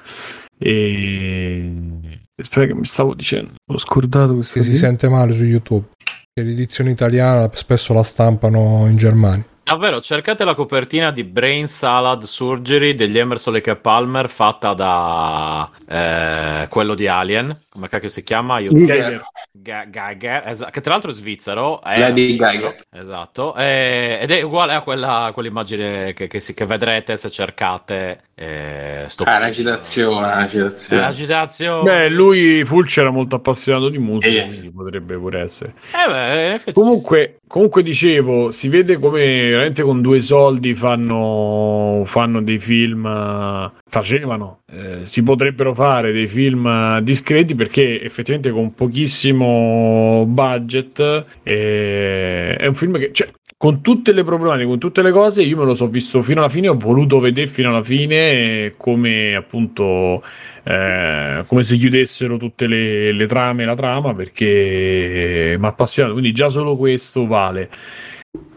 E... Aspetta che mi stavo dicendo, ho scordato questo.
che si sente male su YouTube. Che l'edizione italiana spesso la stampano in Germania.
Davvero, cercate la copertina di Brain Salad Surgery degli Emerson Lake e Palmer fatta da eh, quello di Alien. Come cacchio si chiama? Io...
Geiger.
Ga- Geiger, esa- che tra l'altro è svizzero. È
Lady Geiger.
Esatto, e- ed è uguale a quella, quell'immagine che, che si- che vedrete se cercate. Eh, sto
Ah, la citazione, la
Eh,
citazione.
la citazione.
Beh, lui Fulci era molto appassionato di musica,
Eh,
quindi potrebbe pure essere.
Eh beh, in effetti
Comunque, comunque dicevo, si vede come veramente con due soldi fanno, fanno dei film, facevano, eh, si potrebbero fare dei film discreti perché effettivamente con pochissimo budget eh, è un film che... Cioè, con tutte le problematiche, con tutte le cose, io me lo so visto fino alla fine, ho voluto vedere fino alla fine eh, come appunto eh, come se chiudessero tutte le, le trame la trama perché mi ha appassionato, quindi già solo questo vale.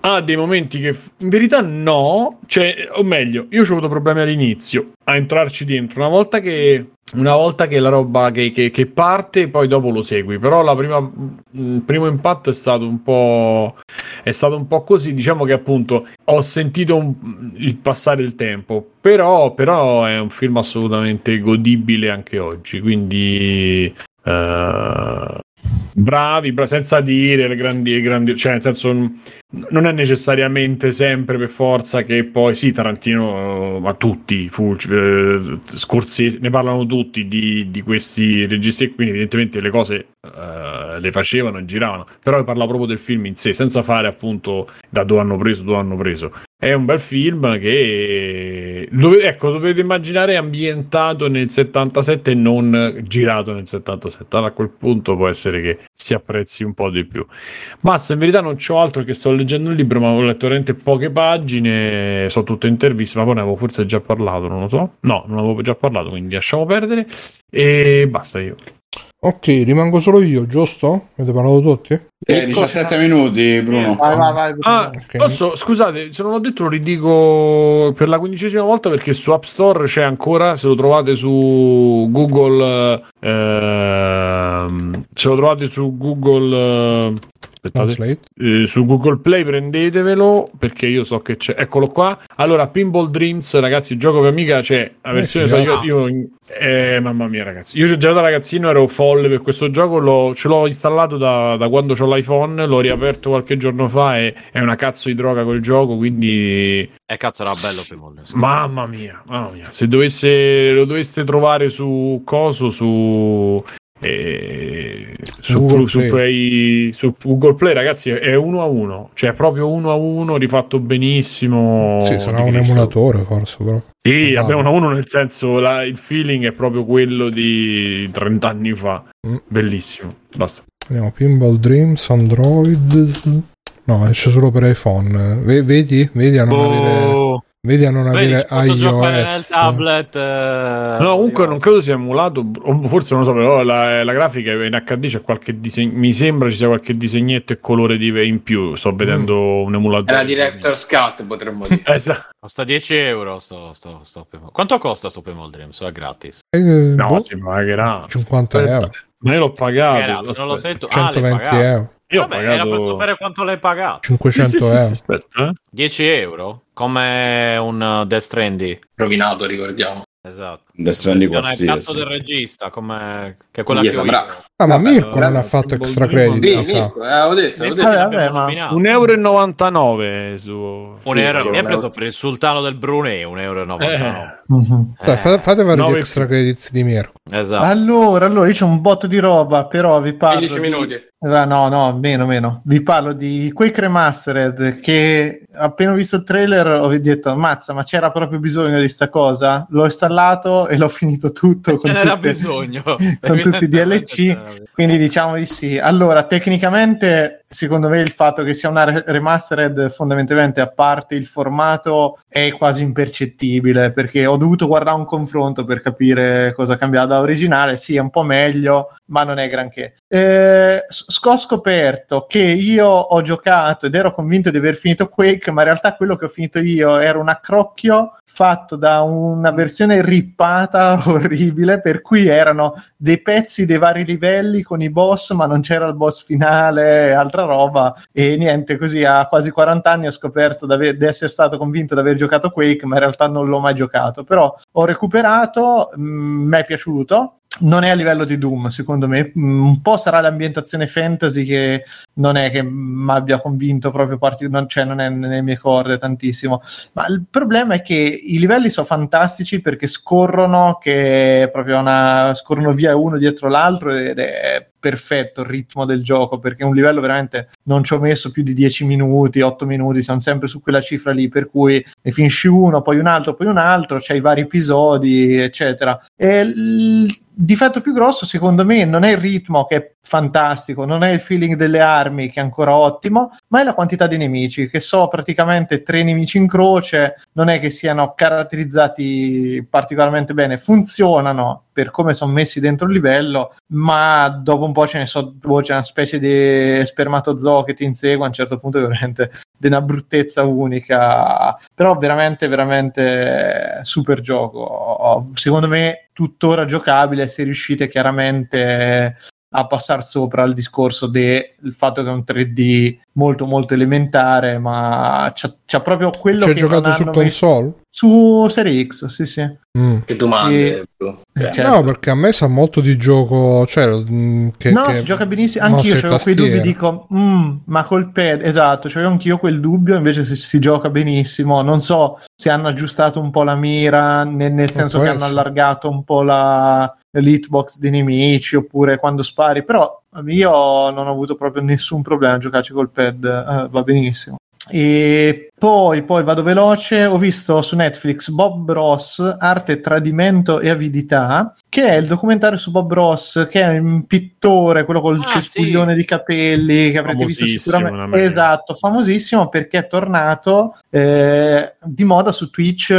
Ha dei momenti che in verità no, cioè, o meglio, io ho avuto problemi all'inizio a entrarci dentro. Una volta che, una volta che la roba che, che- che parte, poi dopo lo segui. Però la prima, il primo impatto è stato un po', è stato un po' così. Diciamo che appunto ho sentito un- il passare del tempo, però, però è un film assolutamente godibile anche oggi. Quindi. eh, bravi, bra- senza dire le grandi, grandi, cioè nel senso non è necessariamente sempre per forza che poi sì, Tarantino, eh, ma tutti, Fulci, eh, Scorsese, ne parlano tutti di, di questi registi e quindi evidentemente le cose eh, le facevano e giravano, però parla proprio del film in sé, senza fare appunto da dove hanno preso, dove hanno preso. È un bel film che dove- ecco, dovete immaginare ambientato nel 77 e non girato nel 77. Allora, a quel punto può essere che si apprezzi un po' di più. Basta, in verità non c'ho altro perché sto leggendo un libro, ma ho letto veramente poche pagine, sono tutte interviste, ma poi ne avevo forse già parlato, non lo so. No, non avevo già parlato, quindi lasciamo perdere. E basta io.
Ok, rimango solo io, giusto? Avete parlato tutti?
Eh, 17 minuti, Bruno.
Vai, vai, vai. Bruno.
Ah,
Ok.
posso, scusate, se non l'ho detto lo ridico per la quindicesima volta perché su App Store c'è ancora, se lo trovate su Google, ehm, se lo trovate su Google, eh, eh, su Google Play prendetevelo perché io so che c'è, eccolo qua. Allora, Pinball Dreams, ragazzi, il gioco per amica c'è. La versione,
sì,
sai, io, io- eh, mamma mia, ragazzi, io già da ragazzino ero folle per questo gioco, l'ho- ce l'ho installato da, da quando ho l'iPhone, l'ho riaperto qualche giorno fa e è una cazzo di droga quel gioco, quindi
Eh, cazzo, era bello Pinball Dreams.
mamma mia, mamma mia, se dovesse, lo doveste trovare su coso, su... eh, su,
Google
su
Play.
Play- su Google Play ragazzi è uno a uno cioè proprio uno a uno rifatto benissimo
Sì, sarà un
Cristo.
emulatore forse, però.
Sì,
No.
abbiamo uno a uno nel senso la- il feeling è proprio quello di 30 anni fa.
Mm.
Bellissimo. Basta.
Vediamo, Pinball Dreams, Android... No, esce solo per iPhone. Ve- vedi? Vedi a non avere,
Boh.
Vedi a non
Vedi,
avere
ci posso giocare nel
iOS.
tablet. eh,
No, comunque
io-
non credo sia emulato, forse non lo so, però la, la grafica è in HD c'è qualche disegno, mi sembra ci sia qualche disegnetto e colore di, in più, sto vedendo un
È
emulatore.
la Director's Cut, potremmo dire. [LAUGHS]
Esatto.
Costa 10 euro. Sto, sto, sto Quanto costa sto Pinball Dreams? È gratis.
Eh,
No,
boh,
si pagherà.
50 euro.
Ma io l'ho pagato.
Era, non lo sento. Ah, l'hai
120
pagato.
euro.
Io ho
Vabbè, era per
pagato
sapere quanto l'hai pagato.
500
Sì, sì,
euro.
sì, aspetta, eh.
10 euro? Come un uh, Death Stranding.
Rovinato, ricordiamo.
Esatto.
Death Stranding
Versione cazzo
qualsiasi.
del regista, come... che è quella
Gli
che ho
saprà.
Ah, ma
Vabbè,
Mirko
allora,
non ha fatto extra credit,
Sì. Mirko, eh, avevo detto, avevo detto.
Vabbè, vabbè, ma-
nominato.
1,99 euro su
Un euro, mi
sì,
preso per il sultano del Brunei, un euro e 99.
Mhm.
Dai, fate, fate fare
nove
gli extra credits di Mirko.
Esatto.
Allora, allora, io c'ho un botto di roba, però vi parlo
15
di-
minuti.
Eh, no, no, meno, meno. Vi parlo di Quake Remastered che appena ho visto il trailer ho detto, mazza, ma c'era proprio bisogno di sta cosa? L'ho installato e l'ho finito tutto [LAUGHS] con,
Ce n'era
tutte-
bisogno. [LAUGHS]
con tutti i DLC. [LAUGHS] Quindi diciamo di sì. Allora, tecnicamente, secondo me il fatto che sia una re- remastered fondamentalmente a parte il formato è quasi impercettibile perché ho dovuto guardare un confronto per capire cosa cambiava da originale. Sì, è un po' meglio, ma non è granché. Eh, ho scoperto che io ho giocato ed ero convinto di aver finito Quake, ma in realtà quello che ho finito io era un accrocchio fatto da una versione rippata [LAUGHS] orribile, per cui erano dei pezzi dei vari livelli con i boss, ma non c'era il boss finale e altra roba. E niente, così a quasi 40 anni ho scoperto di essere stato convinto di aver giocato Quake, ma in realtà non l'ho mai giocato. Però ho recuperato, mm, mi è piaciuto. Non è a livello di Doom, secondo me. Mm, Un po' sarà l'ambientazione fantasy che non è che mi abbia convinto proprio, parti- non, cioè non è nelle mie corde tantissimo. Ma il problema è che i livelli sono fantastici perché scorrono, che proprio una, scorrono via uno dietro l'altro ed è perfetto il ritmo del gioco perché un livello veramente non ci ho messo più di 10 minuti, 8 minuti, siamo sempre su quella cifra lì per cui ne finisci uno, poi un altro, poi un altro, c'hai vari episodi, eccetera. E il difetto più grosso secondo me non è il ritmo che è fantastico, non è il feeling delle armi che è ancora ottimo, ma è la quantità di nemici, che so praticamente tre nemici in croce, non è che siano caratterizzati particolarmente bene, funzionano per come sono messi dentro il livello, ma dopo un po' ce ne so, boh, c'è una specie di spermatozoo che ti insegue a un certo punto è veramente [LAUGHS] di una bruttezza unica, però veramente veramente super gioco. Secondo me tuttora giocabile se riuscite chiaramente a passare sopra il discorso del fatto che è un 3D molto molto elementare, ma c'ha, c'ha proprio quello
hai
che
giocato su
messo-
console?
su Serie X, sì, sì.
Mm.
Che domande,
E-. Eh,
Eh,
certo.
No, perché a me sa molto di gioco. Cioè, mm, che,
no,
che
si gioca benissimo. Anch'io
e
avevo quei dubbi, dico, "Mm, ma col pad, esatto, c'avevo anch'io quel dubbio, invece si, si gioca benissimo. Non so se hanno aggiustato un po' la mira, nel, nel senso
può
che hanno allargato un po' la l'hitbox dei nemici, oppure quando spari, però io non ho avuto proprio nessun problema a giocarci col pad, eh, va benissimo. E poi, poi vado veloce, ho visto su Netflix Bob Ross, Arte, Tradimento e Avidità, che è il documentario su Bob Ross, che è un pittore, quello col
Ah,
cespuglione
sì.
di capelli, che avrete visto sicuramente. Esatto, famosissimo perché è tornato eh, di moda su Twitch.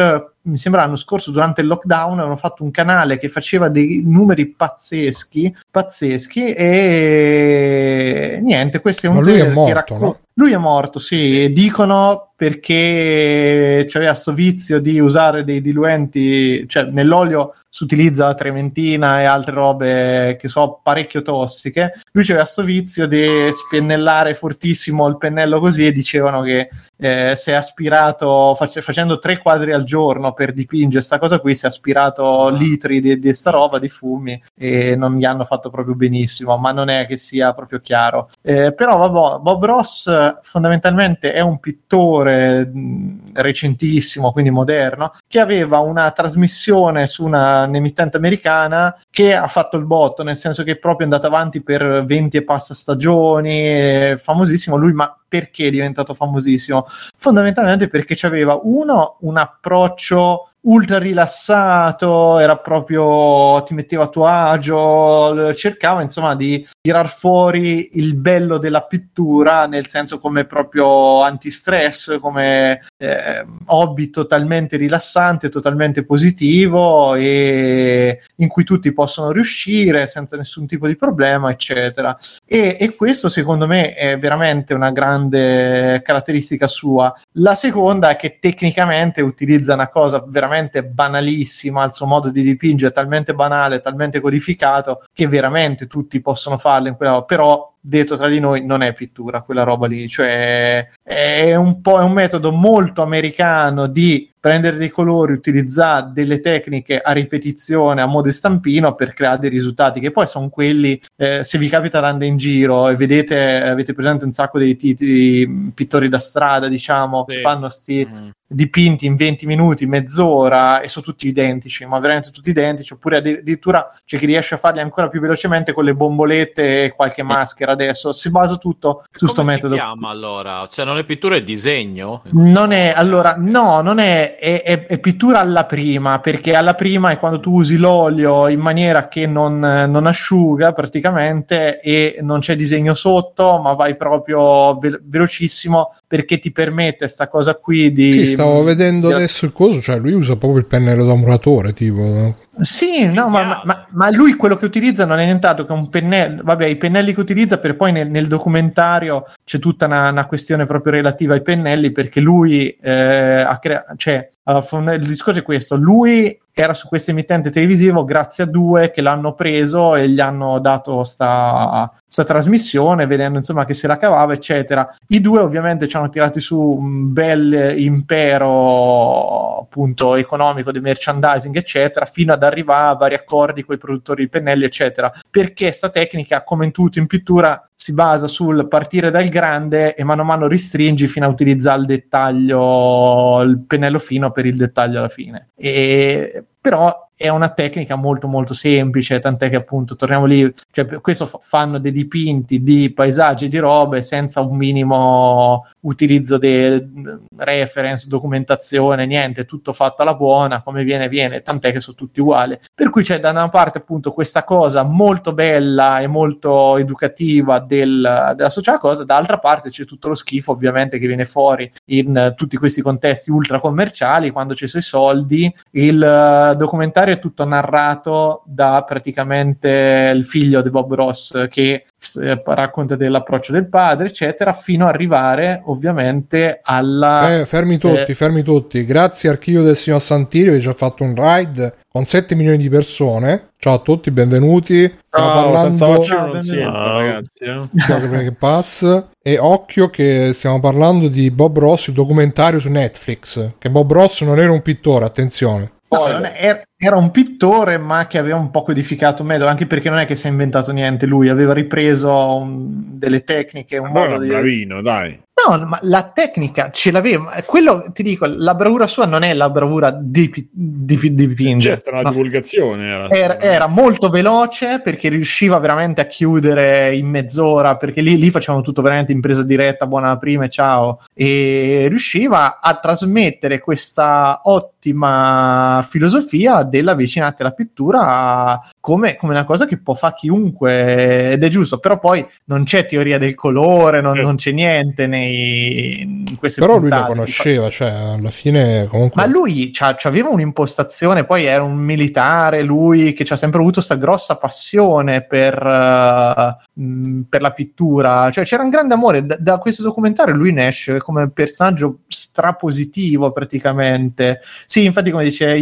Mi sembra l'anno scorso durante il lockdown hanno fatto un canale che faceva dei numeri pazzeschi, pazzeschi e niente, questo è un
Ma lui è morto,
racconta-
no?
Lui è morto, sì, e dicono perché c'aveva sto vizio di usare dei diluenti, cioè nell'olio si utilizza la trementina e altre robe che so parecchio tossiche. Lui c'aveva sto vizio di spennellare fortissimo il pennello così e dicevano che eh, è aspirato face- facendo tre quadri al giorno per dipingere sta cosa qui, si è aspirato litri di, di sta roba, di fumi e non gli hanno fatto proprio benissimo, ma non è che sia proprio chiaro. Eh, però vabbè, Bob Ross fondamentalmente è un pittore mh, recentissimo, quindi moderno, che aveva una trasmissione su una un'emittente americana che ha fatto il botto, nel senso che è proprio andato avanti per 20 e passa stagioni, famosissimo lui, ma perché è diventato famosissimo? Fondamentalmente perché c'aveva uno un approccio ultra rilassato, era proprio ti metteva a tuo agio, cercava insomma di tirar fuori il bello della pittura, nel senso come proprio antistress, come eh, hobby totalmente rilassante, totalmente positivo e in cui tutti possono riuscire senza nessun tipo di problema, eccetera. E, e questo secondo me è veramente una grande caratteristica sua. La seconda è che tecnicamente utilizza una cosa veramente banalissima, il suo modo di dipingere è talmente banale, talmente codificato che veramente tutti possono farlo in quella però detto tra di noi non è pittura quella roba lì, cioè è un po' è un metodo molto americano di prendere dei colori, utilizzare delle tecniche a ripetizione a mo' di stampino per creare dei risultati che poi sono quelli, eh, se vi capita andando in giro e vedete, avete presente un sacco di, di pittori da strada, diciamo,
Sì.
fanno sti
Mm.
dipinti in 20 minuti, mezz'ora e sono tutti identici, ma veramente tutti identici, oppure addirittura c'è chi riesce a farli ancora più velocemente con le bombolette e qualche maschera adesso, si basa tutto su
Come
sto
si
metodo.
chiama allora? Cioè non è pittura, è disegno?
Non è allora, no, non è, è, è- è pittura alla prima, perché alla prima è quando tu usi l'olio in maniera che non, non asciuga praticamente e non c'è disegno sotto, ma vai proprio ve- velocissimo perché ti permette sta cosa qui di.
Sì, stavo vedendo
di-
adesso il coso, cioè lui usa proprio il pennello da muratore, tipo.
Sì, no, ma, ma- ma- lui quello che utilizza non è nient'altro che un pennello. Vabbè, i pennelli che utilizza, per poi nel, nel documentario c'è tutta una, una questione proprio relativa ai pennelli, perché lui eh, ha creato. Cioè, il discorso è questo: lui era su questo emittente televisivo grazie a due che l'hanno preso e gli hanno dato sta, sta trasmissione, vedendo insomma che se la cavava, eccetera. I due ovviamente ci hanno tirati su un bel impero appunto economico di merchandising, eccetera, fino ad arrivare a vari accordi con i produttori di pennelli, eccetera. Perché sta tecnica, come in tutto in pittura, si basa sul partire dal grande e mano a mano ristringi fino a utilizzare il dettaglio, il pennello fino per il dettaglio alla fine. E, però è una tecnica molto molto semplice, tant'è che appunto torniamo lì, cioè questo fa- fanno dei dipinti di paesaggi di robe senza un minimo utilizzo di reference, documentazione, niente, tutto fatto alla buona, come viene viene, tant'è che sono tutti uguali. Per cui c'è da una parte appunto questa cosa molto bella e molto educativa del, della società cosa, dall'altra parte c'è tutto lo schifo ovviamente che viene fuori in eh, tutti questi contesti ultra commerciali, quando ci sono i soldi, il eh, documentario è tutto narrato da praticamente il figlio di Bob Ross che eh, racconta dell'approccio del padre, eccetera, fino ad arrivare ovviamente alla...
Eh, fermi tutti,
eh.
fermi tutti. Grazie Archivio del signor Santirio che ci ha fatto un ride con 7 milioni di persone. Ciao a tutti, benvenuti. Stiamo
Ciao, senza
parlando
non
Ciao,
entra,
benvenuto.
ragazzi. eh.
Che Pass. E occhio che stiamo parlando di Bob Ross, il documentario su Netflix. Che Bob Ross non era un pittore, attenzione.
No, non è- era un pittore, ma che aveva un po' codificato meglio, anche perché non è che si è inventato niente lui, aveva ripreso un- delle tecniche, un
Ma
modo
era
di...
bravino, dai.
No, ma la tecnica ce l'aveva. Quello ti dico, la bravura sua non è la bravura di, di, di dipingere.
Certo,
ma
divulgazione era.
era, era molto veloce perché riusciva veramente a chiudere in mezz'ora. Perché lì, lì facevano tutto veramente in presa diretta, buona prima e ciao. E riusciva a trasmettere questa ottima filosofia della vicinanza alla pittura come, come una cosa che può fare chiunque ed è giusto. Però poi non c'è teoria del colore, non, non c'è niente nei, in queste
Però lui lo
puntate.
conosceva, cioè alla fine comunque...
Ma lui c'ha- c'aveva un'impostazione, poi era un militare, lui che ci ha sempre avuto questa grossa passione per, mh, per la pittura, cioè c'era un grande amore. Da, da questo documentario lui ne esce come personaggio strapositivo praticamente. Sì, infatti come dice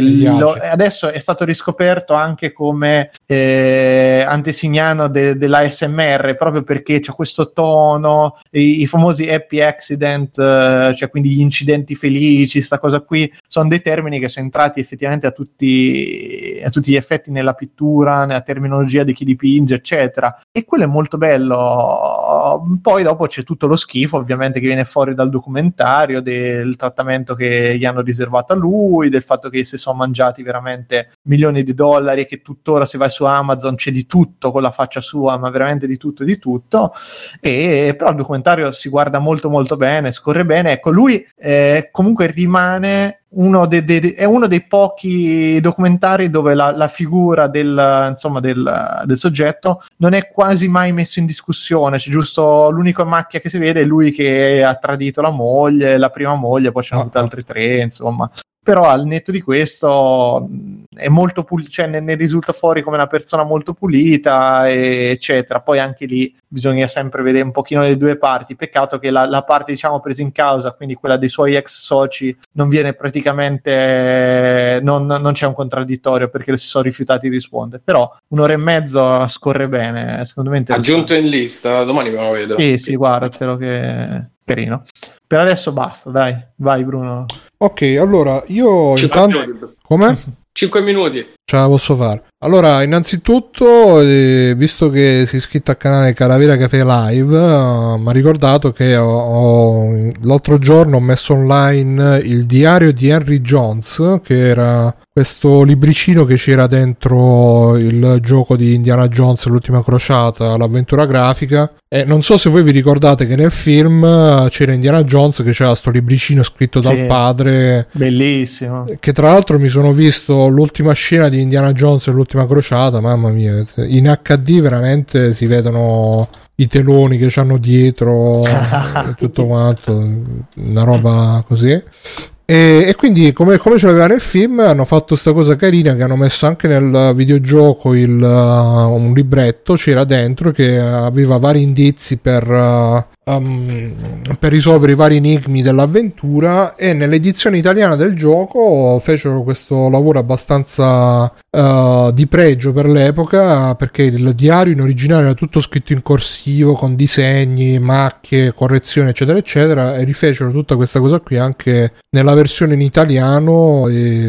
lo- adesso è stato riscoperto anche come eh, antesignano de- dell'ASMR, proprio perché c'ha questo tono, i, i famosi happy accident, eh, cioè quindi gli incidenti felici, sta cosa qui, sono dei termini che sono entrati effettivamente a tutti, a tutti gli effetti nella pittura, nella terminologia di chi dipinge, eccetera. E quello è molto bello. Poi dopo c'è tutto lo schifo, ovviamente, che viene fuori dal documentario, del trattamento che gli hanno riservato a lui, del fatto che si sono mangiati veramente milioni di dollari e che tuttora se vai su Amazon c'è di tutto con la faccia sua, ma veramente di tutto di tutto. E però il documentario si guarda molto molto bene, scorre bene. Ecco, lui eh, comunque rimane uno de- de- de- è uno dei pochi documentari dove la, la figura del, insomma, del, del soggetto non è quasi mai messo in discussione. C'è giusto l'unica macchia che si vede è lui che ha tradito la moglie, la prima moglie, poi ce n'è
Ah, ah.
altre tre, insomma. Però al netto di questo è molto pul- cioè ne, ne risulta fuori come una persona molto pulita, eccetera. Poi anche lì bisogna sempre vedere un pochino le due parti. Peccato che la, la parte, diciamo, presa in causa, quindi quella dei suoi ex soci, non viene praticamente. Non, non c'è un contraddittorio perché si sono rifiutati di rispondere. Però un'ora e mezzo scorre bene. Secondo me.
Aggiunto in lista, domani me lo vedo.
Sì, sì, guardatelo che carino. Per adesso basta, dai, vai Bruno.
Ok, allora io
Cinque
intanto... Come? [LAUGHS]
5 minuti.
Ce la posso fare. Allora, innanzitutto, eh, visto che sei iscritto al canale Calavera Cafe Live, eh, mi ha ricordato che ho- ho- l'altro giorno ho messo online il diario di Henry Jones, che era questo libricino che c'era dentro il gioco di Indiana Jones, l'ultima crociata, l'avventura grafica. E non so se voi vi ricordate che nel film eh, c'era Indiana Jones che c'era sto libricino scritto dal
Sì.
padre
Bellissimo.
che tra l'altro mi sono visto l'ultima scena di Indiana Jones e l'ultima crociata, mamma mia, in HD veramente si vedono i teloni che c'hanno dietro e [LAUGHS] tutto quanto, una roba così. E, e quindi come, come ce l'aveva nel film hanno fatto questa cosa carina che hanno messo anche nel videogioco il, uh, un libretto c'era dentro che aveva vari indizi per, uh, um, per risolvere i vari enigmi dell'avventura e nell'edizione italiana del gioco fecero questo lavoro abbastanza uh, di pregio per l'epoca perché il diario in originale era tutto scritto in corsivo con disegni, macchie, correzioni eccetera eccetera e rifecero tutta questa cosa qui anche nella versione in italiano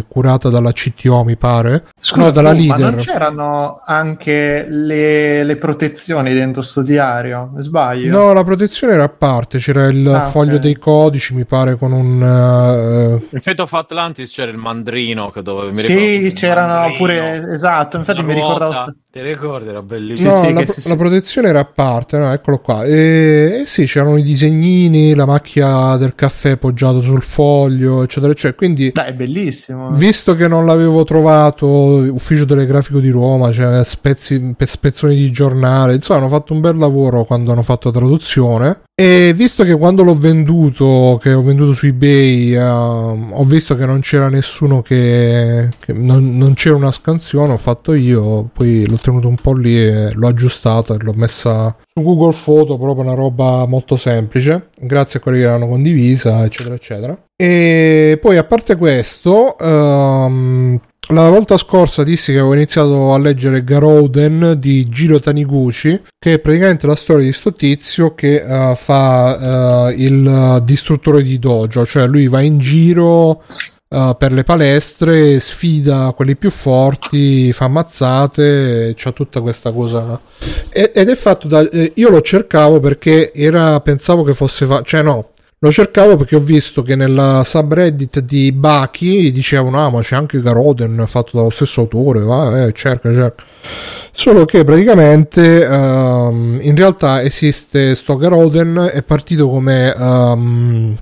curata dalla CTO mi pare no dalla
Bruno, ma non c'erano anche le, le protezioni dentro sto diario? Sbaglio?
No, la protezione era a parte, c'era il
Ah,
foglio
ok.
dei codici, mi pare, con un... eh,
In Fate of Atlantis c'era il mandrino che dove mi
sì, c'erano
mandrino,
pure esatto. Infatti, mi ricordavo.
Ti ricordi? Era bellissimo.
Sì,
no,
sì,
la,
che
pro-
si-
la protezione era a parte, no, eccolo qua. E, e sì, c'erano i disegnini, la macchia del caffè poggiato sul foglio, eccetera, eccetera. Quindi,
Dai, è bellissimo.
visto che non l'avevo trovato, ufficio telegrafico di Roma, cioè spezzi, pe- spezzoni di giornale, insomma, hanno fatto un bel lavoro quando hanno fatto la traduzione. E visto che quando l'ho venduto, che ho venduto su eBay, ehm, ho visto che non c'era nessuno che, che non, non c'era una scansione, ho fatto io, poi l'ho tenuto un po' lì e l'ho aggiustata e l'ho messa su Google Photo, proprio una roba molto semplice, grazie a quelli che l'hanno condivisa, eccetera, eccetera. E poi a parte questo, ehm, la volta scorsa dissi che avevo iniziato a leggere Garouden di Giro Taniguchi, che è praticamente la storia di sto tizio che eh, fa eh, il distruttore di dojo, cioè lui va in giro uh, per le palestre, sfida quelli più forti, fa ammazzate, c'ha tutta questa cosa. Ed è fatto da. Io lo cercavo perché era. Pensavo che fosse. Fa- cioè, no. Lo cercavo perché ho visto che nella subreddit di Baki dicevano: Ah, ma c'è anche Garoden fatto dallo stesso autore. Va, eh, cerca, cerca. Solo che praticamente ehm, in realtà esiste sto Garoden, è partito come. ehm,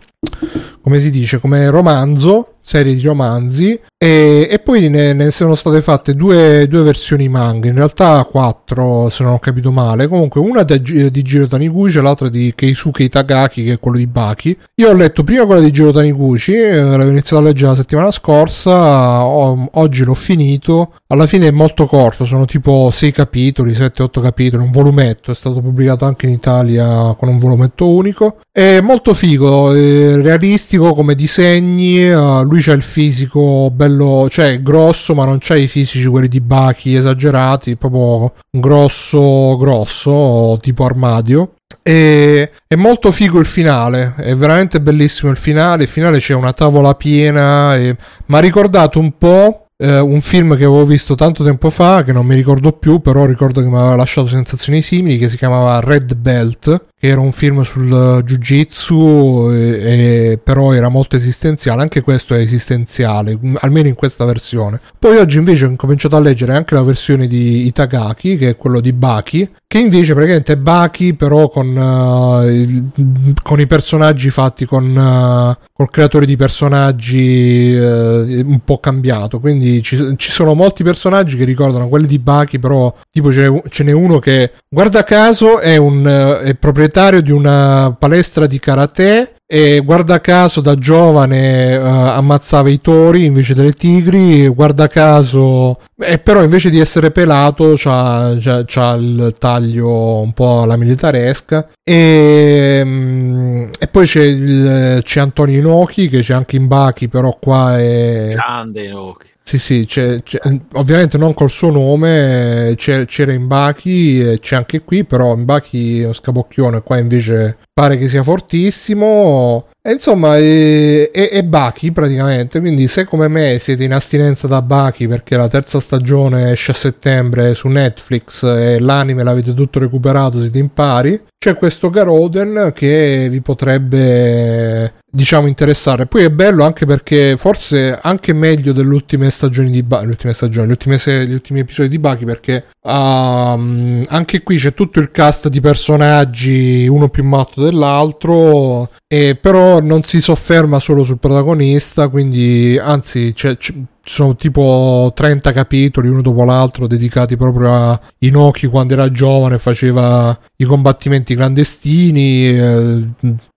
come si dice, come romanzo, serie di romanzi, e, e poi ne, ne sono state fatte due, due versioni manga, in realtà quattro se non ho capito male, comunque una da- di Giro Taniguchi e l'altra di Keisuke Itagaki che è quello di Baki. Io ho letto prima quella di Giro Taniguchi, eh, l'avevo iniziato a leggere la settimana scorsa, ho- oggi l'ho finito, alla fine è molto corto, sono tipo 6 capitoli, 7-8 capitoli, un volumetto, è stato pubblicato anche in Italia con un volumetto unico, è molto figo, è realistico come disegni, eh, lui c'ha il fisico bello, cioè grosso, ma non c'ha i fisici quelli di Baki esagerati, proprio grosso grosso, tipo armadio. E è molto figo il finale, è veramente bellissimo il finale. Il finale c'è una tavola piena, e... mi ha ricordato un po' eh, un film che avevo visto tanto tempo fa, che non mi ricordo più, però ricordo che mi aveva lasciato sensazioni simili, che si chiamava Red Belt, era un film sul eh, jiu-jitsu, e, e- però era molto esistenziale, anche questo è esistenziale, m- almeno in questa versione. Poi oggi invece ho incominciato a leggere anche la versione di Itagaki, che è quello di Baki, che invece praticamente è Baki però con, eh, il- con i personaggi fatti con eh, col creatore di personaggi eh, un po' cambiato quindi ci, ci sono molti personaggi che ricordano quelli di Baki però tipo ce n'è, uno che guarda caso è un è proprietario di una palestra di karate e guarda caso da giovane eh, ammazzava i tori invece delle tigri guarda caso e però invece di essere pelato c'ha, c'ha- c'ha il taglio un po' alla militaresca e, mm, e poi c'è, il- c'è Antonio Inoki che c'è anche in Baki però qua è
Grande Inoki.
Sì, sì, c'è- c'è- ovviamente non col suo nome, eh, c'era in Baki, e c'è anche qui, però in Baki è uno scapocchione, qua invece pare che sia fortissimo. E insomma, è, è, è Baki praticamente, quindi se come me siete in astinenza da Baki perché la terza stagione esce a settembre su Netflix e l'anime l'avete tutto recuperato, siete in pari, c'è questo Garoden che vi potrebbe diciamo interessare. Poi è bello anche perché forse anche meglio delle ultime stagioni di Baki, le ultime stagioni, gli ultimi episodi di Baki perché um, anche qui c'è tutto il cast di personaggi, uno più matto dell'altro, e però non si sofferma solo sul protagonista, quindi anzi c'è- c'è- sono tipo 30 capitoli uno dopo l'altro dedicati proprio a Inoki quando era giovane faceva i combattimenti clandestini eh,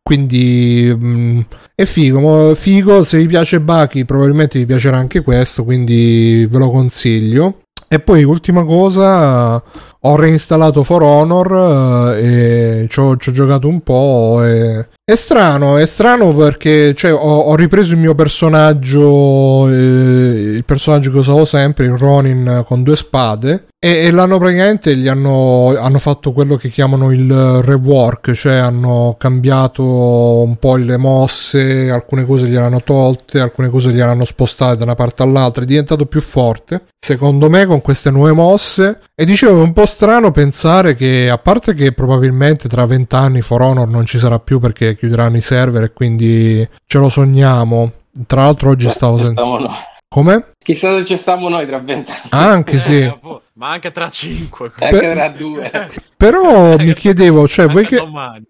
quindi mm, è figo figo se vi piace Baki probabilmente vi piacerà anche questo quindi ve lo consiglio e poi ultima cosa ho reinstallato For Honor eh, e ci ho, giocato un po' e è strano, è strano perché cioè, ho, ho ripreso il mio personaggio, eh, il personaggio che usavo sempre, il Ronin con due spade, e, e l'hanno praticamente, gli hanno, hanno fatto quello che chiamano il rework, cioè hanno cambiato un po' le mosse, alcune cose gliel'hanno tolte, alcune cose gliel'hanno spostate da una parte all'altra, è diventato più forte, secondo me, con queste nuove mosse. E dicevo, è un po' strano pensare che, a parte che probabilmente tra vent'anni For Honor non ci sarà più perché chiuderanno i server e quindi ce lo sogniamo. Tra l'altro oggi stavo sentendo... Come?
Chissà se ci stiamo noi tra vent'anni.
Anche sì.
Eh, appunto, ma anche tra cinque.
Anche tra due. [LAUGHS]
Però mi chiedevo, cioè, voi che,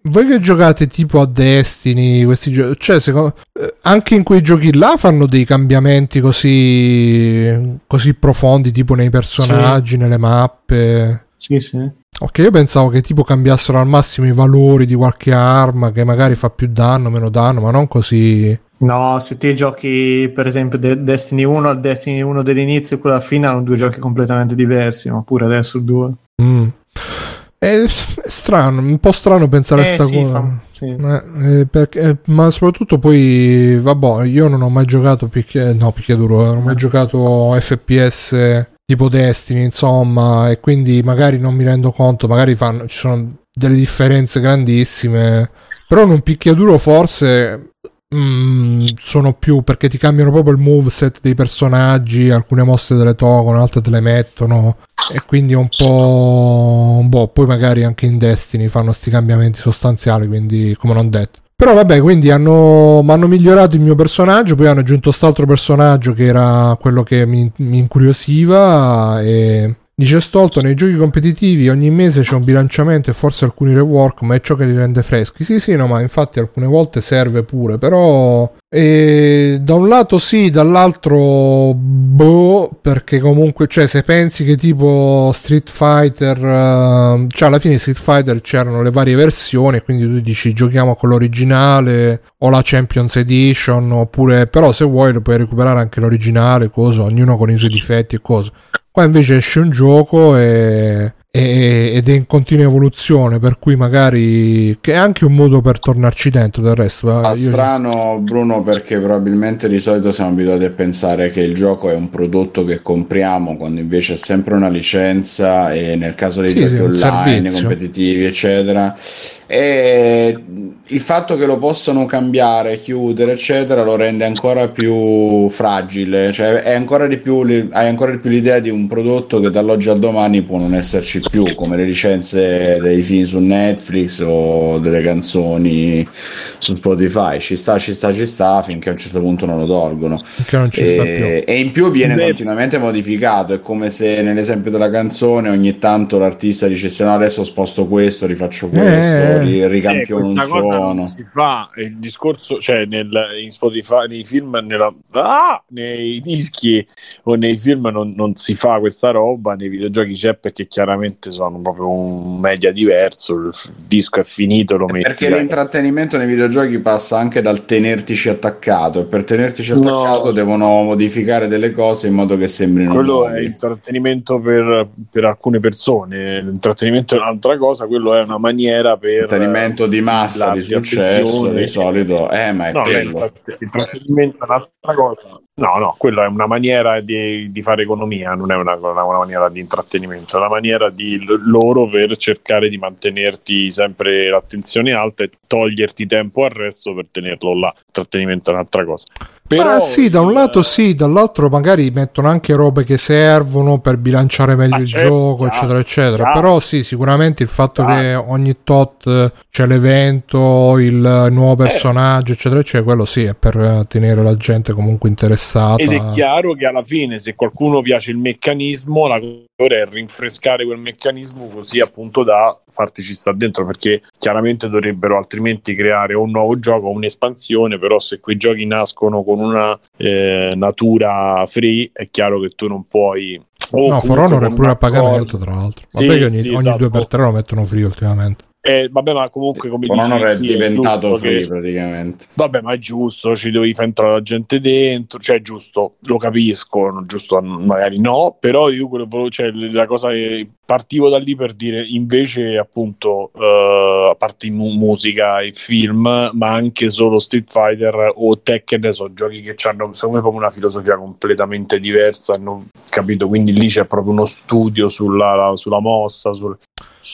voi che giocate tipo a Destiny, questi giochi, cioè, secondo, eh, anche in quei giochi là fanno dei cambiamenti così, così profondi, tipo nei personaggi, nelle mappe.
Sì, sì.
Ok, io pensavo che tipo cambiassero al massimo i valori di qualche arma che magari fa più danno, meno danno, ma non così.
No, se ti giochi per esempio De- Destiny 1 al Destiny 1 dell'inizio e quello alla fine erano due giochi completamente diversi, ma pure adesso il 2.
Mm. È, strano, un po' strano pensare a
Eh,
sta
sì,
cosa.
fa- sì.
Eh, eh, perché- eh, ma soprattutto poi, vabbè, io non ho mai giocato picchia, no, picchiaduro, non ho mai giocato FPS tipo Destiny, insomma, e quindi magari non mi rendo conto, magari fanno, ci sono delle differenze grandissime, però in un picchiaduro forse mm, sono più perché ti cambiano proprio il moveset dei personaggi, alcune mosse te le tolgono, altre te le mettono e quindi è un po', po' poi magari anche in Destiny fanno questi cambiamenti sostanziali, quindi come non detto. Però vabbè, quindi hanno, hanno migliorato il mio personaggio, poi hanno aggiunto quest'altro personaggio che era quello che mi, mi incuriosiva e Dice Stolto, nei giochi competitivi ogni mese c'è un bilanciamento e forse alcuni rework, ma è ciò che li rende freschi. Sì, sì, no, ma infatti alcune volte serve pure, però... E da un lato sì, dall'altro boh, perché comunque, cioè, se pensi che tipo Street Fighter, uh, cioè alla fine Street Fighter c'erano le varie versioni, quindi tu dici giochiamo con l'originale o la Champions Edition, oppure però se vuoi lo puoi recuperare anche l'originale, cosa, ognuno con i suoi difetti e cose. Qua invece esce un gioco e, ed è in continua evoluzione, per cui magari che è anche un modo per tornarci dentro del resto.
Fa strano Bruno perché probabilmente di solito siamo abituati a pensare che il gioco è un prodotto che compriamo quando invece è sempre una licenza e nel caso dei sì, giochi online, servizio. competitivi eccetera e il fatto che lo possano cambiare, chiudere, eccetera, lo rende ancora più fragile. Cioè, è ancora di più, hai ancora di più l'idea di un prodotto che dall'oggi al domani può non esserci più, come le licenze dei film su Netflix o delle canzoni su Spotify. Ci sta, ci sta, ci sta, finché a un certo punto non lo tolgono.
Non e,
e, in più viene Beh. continuamente modificato. È come se nell'esempio della canzone ogni tanto l'artista dicesse: No, adesso sposto questo, rifaccio questo. Eh ri- ricampiono eh, un suono. Non
si fa il discorso, cioè nel, in Spotify, nei film, nella, ah, nei dischi o nei film non, non, si fa questa roba, nei videogiochi c'è perché chiaramente sono proprio un media diverso, il disco è finito, lo metti.
Perché l'intrattenimento nei videogiochi passa anche dal tenertici attaccato e per tenertici attaccato no. devono modificare delle cose in modo che sembrino
quello nuovi. è intrattenimento per, per alcune persone, l'intrattenimento è un'altra cosa, quello è una maniera per
intrattenimento di massa, di successo, di solito, eh, ma è
no, quello. Il trattenimento è un'altra cosa. No, no, quello è una maniera di, di fare economia, non è una, una, una, maniera di intrattenimento, è una maniera di loro per cercare di mantenerti sempre l'attenzione alta e toglierti tempo al resto per tenerlo là. Il trattenimento è un'altra cosa.
Però, Ma sì, da un lato sì, dall'altro magari mettono anche robe che servono per bilanciare meglio il certo, gioco, eccetera, eccetera. Già. Però sì, sicuramente il fatto già. che ogni tot c'è l'evento, il nuovo eh. personaggio, eh. eccetera, eccetera, quello sì, è per tenere la gente comunque interessata.
Ed è chiaro che alla fine, se qualcuno piace il meccanismo, la cosa è rinfrescare quel meccanismo così appunto da farti ci sta dentro, perché chiaramente dovrebbero altrimenti creare un nuovo gioco, un'espansione, però se quei giochi nascono con una eh, natura free, è chiaro che tu non puoi
no, For Honor è pure a pagamento, tra l'altro. Vabbè, sì, che ogni, sì, ogni esatto. due per tre lo mettono free ultimamente.
Eh, vabbè, ma comunque come
dici, non è sì, diventato è free che... praticamente.
Vabbè, ma è giusto, ci devi far entrare la gente dentro, cioè è giusto, lo capisco, giusto magari no, però io quello, cioè, la cosa che partivo da lì per dire invece appunto uh, a parte mu- musica e film, ma anche solo Street Fighter o Tekken sono giochi che hanno secondo me proprio una filosofia completamente diversa, hanno capito, quindi lì c'è proprio uno studio sulla, sulla mossa, sul,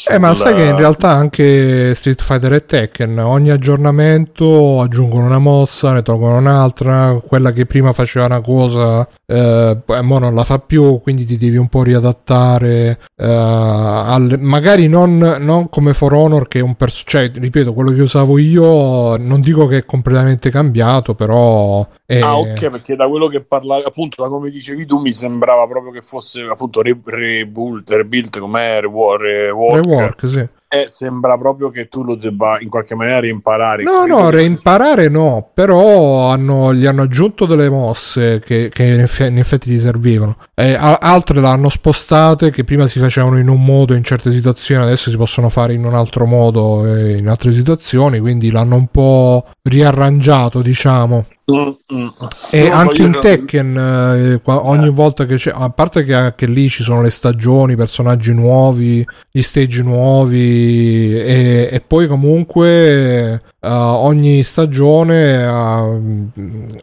eh, ma sai che in realtà anche Street Fighter e Tekken, ogni aggiornamento aggiungono una mossa, ne tolgono un'altra, quella che prima faceva una cosa, eh, mo non la fa più, quindi ti devi un po' riadattare, eh, al, magari non, non, come For Honor che è un personaggio, cioè, ripeto, quello che usavo io, non dico che è completamente cambiato, però... È...
Ah, ok, perché da quello che parlavi, appunto, da come dicevi tu, mi sembrava proprio che fosse appunto rebuild, rebuild com'è, reward, reward
Rework, sì.
Eh, sembra proprio che tu lo debba in qualche maniera reimparare.
No, no, reimparare no, però hanno, gli hanno aggiunto delle mosse che, che in, effetti, in, effetti ti servivano. E altre l'hanno spostate che prima si facevano in un modo in certe situazioni, adesso si possono fare in un altro modo in altre situazioni, quindi l'hanno un po' riarrangiato, diciamo. Mm, mm. E no, anche in Tekken, eh, ogni eh. volta che c'è, a parte che anche lì ci sono le stagioni, personaggi nuovi, gli stage nuovi, e, e poi comunque uh, ogni stagione, uh,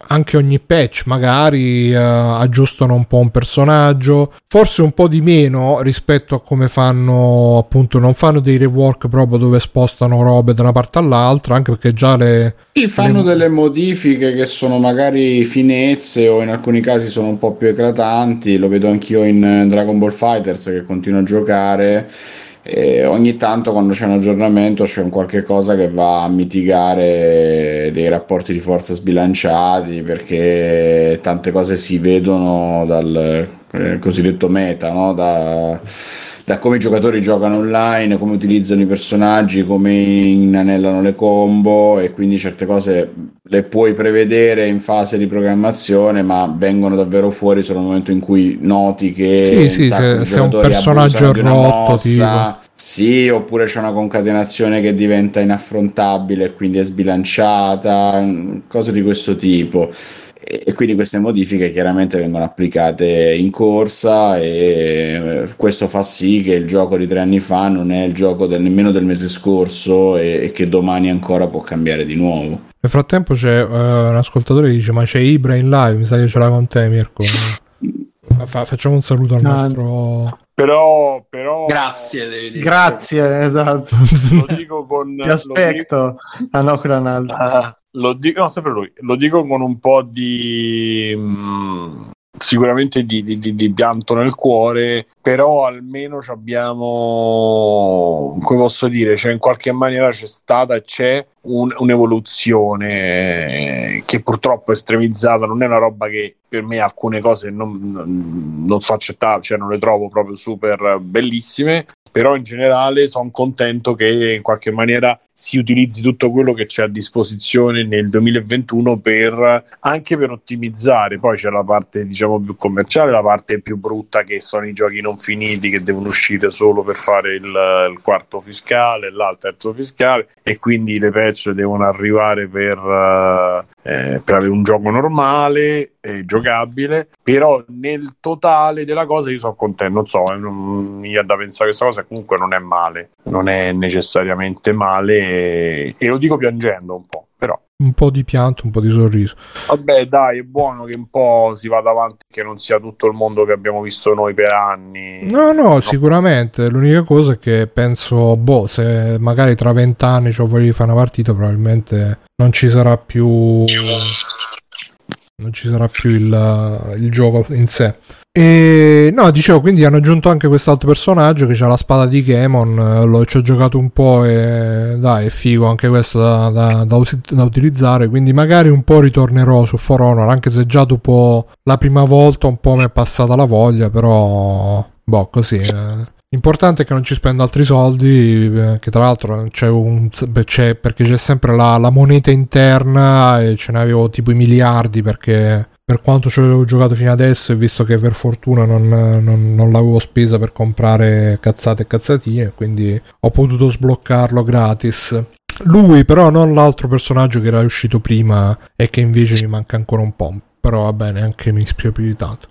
anche ogni patch magari uh, aggiustano un po' un personaggio, forse un po' di meno rispetto a come fanno appunto, non fanno dei rework proprio dove spostano robe da una parte all'altra, anche perché già le...
Sì, fanno le... delle modifiche che sono magari finezze o in alcuni casi sono un po' più eclatanti, lo vedo anch'io in Dragon Ball Fighters che continuo a giocare e ogni tanto quando c'è un aggiornamento c'è un qualche cosa che va a mitigare dei rapporti di forza sbilanciati perché tante cose si vedono dal eh, cosiddetto meta, no? da, da come i giocatori giocano online, come utilizzano i personaggi, come inanellano le combo e quindi certe cose le puoi prevedere in fase di programmazione, ma vengono davvero fuori solo nel momento in cui noti che
sì, sì, se, se un personaggio è rotto,
mossa, sì, oppure c'è una concatenazione che diventa inaffrontabile e quindi è sbilanciata, cose di questo tipo e quindi queste modifiche chiaramente vengono applicate in corsa e questo fa sì che il gioco di tre anni fa non è il gioco del, nemmeno del mese scorso e, e, che domani ancora può cambiare di nuovo.
Nel frattempo c'è uh, un ascoltatore che dice ma c'è Ibra in live, mi sa che ce l'ha con te Mirko. Fa, facciamo un saluto al nostro...
Però, però...
Grazie, devi
dire. Grazie, esatto.
Lo dico con... [LAUGHS]
Ti aspetto. Dico... Ah no, Ronaldo.
Ah, lo dico, no, sempre lui. Lo dico con un po' di... Mh, mm, sicuramente di, di, di, pianto nel cuore, però almeno abbiamo, come posso dire, cioè in qualche maniera c'è stata e c'è un, un'evoluzione che purtroppo è estremizzata, non è una roba che per me alcune cose non, non so accettare, cioè non le trovo proprio super bellissime, però in generale sono contento che in qualche maniera si utilizzi tutto quello che c'è a disposizione nel 2021 per anche per ottimizzare. Poi c'è la parte diciamo più commerciale la parte più brutta che sono i giochi non finiti che devono uscire solo per fare il, il quarto fiscale là il terzo fiscale e quindi le patch devono arrivare per, eh, per avere un gioco normale e giocabile però nel totale della cosa io sono contento non so non, mi ha da pensare questa cosa comunque non è male non è necessariamente male e, e lo dico piangendo un po', però
un po' di pianto, un po' di sorriso.
Vabbè, dai, è buono che un po' si vada avanti, che non sia tutto il mondo che abbiamo visto noi per anni.
No, no, no. sicuramente. L'unica cosa è che penso, boh, se magari tra vent'anni ci voglia di fare una partita, probabilmente non ci sarà più. [LAUGHS] Non ci sarà più il, il gioco in sé. E no, dicevo, quindi hanno aggiunto anche quest'altro personaggio che ha la spada di Gemon. Eh, lo, ci ho giocato un po' e dai, è figo anche questo da, da, da, da, utilizzare. Quindi magari un po' ritornerò su For Honor, anche se già dopo la prima volta un po' mi è passata la voglia, però boh, così. Eh. L'importante è che non ci spendo altri soldi, eh, che tra l'altro c'è, un, c'è perché c'è sempre la, la moneta interna e ce ne avevo tipo i miliardi perché per quanto ci avevo giocato fino adesso e visto che per fortuna non, non, non, l'avevo spesa per comprare cazzate e cazzatine, quindi ho potuto sbloccarlo gratis. Lui però non l'altro personaggio che era uscito prima e che invece mi manca ancora un po', però va bene, anche mi ispiro più di tanto.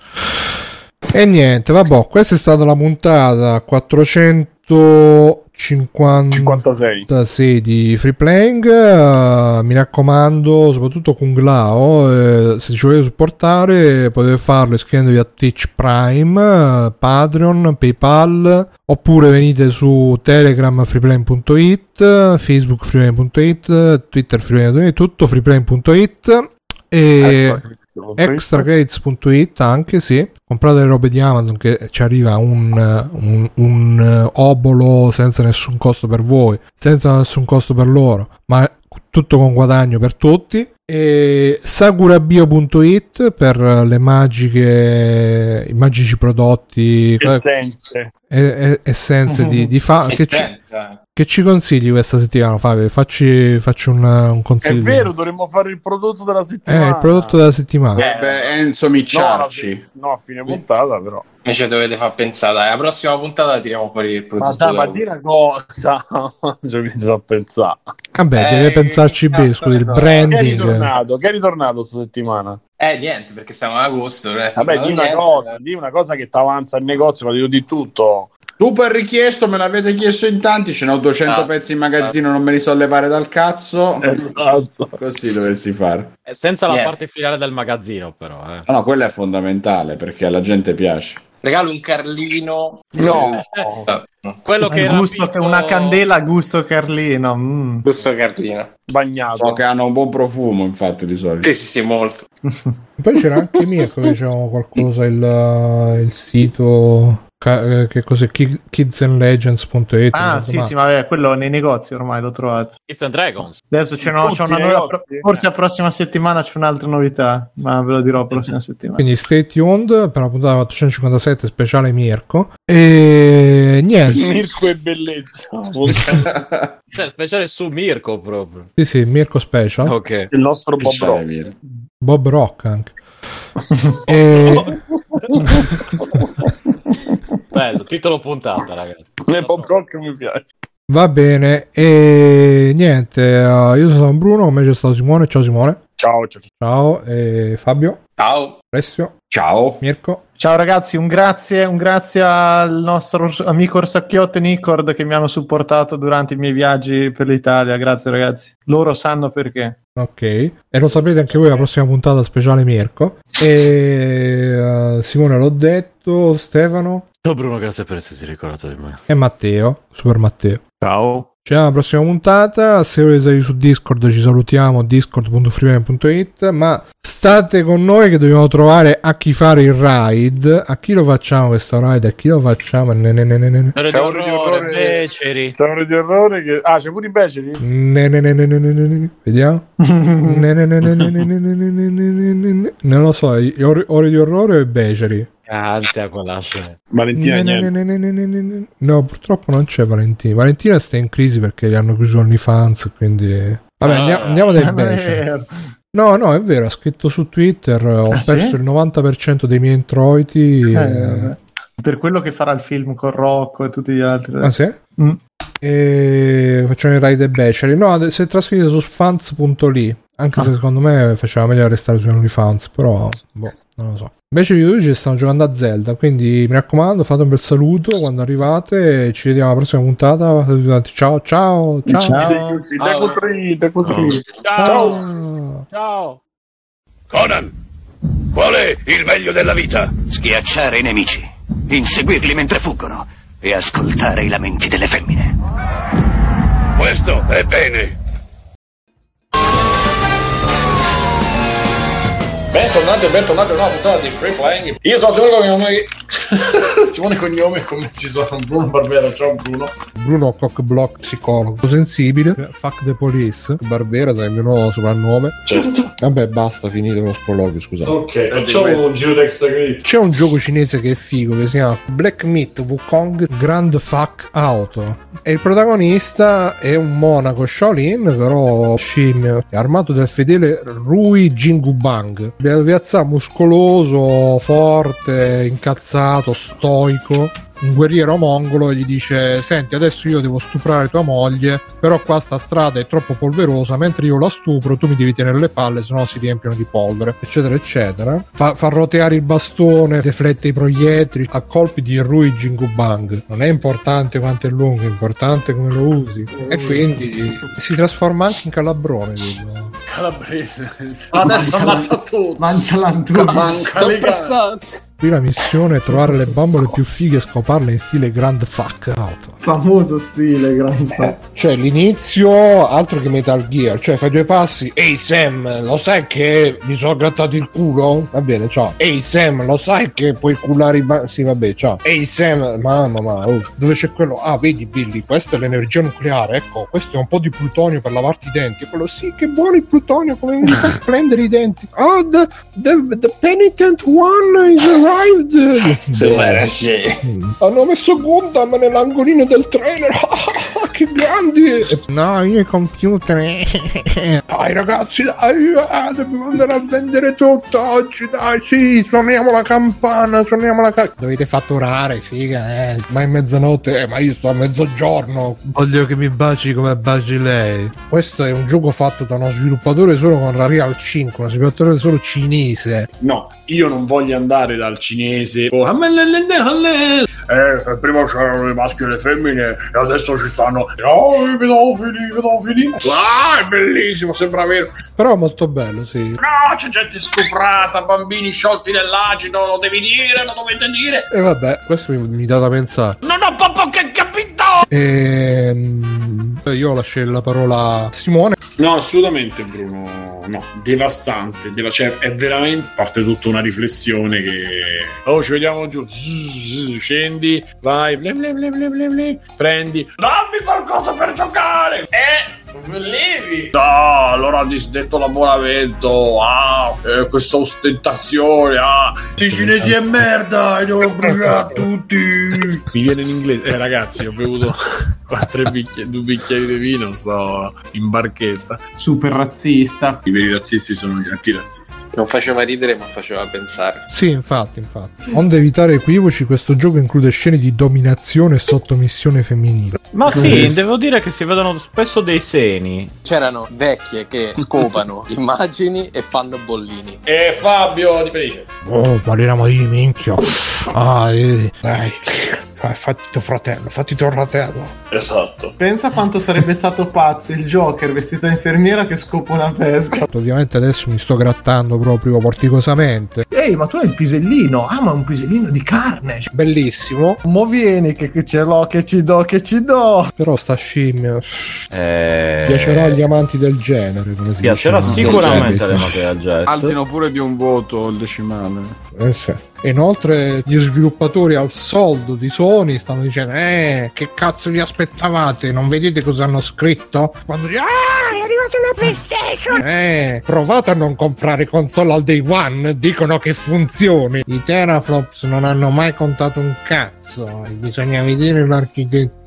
E niente, vabbè, questa è stata la puntata 400 56 di free playing. Uh, mi raccomando soprattutto con Glao eh, se ci volete supportare potete farlo iscrivendovi a Twitch Prime uh, Patreon Paypal oppure venite su Telegram freeplaying.it Facebook freeplaying.it Twitter freeplaying.it tutto freeplaying.it e extracredits.it anche sì. Comprate le robe di Amazon che ci arriva un, un, un eh, obolo senza nessun costo per voi senza nessun costo per loro ma tutto con guadagno per tutti e sagurabio.it per le magiche i magici prodotti
essenze.
essenze di, di fa- che, ci, che ci consigli questa settimana Fabio? Facci, facci un, un, consiglio.
È vero dovremmo fare il prodotto della settimana
eh, il prodotto della settimana.
Eh, beh, Enzo Micciarci.
No, no, a fine puntata però.
Invece dovete far pensare la prossima puntata tiriamo fuori il prodotto
ma, dai, ma dire una cosa? [LAUGHS] Ci ho iniziato a pensare.
Vabbè eh, deve pensarci bene scusi il branding
ritornato che è ritornato questa settimana
eh, niente, perché siamo ad agosto.
Vabbè, di una, cosa, di una cosa che ti avanza il negozio, ma di tutto.
Super richiesto, me l'avete chiesto in tanti, ce ne ho 200
Ah,
pezzi in magazzino, non me li so levare dal cazzo.
Esatto. [LAUGHS]
Così dovessi fare.
Eh, Senza la
Yeah.
parte finale del magazzino, però. Eh.
Ah, no, quello è fondamentale perché alla gente piace.
Regalo un Carlino.
No.
Quello che era
gusto,
piccolo-
una candela a gusto Carlino. mm.
Questo Carlino.
So
Bagnato.
che hanno un buon profumo, infatti, di solito.
Sì, sì, sì, molto. [LAUGHS]
Poi c'era anche Mirko che diceva qualcosa il, il sito che cos'è Ki- kidsandlegends.it
Ah, sì,
ma-
sì, ma vabbè, quello nei negozi ormai l'ho trovato.
Kids and Dragons.
Adesso c'è, no- c'è una nuova,
negozi?
forse la prossima settimana c'è un'altra novità, ma ve lo dirò la prossima settimana.
quindi stay tuned per la puntata 457 speciale Mirko e niente
Mirko e bellezza. [LAUGHS]
Cioè, speciale su Mirko proprio.
sì sì Mirko special
Ok.
Il nostro Bob Rock.
Bob Rock anche [LAUGHS] e... [LAUGHS]
Bello, titolo puntata, ragazzi. [LAUGHS]
Nel Bob Rock mi piace.
va bene e niente uh, io sono Bruno con me c'è stato Simone ciao Simone
Ciao, ciao, ciao.
ciao e Fabio
Ciao.
Alessio
Ciao.
Mirko
Ciao ragazzi, un grazie, un grazie al nostro amico Orsacchiotto e Nicord che mi hanno supportato durante i miei viaggi per l'Italia. Grazie ragazzi. Loro sanno perché.
Ok, e lo saprete anche voi la prossima puntata speciale Mirko. E uh, Simone l'ho detto, Stefano
Ciao Bruno, grazie per essersi ricordato di me.
e Matteo, Super Matteo.
Ciao.
Ci vediamo alla prossima puntata. Se volete salire su Discord, ci salutiamo. Discord.freeman.it. Ma state con noi che dobbiamo trovare a chi fare il raid. A chi lo facciamo questo raid? A chi lo facciamo? Ne ne ne ne
C'è di
orrore,
orrore.
beceri.
Siamo di errore che... Ah, c'è pure i beceri?
Ne ne ne ne ne ne ne ne. Vediamo. Ne ne ne ne ne ne ne ne ne ne ne ne ne. Non lo so, ore di orrore o i beceri?
Ansia quella scena.
Valentina
Ne, ne, ne. No, purtroppo non c'è Valentina. Valentina sta in crisi perché gli hanno chiuso OnlyFans, quindi... Vabbè,
Ah.
andiamo, andiamo dai [LAUGHS]
è vero.
No, no, è vero, ha scritto su Twitter, ho
Ah,
perso
sì?
il 90% dei miei introiti.
Eh, vabbè. per quello che farà il film con Rocco e tutti gli altri.
Ah, sì?
Mm.
E facciamo il raid e beceri. No, ade- se trasferite su fans.li, anche se
Ah.
secondo me faceva meglio restare su OnlyFans, però boh, non lo so. Invece di lui ci stanno giocando a Zelda, quindi mi raccomando, fate un bel saluto quando arrivate e ci vediamo alla prossima puntata. Ciao, ciao, ciao.
Ciao.
Deco 3, Deco 3.
Ciao.
ciao.
Ciao.
Conan, qual è il meglio della vita? Schiacciare i nemici, inseguirli mentre fuggono e ascoltare i lamenti delle femmine. Questo è bene.
Bentornati e bentornati a una puntata di Free Playing. Io sono Simone Cognome. [LAUGHS] Simone Cognome, come ci sono Bruno Barbera. Ciao Bruno.
Bruno Cockblock psicologo sensibile. Fuck the police. Barbera sai il mio nuovo soprannome.
Certo.
Vabbè, basta, finito lo sproloquio, scusate.
Ok, facciamo un giro di extra credit.
C'è un gioco cinese che è figo che si chiama Black Myth Wukong Grand Fuck Auto. E il protagonista è un monaco Shaolin, però scimmio, è armato del fedele Rui Jingubang. Piazza muscoloso, forte, incazzato, stoico. Un guerriero mongolo gli dice: Senti, adesso io devo stuprare tua moglie, però qua sta strada è troppo polverosa. Mentre io la stupro, tu mi devi tenere le palle, sennò si riempiono di polvere, eccetera, eccetera. Fa, fa roteare il bastone, deflette i proiettili a colpi di Rui Jingubang. Non è importante quanto è lungo, è importante come lo usi. E quindi si trasforma anche in calabrone. Dico.
Calabrese. Adesso ammazza tutto.
Mangia l'antuca.
Manca le.
Qui la missione è trovare le bambole più fighe e scoparle in stile Grand Fuck Auto.
Famoso stile, grande.
Cioè, l'inizio, altro che Metal Gear, cioè fai due passi. Ehi Sam, lo sai che mi sono grattato il culo? Va bene, ciao. Ehi Sam, lo sai che puoi cullare i ba- Sì, vabbè, ciao. Ehi Sam, mamma, ma oh, dove c'è quello? Ah, vedi Billy, questa è l'energia nucleare, ecco, questo è un po' di plutonio per lavarti i denti. E quello, sì, che buono il plutonio, come mi fa [LAUGHS] splendere i denti. Oh, the, the, the penitent one is arrived. Mm. Hanno messo Gundam nell'angolino del trailer. [LAUGHS] che grandi! No, io i computer. dai ragazzi, dai, ah, dobbiamo andare a vendere tutto oggi. Dai, sì, suoniamo la campana, suoniamo la campana. Dovete fatturare, figa, eh. Ma è mezzanotte, eh, ma io sto a mezzogiorno. Voglio che mi baci come baci lei. Questo è un gioco fatto da uno sviluppatore solo con la Real 5, uno sviluppatore solo cinese.
No, io non voglio andare dal cinese. Oh, eh, prima c'erano i maschi e le femmine e adesso ci stanno oh, i pedofili, i pedofili. Ah, è bellissimo, sembra vero.
Però è molto bello, sì.
No, c'è gente stuprata, bambini sciolti nell'acido, lo devi dire, lo dovete dire.
E vabbè, questo mi, mi dà da pensare.
Non ho proprio che capito!
Ehm, io lascio la parola a Simone.
No, assolutamente Bruno, Bruno no, devastante, deva- cioè, è veramente, a parte tutta una riflessione che... Oh, ci vediamo giù, scendi, vai, ble ble ble ble ble ble, prendi, dammi qualcosa per giocare, eh... Volevi? Ah, allora ha disdetto l'abbonamento. Ah, eh, questa ostentazione. Ah, i cinesi è merda. E devo [LAUGHS] bruciare tutti. Mi viene in inglese. Eh, ragazzi, ho bevuto quattro bicchieri, due bicchieri di vino. Sto in barchetta.
Super razzista.
Veri razzisti sono gli antirazzisti.
Non faceva ridere, ma faceva pensare.
Sì, infatti, infatti. Onde evitare equivoci, questo gioco include scene di dominazione e sottomissione femminile.
Ma sì, devo dire che si vedono spesso dei seni.
C'erano vecchie che [LAUGHS] scopano immagini e fanno bollini.
E Fabio di Felice.
Oh, parliamo di minchia. Ah, eh, dai. Ah, fatti tuo fratello, fatti tuo fratello.
Esatto.
Pensa quanto sarebbe stato pazzo il Joker vestito da infermiera che scopa una pesca.
Ovviamente adesso mi sto grattando proprio porticosamente.
Ehi, ma tu hai il pisellino. Ah, ma un pisellino di carne.
Bellissimo.
Mo vieni che, che ce l'ho, che ci do, che ci do.
Però sta scimmia
Eh...
piacerà agli amanti del genere. Come si
Piacerà
dice.
sicuramente alle note del jazz.
Alzino pure di un voto il decimale.
Eh sì. Inoltre gli sviluppatori al soldo di Sony stanno dicendo Eh, che cazzo vi aspettavate? Non vedete cosa hanno scritto? Quando dicono Ah, è arrivata la PlayStation! Eh, provate a non comprare console al day one Dicono che funzioni I teraflops non hanno mai contato un cazzo Bisogna vedere l'architettura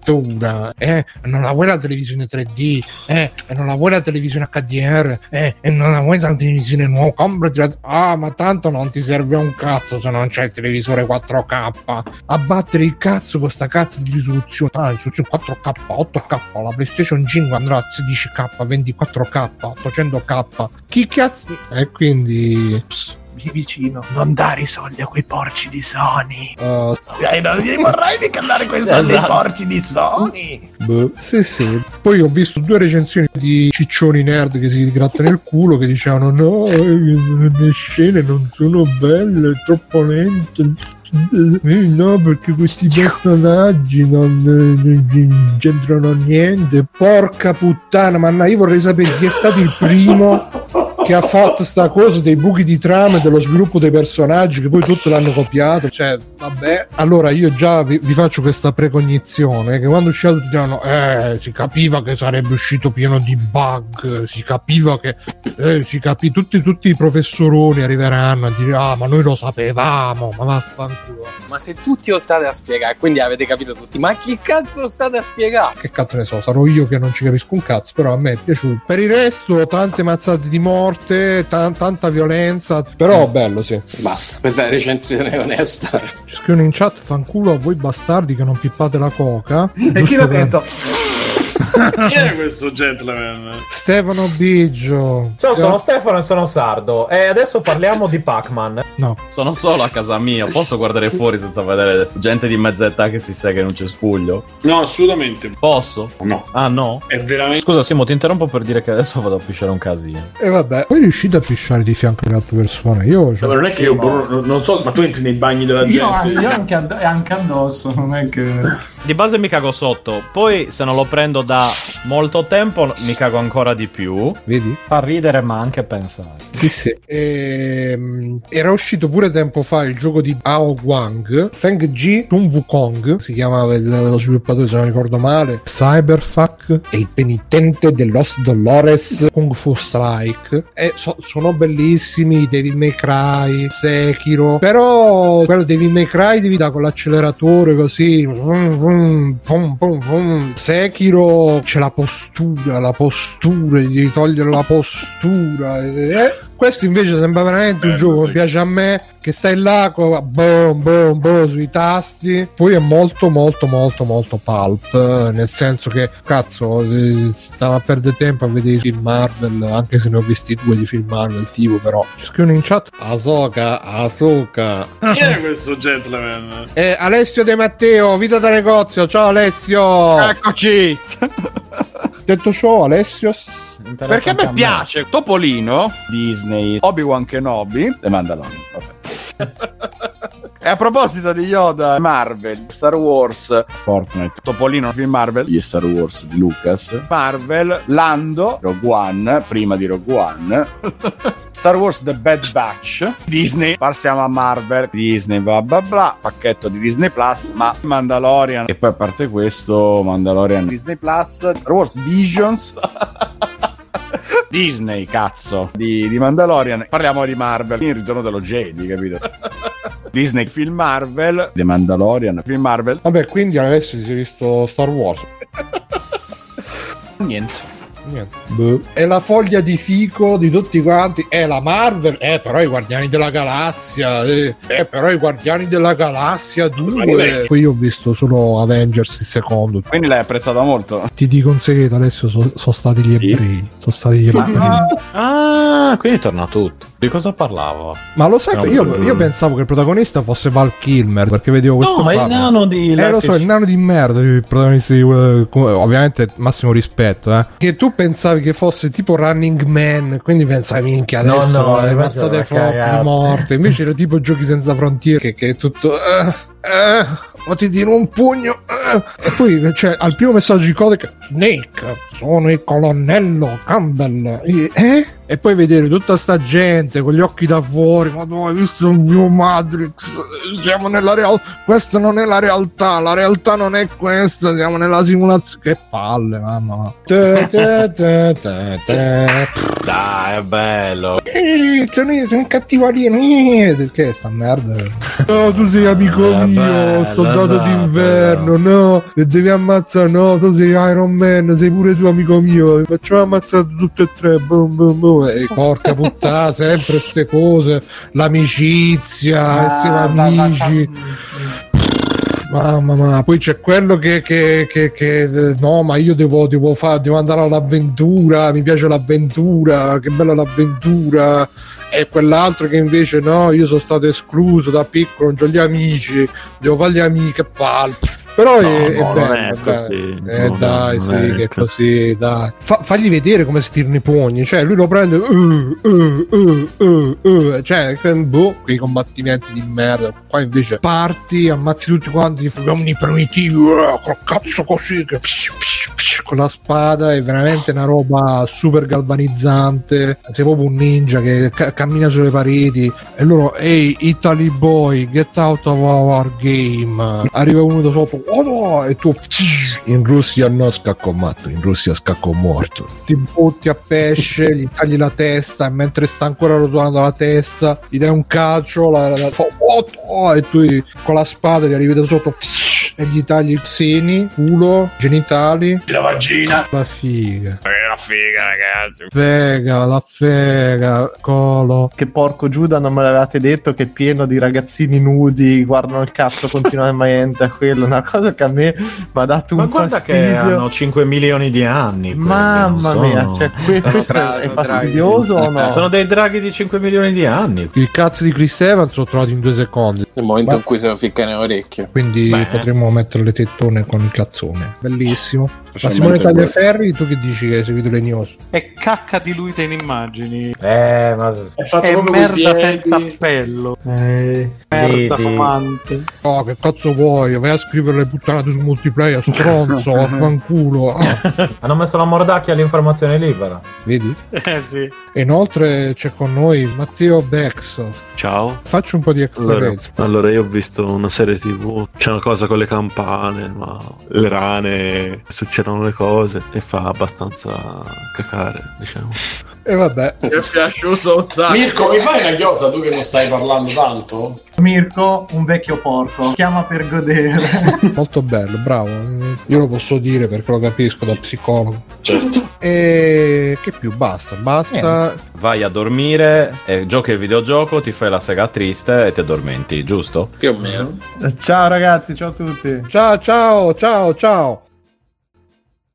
eh, non la vuoi la televisione 3D, eh, non la vuoi la televisione HDR, eh, e non la vuoi la televisione nuova, comprati la... Ah, ma tanto non ti serve un cazzo se non c'è il televisore 4K. Abbattere il cazzo con sta cazzo di risoluzione. Ah, risoluzione 4K, 8K, la PlayStation 5 andrà a 16K, 24K, 800K. Chi cazzo... E quindi... Pss,
Vieni vicino. Non dare i soldi a quei porci di Sony.
uh,
Eh, non gli vorrai mica dare quei soldi ai
Esatto.
porci di Sony.
Boh, Sì, sì. Poi ho visto due recensioni di ciccioni nerd che si grattano il culo che dicevano no, eh, le scene non sono belle, è troppo lente. Eh, no, perché questi personaggi non, non c'entrano niente. Porca puttana, ma io vorrei sapere chi è stato il primo che ha fatto sta cosa dei buchi di trama e dello sviluppo dei personaggi che poi tutto l'hanno copiato cioè vabbè allora io già vi, vi faccio questa precognizione che quando uscirà tutti diranno eh si capiva che sarebbe uscito pieno di bug si capiva che eh, si capì tutti, tutti i professoroni arriveranno a dire ah ma noi lo sapevamo ma vaffanculo
Ma se tutti lo state a spiegare, quindi avete capito tutti, ma chi cazzo lo state a spiegare?
che cazzo ne so, sarò io che non ci capisco un cazzo, però a me è piaciuto. Per il resto, tante mazzate di morte, tan- tanta violenza, però bello, sì.
Basta, questa è la recensione onesta.
Ci scrivono in chat, fanculo a voi bastardi che non pippate la coca.
E chi l'ha
per-
detto? [LAUGHS]
Chi è [LAUGHS] questo gentleman?
Stefano Biggio.
Ciao, sono Stefano e sono sardo. E adesso parliamo di Pac-Man.
No,
Sono solo a casa mia, posso guardare fuori senza vedere gente di mezza età che si sega in un cespuglio?
No, assolutamente.
Posso?
No.
Ah no?
È veramente.
Scusa Simo, ti interrompo per dire che adesso vado a pisciare un casino.
e vabbè, poi riuscite a pisciare di fianco alle altre persone. Io cioè,
non è che io Bruno, non so, ma tu entri nei bagni della
Io,
gente.
io anche, add- anche addosso, non è che...
Di base mi cago sotto, poi se non lo prendo da molto tempo mi cago ancora di più.
vedi?
Fa ridere, ma anche pensare.
Sì, sì. Ehm, era uscito pure tempo fa il gioco di Ao Guang, Feng Ji Sun Wukong, si chiamava il- lo sviluppatore se non ricordo male, Cyberfuck e il penitente de Los Dolores Kung Fu Strike. E so- sono bellissimi, Devil May Cry, Sekiro, però quello Devil May Cry devi dare con l'acceleratore così, vum, vum, vum, vum, c'è la postura, la postura, devi togliere la postura. Eh? Questo invece sembra veramente un gioco che piace a me, che stai là, con, boom, boom, boom, sui tasti. Poi è molto, molto, molto, molto pulp, eh, nel senso che, cazzo, eh, stava a perdere tempo a vedere i film Marvel, anche se ne ho visti due di film Marvel, tipo, però. Ci scrivono in chat, Asoka, Asoka.
Chi è questo gentleman?
Eh, Alessio De Matteo, Vita da negozio, ciao Alessio!
Eccoci!
Detto ciò, Alessio...
Perché a me piace Topolino, Disney, Obi-Wan Kenobi e Mandalorian. Vabbè. [LAUGHS] e a proposito di Yoda, Marvel, Star Wars, Fortnite, Topolino, film Marvel, gli Star Wars di Lucas, Marvel, Lando, Rogue One, prima di Rogue One, [LAUGHS] Star Wars The Bad Batch, Disney, passiamo a Marvel, Disney, bla bla bla, pacchetto di Disney Plus, ma Mandalorian, e poi a parte questo, Mandalorian, Disney Plus, Star Wars Visions. [LAUGHS] Disney, cazzo, di, di Mandalorian. Parliamo di Marvel, il ritorno dello Jedi, capito? [LAUGHS] Disney, film Marvel, The Mandalorian, film Marvel.
Vabbè, quindi Alessio si è visto Star Wars. [LAUGHS]
Niente.
Niente. Boh. La foglia di fico di tutti quanti è la Marvel, eh, però i Guardiani della Galassia, eh, eh, però i Guardiani della Galassia 2. Poi io ho visto solo Avengers il secondo.
Quindi l'hai apprezzata molto.
Ti dico un segreto, Alessio, sono stati gli ebrei. Sono stati gli ebrei.
Ah, quindi torna tutto. Di cosa parlavo?
Ma lo sai,
No,
io, io pensavo che il protagonista fosse Val Kilmer, perché vedevo questo
No, ma
qua.
il nano di
Eh,
Life
lo so,
is-
il nano di merda, il protagonista di ovviamente massimo rispetto, eh. Che tu pensavi che fosse tipo Running Man, quindi pensavi minchia
No,
adesso
no,
le
invece
mazzate forti morte. Invece era tipo giochi senza frontiere che, che è tutto eh, eh, o ti tiro un pugno eh. e poi cioè, al primo messaggio di codice Snake, sono il colonnello Campbell. E, eh? E poi vedere tutta sta gente con gli occhi da fuori, ma tu hai visto un mio Matrix? Siamo nella realtà, questa non è la realtà, la realtà non è questa, siamo nella simulazione. Che palle, mamma. Te, te, te, te, te.
Dai, è bello.
Eh, sono, sono in cattivarino. Eh, che sta merda? No, tu sei amico
Eh,
mio,
bello,
soldato
esatto,
d'inverno. No, e devi ammazzare. No, tu sei Iron Man, sei pure tu amico mio. Facciamo ammazzare tutti e tre. Boom, boom, boom. E porca puttana, sempre ste cose. L'amicizia, essere amici. Mamma mia, poi c'è quello che, che, che, che, eh, no, ma io devo, devo, fa- devo andare all'avventura, mi piace l'avventura, che bella l'avventura. E quell'altro che invece no, io sono stato escluso da piccolo, non ho gli amici, devo fare gli amici, che palle. Però
No,
è, è
no, non
bello,
è
dai.
così,
Eh, dai, sì,
è
che è
così.
dai. Fa- fagli vedere come si tirano i pugni, cioè lui lo prende, uh, uh, uh, uh, uh, cioè, boh, quei combattimenti di merda. Qua invece parti, ammazzi tutti quanti, uomini primitivi, uh, col cazzo così, che psh, psh, psh, con la spada, è veramente una roba super galvanizzante. Sei proprio un ninja che ca- cammina sulle pareti e loro, ehi, Italy boy, get out of our game. Arriva uno da sotto, oh e tu, in Russia no scacco matto, in Russia scacco morto. Ti butti a pesce, gli tagli la testa e mentre sta ancora rotolando la testa, gli dai un calcio, la, la- fa, oh, oh, e tu con la spada gli arrivi da sotto e gli tagli i seni, culo, genitali,
La vagina.
la figa.
La figa, ragazzi.
Fega, la fega, colo.
Che porco Giuda non me l'avevate detto che è pieno di ragazzini nudi, guardano il cazzo continuamente a [LAUGHS] quello, una cosa che a me mi ha dato
Ma
un
guarda
fastidio.
che hanno 5 milioni di anni. quelli,
Mamma
non
mia,
sono-
cioè, que- questo
draghi,
è fastidioso o no?
Sono dei draghi di 5 milioni di anni.
Il cazzo di Chris Evans l'ho trovato in due secondi.
Nel momento
Ma-
in cui se lo ficca nelle orecchie.
Quindi
Beh.
potremmo mettere le tettone con il cazzone. Bellissimo. Ma Simone. Tagliaferri, tu che dici che hai seguito le news?
È cacca diluita in immagini.
Eh, ma...
È fatto
È merda senza appello.
Eh,
Merda
vedi.
fumante.
Oh, che cazzo vuoi? Vai a scrivere le puttanate su multiplayer, stronzo, [LAUGHS] affanculo. Ah, [LAUGHS]
Hanno messo la mordacchia all'informazione libera.
vedi?
Eh sì.
E inoltre c'è con noi Matteo Bex.
Ciao.
Faccio un po' di extra
Allora, allora, io ho visto una serie tv, c'è una cosa con le campane, ma le rane, succedono le cose e fa abbastanza cacare, diciamo.
E vabbè,
Mi è piaciuto un sacco.
Mirko, mi fai una chiosa tu che non stai parlando tanto?
Mirko, un vecchio porco, chiama per godere. [LAUGHS]
Molto bello, bravo. Io lo posso dire perché lo capisco da psicologo.
Certo.
E che più? Basta, basta.
Vai a dormire, e giochi il videogioco, ti fai la sega triste e ti addormenti, giusto?
Più o meno.
ciao ragazzi, ciao a tutti.
Ciao, ciao, ciao, ciao.